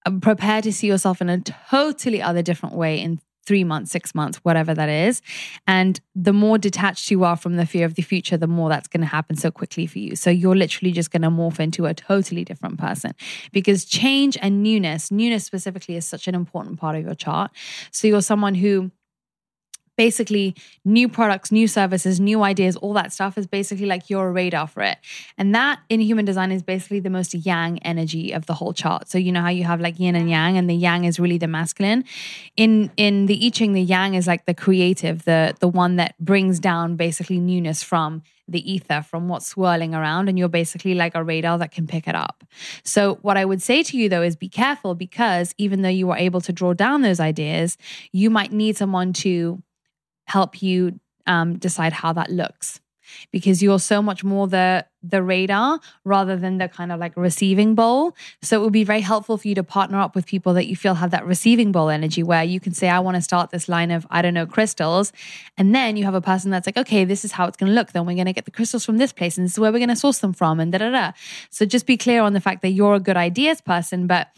Uh, prepare to see yourself in a totally other different way in three months, six months, whatever that is. And the more detached you are from the fear of the future, the more that's going to happen so quickly for you. So you're literally just going to morph into a totally different person because change and newness, newness specifically, is such an important part of your chart. So you're someone who basically new products, new services, new ideas, all that stuff is basically like your radar for it. And that in human design is basically the most yang energy of the whole chart. So you know how you have like yin and yang and the yang is really the masculine. In in the I Ching, the yang is like the creative, the the one that brings down basically newness from the ether from what's swirling around and you're basically like a radar that can pick it up. So what I would say to you though is be careful because even though you are able to draw down those ideas, you might need someone to help you um, decide how that looks. Because you're so much more the the radar rather than the kind of like receiving bowl. So it would be very helpful for you to partner up with people that you feel have that receiving bowl energy where you can say i want to start this line of i don't know crystals. And then you have a person that's like okay this is how it's going to look. Then we're going to get the crystals from this place and this is where we're going to source them from and da da da. So just be clear on the fact that you're a good ideas person but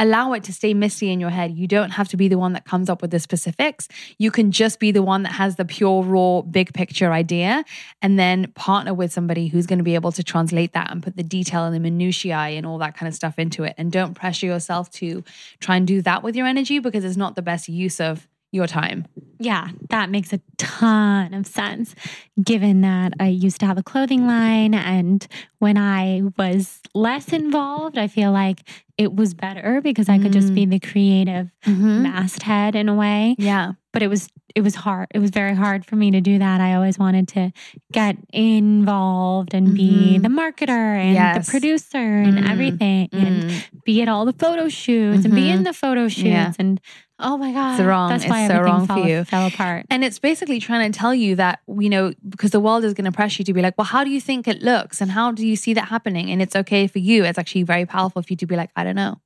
allow it to stay misty in your head. You don't have to be the one that comes up with the specifics. You can just be the one that has the pure, raw, big picture idea and then partner with somebody who's going to be able to translate that and put the detail and the minutiae and all that kind of stuff into it. And don't pressure yourself to try and do that with your energy because it's not the best use of your time. Yeah, that makes a ton of sense given that I used to have a clothing line. And when I was less involved, I feel like it was better because I could just be mm. the creative mm-hmm. masthead in a way. Yeah. But it was it was hard. It was very hard for me to do that. I always wanted to get involved and mm-hmm. be the marketer and yes. the producer and mm-hmm. everything and mm-hmm. be at all the photo shoots and be in mm-hmm. the photo shoots yeah. and Oh my God. It's wrong. That's why it's so wrong fell, for you. fell apart. And it's basically trying to tell you that, you know, because the world is going to press you to be like, well, how do you think it looks? And how do you see that happening? And it's okay for you. It's actually very powerful for you to be like, I don't know.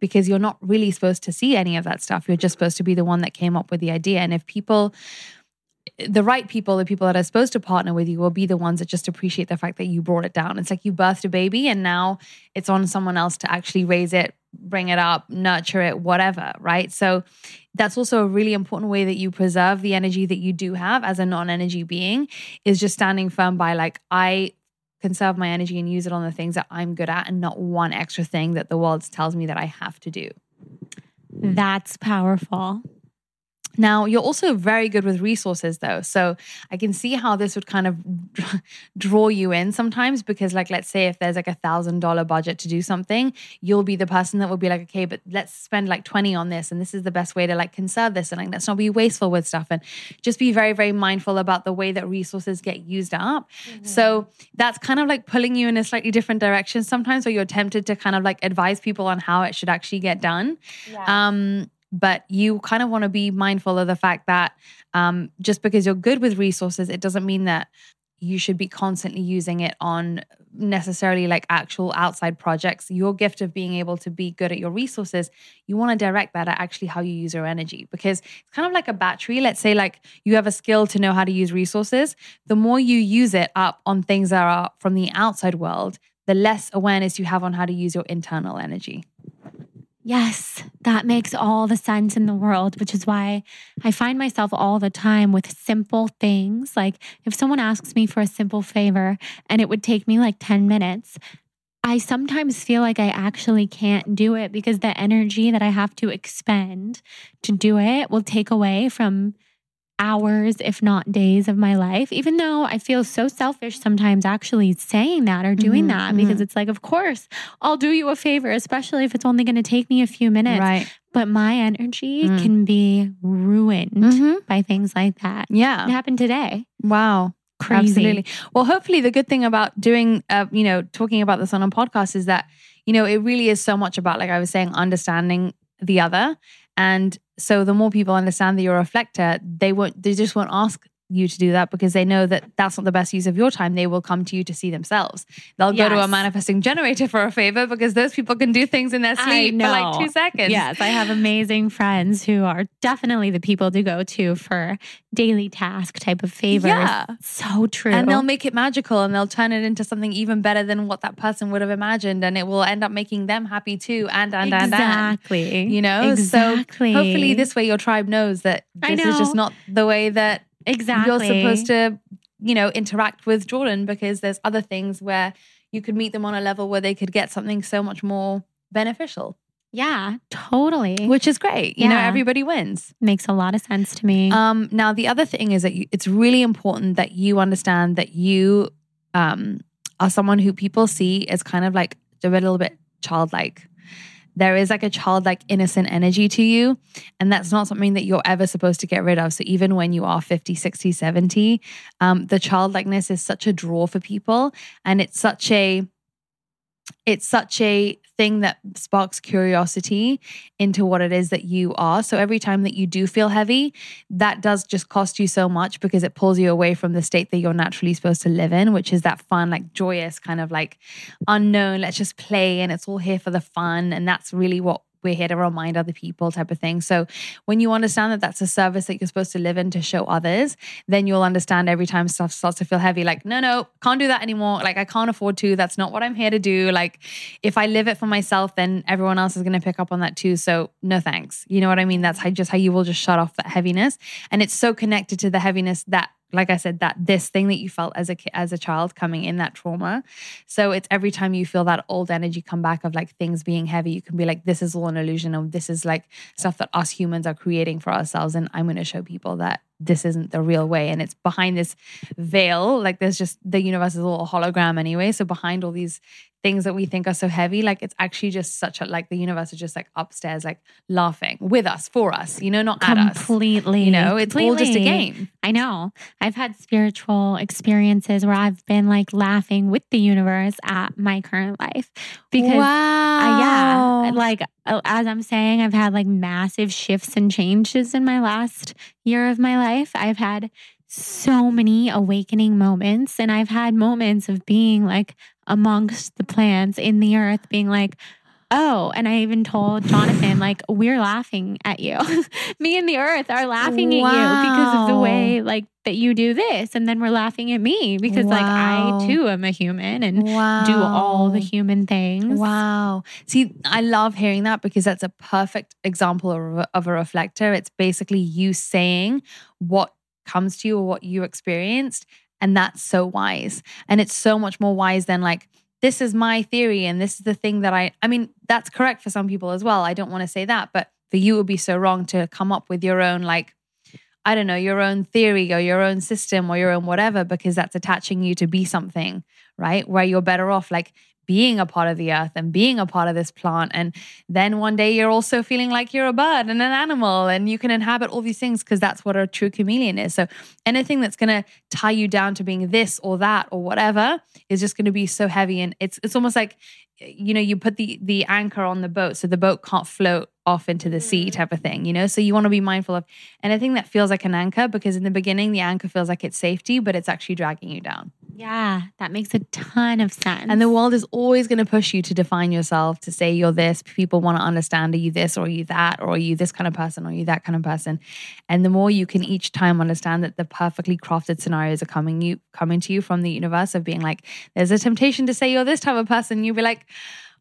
Because you're not really supposed to see any of that stuff. You're just supposed to be the one that came up with the idea. And if people, the right people, the people that are supposed to partner with you, will be the ones that just appreciate the fact that you brought it down. It's like you birthed a baby and now it's on someone else to actually raise it bring it up, nurture it, whatever, right? So that's also a really important way that you preserve the energy that you do have as a non-energy being is just standing firm by like I conserve my energy and use it on the things that I'm good at and not one extra thing that the world tells me that I have to do. That's powerful. Now, you're also very good with resources, though. So I can see how this would kind of (laughs) draw you in sometimes because, like, let's say if there's like a thousand dollar budget to do something, you'll be the person that will be like, okay, but let's spend like 20 on this. And this is the best way to like conserve this. And like, let's not be wasteful with stuff and just be very, very mindful about the way that resources get used up. Mm-hmm. So that's kind of like pulling you in a slightly different direction sometimes where you're tempted to kind of like advise people on how it should actually get done. Yeah. Um, but you kind of want to be mindful of the fact that um, just because you're good with resources, it doesn't mean that you should be constantly using it on necessarily like actual outside projects. Your gift of being able to be good at your resources, you want to direct that at actually how you use your energy because it's kind of like a battery. Let's say like you have a skill to know how to use resources. The more you use it up on things that are from the outside world, the less awareness you have on how to use your internal energy. Yes, that makes all the sense in the world, which is why I find myself all the time with simple things. Like if someone asks me for a simple favor and it would take me like 10 minutes, I sometimes feel like I actually can't do it because the energy that I have to expend to do it will take away from hours, if not days of my life, even though I feel so selfish sometimes actually saying that or doing mm-hmm, that because mm-hmm. it's like, of course, I'll do you a favor, especially if it's only going to take me a few minutes. Right. But my energy mm. can be ruined mm-hmm. by things like that. Yeah. It happened today. Wow. Crazy. Absolutely. Well, hopefully, the good thing about doing, uh, you know, talking about this on a podcast is that, you know, it really is so much about, like I was saying, understanding the other and so the more people understand that you're a reflector, they won't they just won't ask you to do that because they know that that's not the best use of your time. They will come to you to see themselves. They'll yes. go to a manifesting generator for a favor because those people can do things in their sleep for like two seconds. Yes, I have amazing friends who are definitely the people to go to for daily task type of favors. Yeah. So true. And they'll make it magical and they'll turn it into something even better than what that person would have imagined. And it will end up making them happy too. And, and, exactly. and, Exactly. You know? Exactly. So hopefully this way your tribe knows that this is just not the way that Exactly. You're supposed to, you know, interact with Jordan because there's other things where you could meet them on a level where they could get something so much more beneficial. Yeah, totally. Which is great. You yeah. know, everybody wins. Makes a lot of sense to me. Um, now, the other thing is that you, it's really important that you understand that you um, are someone who people see as kind of like a little bit childlike there is like a childlike innocent energy to you and that's not something that you're ever supposed to get rid of. So even when you are 50 60 70 um, the childlikeness is such a draw for people and it's such a it's such a thing that sparks curiosity into what it is that you are. So every time that you do feel heavy, that does just cost you so much because it pulls you away from the state that you're naturally supposed to live in, which is that fun, like joyous kind of like unknown, let's just play and it's all here for the fun. And that's really what we're here to remind other people type of thing. So when you understand that that's a service that you're supposed to live in to show others, then you'll understand every time stuff starts to feel heavy, like, no, no, can't do that anymore. Like, I can't afford to. That's not what I'm here to do. Like, if I live it for myself, then everyone else is going to pick up on that too. So no thanks. You know what I mean? That's how, just how you will just shut off that heaviness. And it's so connected to the heaviness that like I said, that this thing that you felt as a as a child coming in that trauma. So it's every time you feel that old energy come back of like things being heavy, you can be like, this is all an illusion, or this is like stuff that us humans are creating for ourselves. And I'm going to show people that this isn't the real way. And it's behind this veil, like there's just the universe is a little hologram anyway. So behind all these things that we think are so heavy, like it's actually just such a like the universe is just like upstairs, like laughing with us, for us, you know, not Completely. at us. Completely. You know, it's Completely. all just a game. I know. I've had spiritual experiences where I've been like laughing with the universe at my current life. Because uh, wow. yeah, like uh, as I'm saying, I've had like massive shifts and changes in my last year of my life. I've had so many awakening moments, and I've had moments of being like amongst the plants in the earth, being like, Oh, and I even told Jonathan, like, we're laughing at you. (laughs) me and the earth are laughing wow. at you because of the way, like, that you do this. And then we're laughing at me because, wow. like, I too am a human and wow. do all the human things. Wow. See, I love hearing that because that's a perfect example of, of a reflector. It's basically you saying what comes to you or what you experienced. And that's so wise. And it's so much more wise than, like, this is my theory and this is the thing that I I mean that's correct for some people as well. I don't want to say that, but for you it would be so wrong to come up with your own like I don't know, your own theory or your own system or your own whatever, because that's attaching you to be something, right? Where you're better off like being a part of the earth and being a part of this plant. And then one day you're also feeling like you're a bird and an animal and you can inhabit all these things because that's what a true chameleon is. So anything that's going to tie you down to being this or that or whatever is just going to be so heavy. And it's, it's almost like, you know, you put the, the anchor on the boat so the boat can't float off into the sea mm. type of thing, you know? So you want to be mindful of anything that feels like an anchor because in the beginning, the anchor feels like it's safety, but it's actually dragging you down. Yeah, that makes a ton of sense. And the world is always going to push you to define yourself, to say you're this. People want to understand are you this or are you that or are you this kind of person or are you that kind of person. And the more you can each time understand that the perfectly crafted scenarios are coming you coming to you from the universe of being like, there's a temptation to say you're this type of person. You'll be like,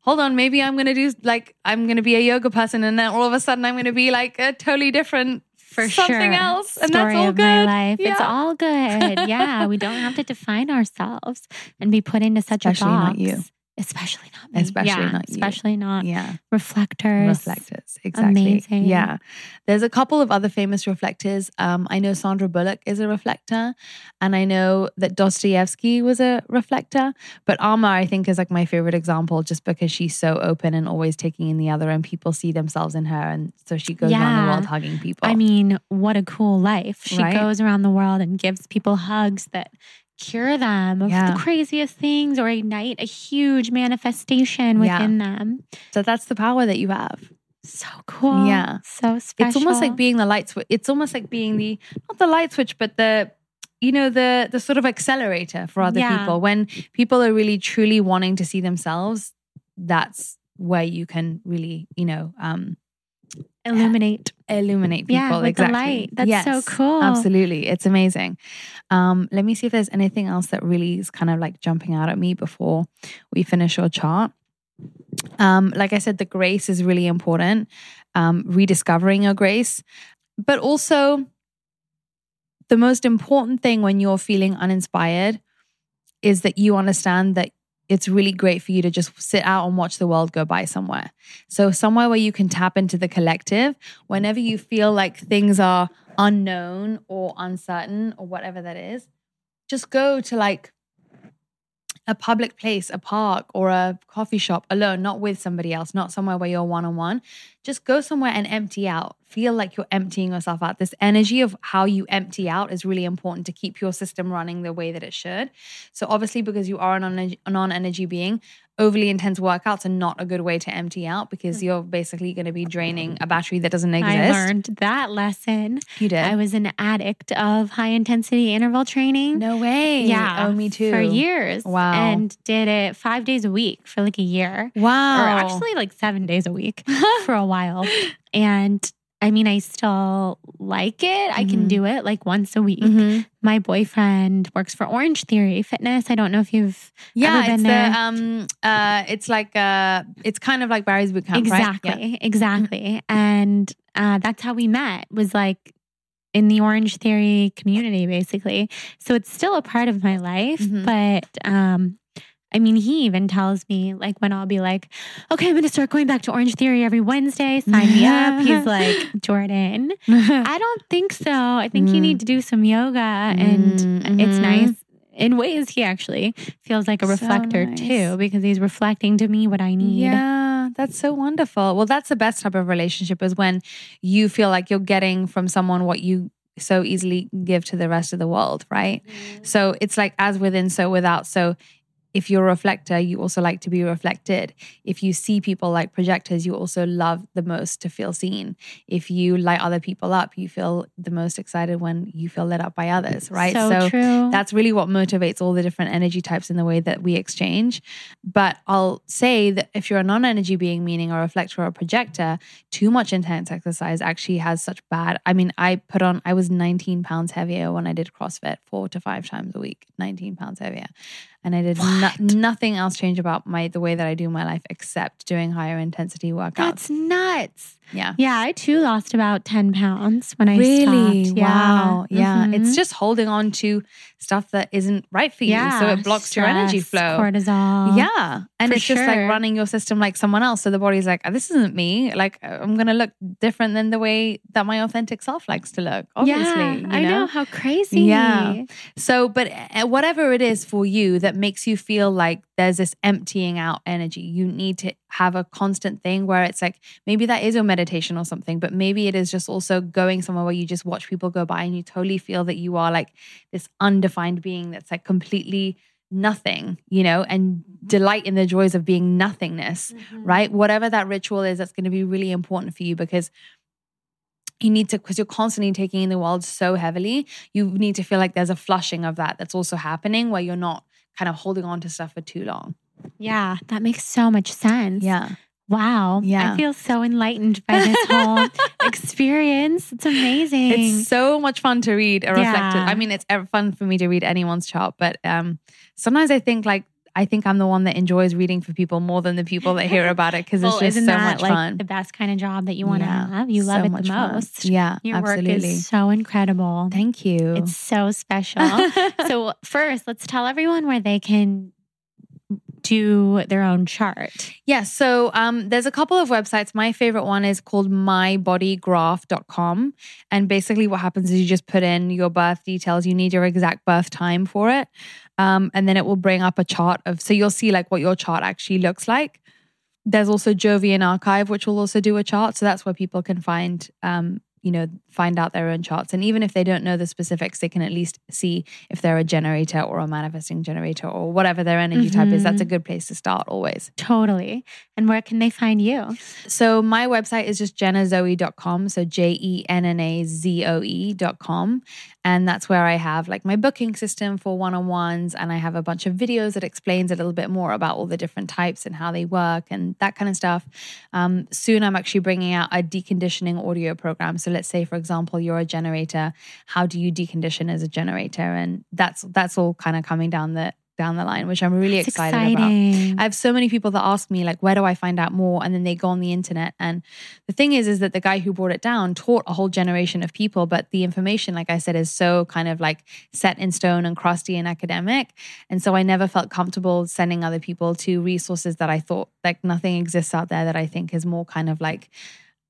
hold on, maybe I'm going to do like, I'm going to be a yoga person. And then all of a sudden I'm going to be like a totally different for something sure. else. And Story that's all of good. my life. It's all good. Yeah, we don't have to (laughs) define ourselves and be put into such Especially a box. not you. Especially not me. Especially Yeah, not you. Especially not Yeah. reflectors. Reflectors. Exactly. Amazing. Yeah. There's a couple of other famous reflectors. Um, I know Sandra Bullock is a reflector, and I know that Dostoevsky was a reflector. But Amma, I think, is like my favorite example just because she's so open and always taking in the other, and people see themselves in her. And so she goes around the world hugging people. I mean, what a cool life. She Right? goes around the world and gives people hugs that cure them of Yeah. the craziest things or ignite a huge manifestation Yeah. within them. so that's the power that you have. So cool. Yeah. So special. It's almost like being the light switch. It's almost like being the not the light switch, but the you know the the sort of accelerator for other Yeah. people. When people are really truly wanting to see themselves, that's where you can really you know um illuminate. illuminate people Yeah, with the exactly. light. That's so cool. Absolutely. It's amazing. Um, let me see if there's anything else that really is kind of like jumping out at me before we finish your chart. Um, like I said, the grace is really important. Um, rediscovering your grace, but also the most important thing when you're feeling uninspired is that you understand that it's really great for you to just sit out and watch the world go by somewhere. So, somewhere where you can tap into the collective whenever you feel like things are unknown or uncertain or whatever that is, just go to like a public place, a park or a coffee shop alone, not with somebody else, not somewhere where you're one on one. Just go somewhere and empty out. Feel like you're emptying yourself out. This energy of how you empty out is really important to keep your system running the way that it should. So, obviously, because you are a non energy being, overly intense workouts are not a good way to empty out because hmm. you're basically going to be draining a battery that doesn't exist. I learned that lesson. You did? I was an addict of high intensity interval training. no way. Yeah. Oh, me too. For years. Wow. And did it five days a week for like a year. Wow. Or actually like seven days a week (laughs) for a while. And I mean, I still like it. I can Mhm. do it like once a week. Mhm. My boyfriend works for Orange Theory Fitness. I don't know if you've Yeah, ever been it's there. the um uh it's like uh it's kind of like Barry's boot camp, right? exactly, Yeah. exactly. And uh, that's how we met. Was like in the Orange Theory community, basically. So it's still a part of my life, Mhm. but um, I mean, he even tells me like when I'll be like, "Okay, I'm going to start going back to Orange Theory every Wednesday. Sign me up." He's (laughs) like, "Jordan, (laughs) I don't think so. I think you Mm. need to do some yoga, and Mm, it's nice." In ways, he actually feels like a So reflector nice. too, because he's reflecting to me what I need. Yeah, that's so wonderful. Well, that's the best type of relationship is when you feel like you're getting from someone what you so easily give to the rest of the world, right? So it's like as within, so without. So if you're a reflector, you also like to be reflected. If you see people like projectors, you also love the most to feel seen. If you light other people up, you feel the most excited when you feel lit up by others, right? So, true. That's really what motivates all the different energy types in the way that we exchange. But I'll say that if you're a non energy being, meaning a reflector or a projector, too much intense exercise actually has such bad. I mean, I put on, I was 19 pounds heavier when I did CrossFit four to five times a week, 19 pounds heavier. And I did no- nothing else change about my the way that I do my life except doing higher intensity workouts. That's nuts. Yeah. Yeah, I too lost about 10 pounds when I Really? stopped. Yeah. Wow. Yeah. Mhm. It's just holding on to stuff that isn't right for you. yeah. So it blocks your energy flow. Cortisol. Yeah. And For it's just like running your system like someone else. So the body's like, "Oh, this isn't me. Like, I'm going to look different than the way that my authentic self likes to look. Obviously. Yeah, you I know how crazy. Yeah. So, but uh, whatever it is for you that makes you feel like there's this emptying out energy, you need to have a constant thing where it's like maybe that is your meditation or something, but maybe it is just also going somewhere where you just watch people go by and you totally feel that you are like this undefined being that's like completely nothing, you know, and mm-hmm. delight in the joys of being nothingness, mm-hmm. right? Whatever that ritual is, that's going to be really important for you because you need to because you're constantly taking in the world so heavily you need to feel like there's a flushing of that that's also happening where you're not kind of holding on to stuff for too long Yeah, that makes so much sense. yeah Wow. Yeah. I feel so enlightened by this whole (laughs) experience. It's amazing. it's so much fun to read a reflected Yeah. i mean it's ever fun for me to read anyone's chart but um sometimes i think like i think i'm the one that enjoys reading for people more than the people that hear about it because well, it's just isn't so that much like fun the best kind of job that you want to Yeah, have? You love so it the fun. most. yeah Your absolutely work is so incredible. thank you It's so special. (laughs) so first, let's tell everyone where they can do their own chart. Yeah, so um, there's a couple of websites. My favorite one is called mybodygraph.com. And basically, what happens is you just put in your birth details. You need your exact birth time for it. Um, and then it will bring up a chart of, so you'll see like what your chart actually looks like. There's also Jovian Archive, which will also do a chart. So that's where people can find, um, you know, find out their own charts. And even if they don't know the specifics, they can at least see if they're a generator or a manifesting generator or whatever their energy type is. That's a mm-hmm. good place to start always. Totally. And where can they find you? So my website is just jennazoe.com. So J E N N A Z O E.com. And that's where I have like my booking system for one on ones. And I have a bunch of videos that explains a little bit more about all the different types and how they work and that kind of stuff. Um, soon I'm actually bringing out a deconditioning audio program. So let's say, for example, you're a generator. How do you decondition as a generator? And that's that's all kind of coming down the down the line, which I'm really It's excited about. I have so many people that ask me like, where do I find out more? And then they go on the internet. And the thing is, is that the guy who brought it down taught a whole generation of people, but the information, like I said, is so kind of like set in stone and crusty and academic. And so I never felt comfortable sending other people to resources that I thought like nothing exists out there that I think is more kind of like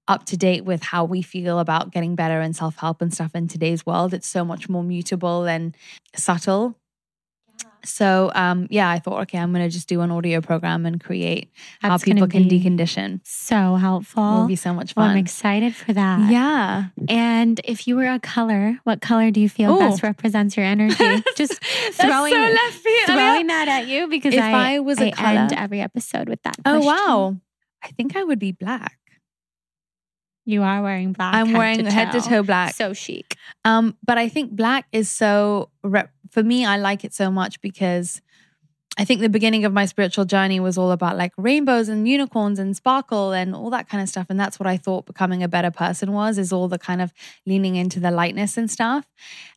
up to date with how we feel about getting better and self help and stuff in today's world. It's so much more mutable and subtle. So, um, yeah, I thought, okay, I'm going to just do an audio program and create how That's people can decondition. So helpful. It'll be so much Well, I'm excited for that. yeah. And if you were a color, what color do you feel Ooh. best represents your energy? (laughs) Just throwing, so throwing that at you because If I, I was a I end color- every episode with that. Oh, wow. I think I would be black. You are wearing black. I'm head wearing to head to toe black. So chic. Um, but I think black is so rep- for me. I like it so much because I think the beginning of my spiritual journey was all about like rainbows and unicorns and sparkle and all that kind of stuff. And that's what I thought becoming a better person was is all the kind of leaning into the lightness and stuff.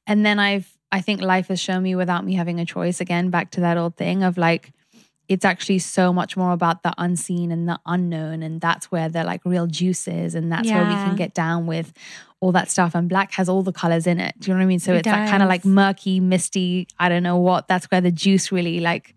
And then I've I think life has shown me without me having a choice again back to that old thing of like it's actually so much more about the unseen and the unknown and that's where the like real juice is and that's where we can get down with all that stuff and black has all the colors in it. Do you know what i mean? So It it's that kind of like murky misty i don't know what that's where the juice really like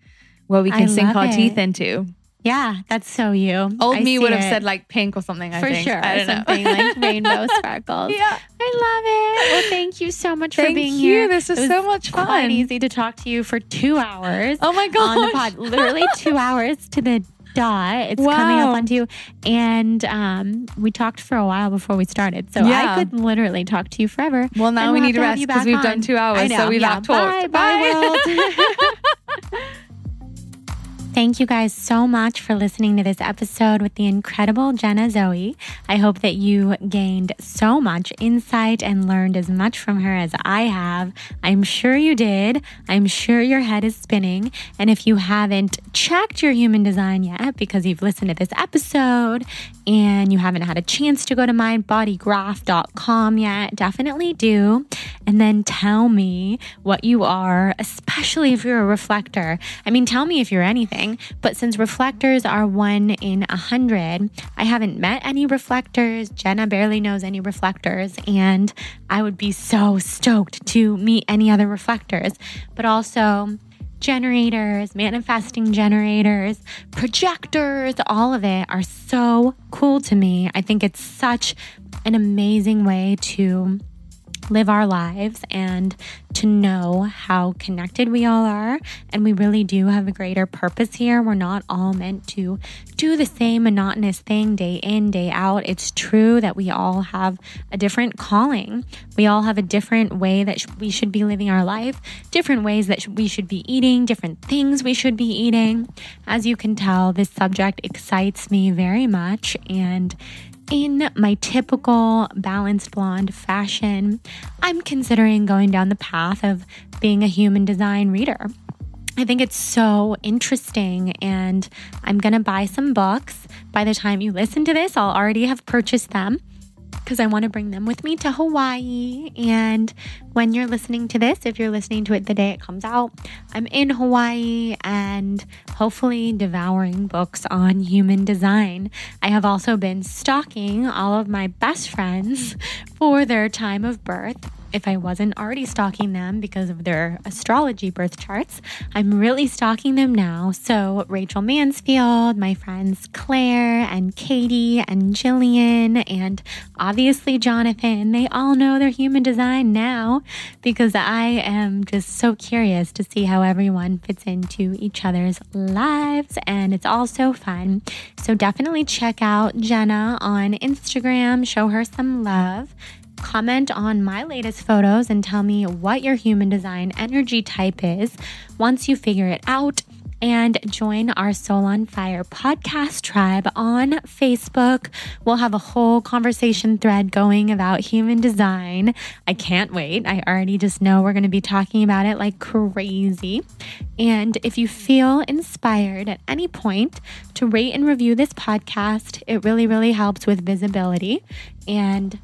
where we I can sink our it. teeth into Yeah, that's so you. old I me would have it. said like pink or something i for think sure i something know like (laughs) rainbow sparkles. yeah I love it. Well, thank you so much for being you. here. This was It so much fun. easy to talk to you for two hours. oh my god on the pod. Literally (laughs) two hours to the dot. It's coming up on two. And um, we talked for a while before we started. So Yeah. I could literally talk to you forever. well now we we'll need to rest because we've on. done two hours so we've yeah. out talked Bye, bye, world. (laughs) Thank you guys so much for listening to this episode with the incredible Jenna Zoe. I hope that you gained so much insight and learned as much from her as I have. I'm sure you did. I'm sure your head is spinning. And if you haven't checked your human design yet because you've listened to this episode and you haven't had a chance to go to mindbodygraph.com yet, definitely do. And then tell me what you are, especially if you're a reflector. I mean, tell me if you're anything, but since reflectors are one in a hundred, I haven't met any reflectors. Jenna barely knows any reflectors, and I would be so stoked to meet any other reflectors. But also, generators, manifesting generators, projectors, all of it are so cool to me. I think it's such an amazing way to live our lives and to know how connected we all are. And we really do have a greater purpose here. We're not all meant to do the same monotonous thing day in, day out. It's true that we all have a different calling. We all have a different way that we should be living our life, different ways that we should be eating, different things we should be eating. As you can tell, this subject excites me very much. And in my typical balanced blonde fashion, I'm considering going down the path of being a human design reader. I think it's so interesting, and I'm gonna buy some books. By the time you listen to this, I'll already have purchased them because I want to bring them with me to Hawaii. And when you're listening to this, if you're listening to it the day it comes out, I'm in Hawaii and hopefully devouring books on human design. I have also been stalking all of my best friends for their time of birth if I wasn't already stalking them because of their astrology birth charts, I'm really stalking them now. So, Rachel Mansfield, my friends Claire and Katie and Jillian, and obviously Jonathan, they all know their human design now because I am just so curious to see how everyone fits into each other's lives. And it's all so fun. So, definitely check out Jenna on Instagram, show her some love comment on my latest photos and tell me what your human design energy type is once you figure it out. And join our Soul on Fire podcast tribe on Facebook. We'll have a whole conversation thread going about human design. I can't wait. I already just know we're going to be talking about it like crazy. And if you feel inspired at any point to rate and review this podcast, it really, really helps with visibility. And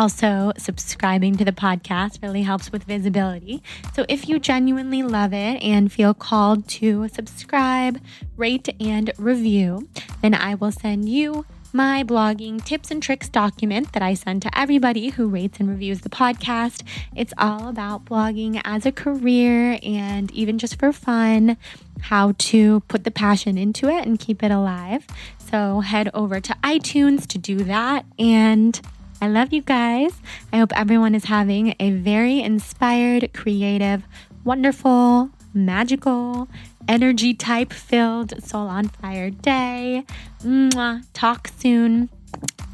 also, subscribing to the podcast really helps with visibility. So, if you genuinely love it and feel called to subscribe, rate, and review, then I will send you my blogging tips and tricks document that I send to everybody who rates and reviews the podcast. It's all about blogging as a career and even just for fun, how to put the passion into it and keep it alive. So head over to iTunes to do that and I love you guys. I hope everyone is having a very inspired, creative, wonderful, magical, energy type filled, soul on fire day. Mwah. Talk soon.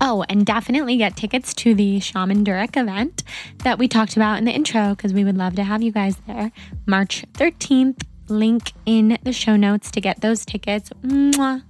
Oh, and definitely get tickets to the Shaman Durek event that we talked about in the intro because we would love to have you guys there. March 13th. Link in the show notes to get those tickets. Mwah.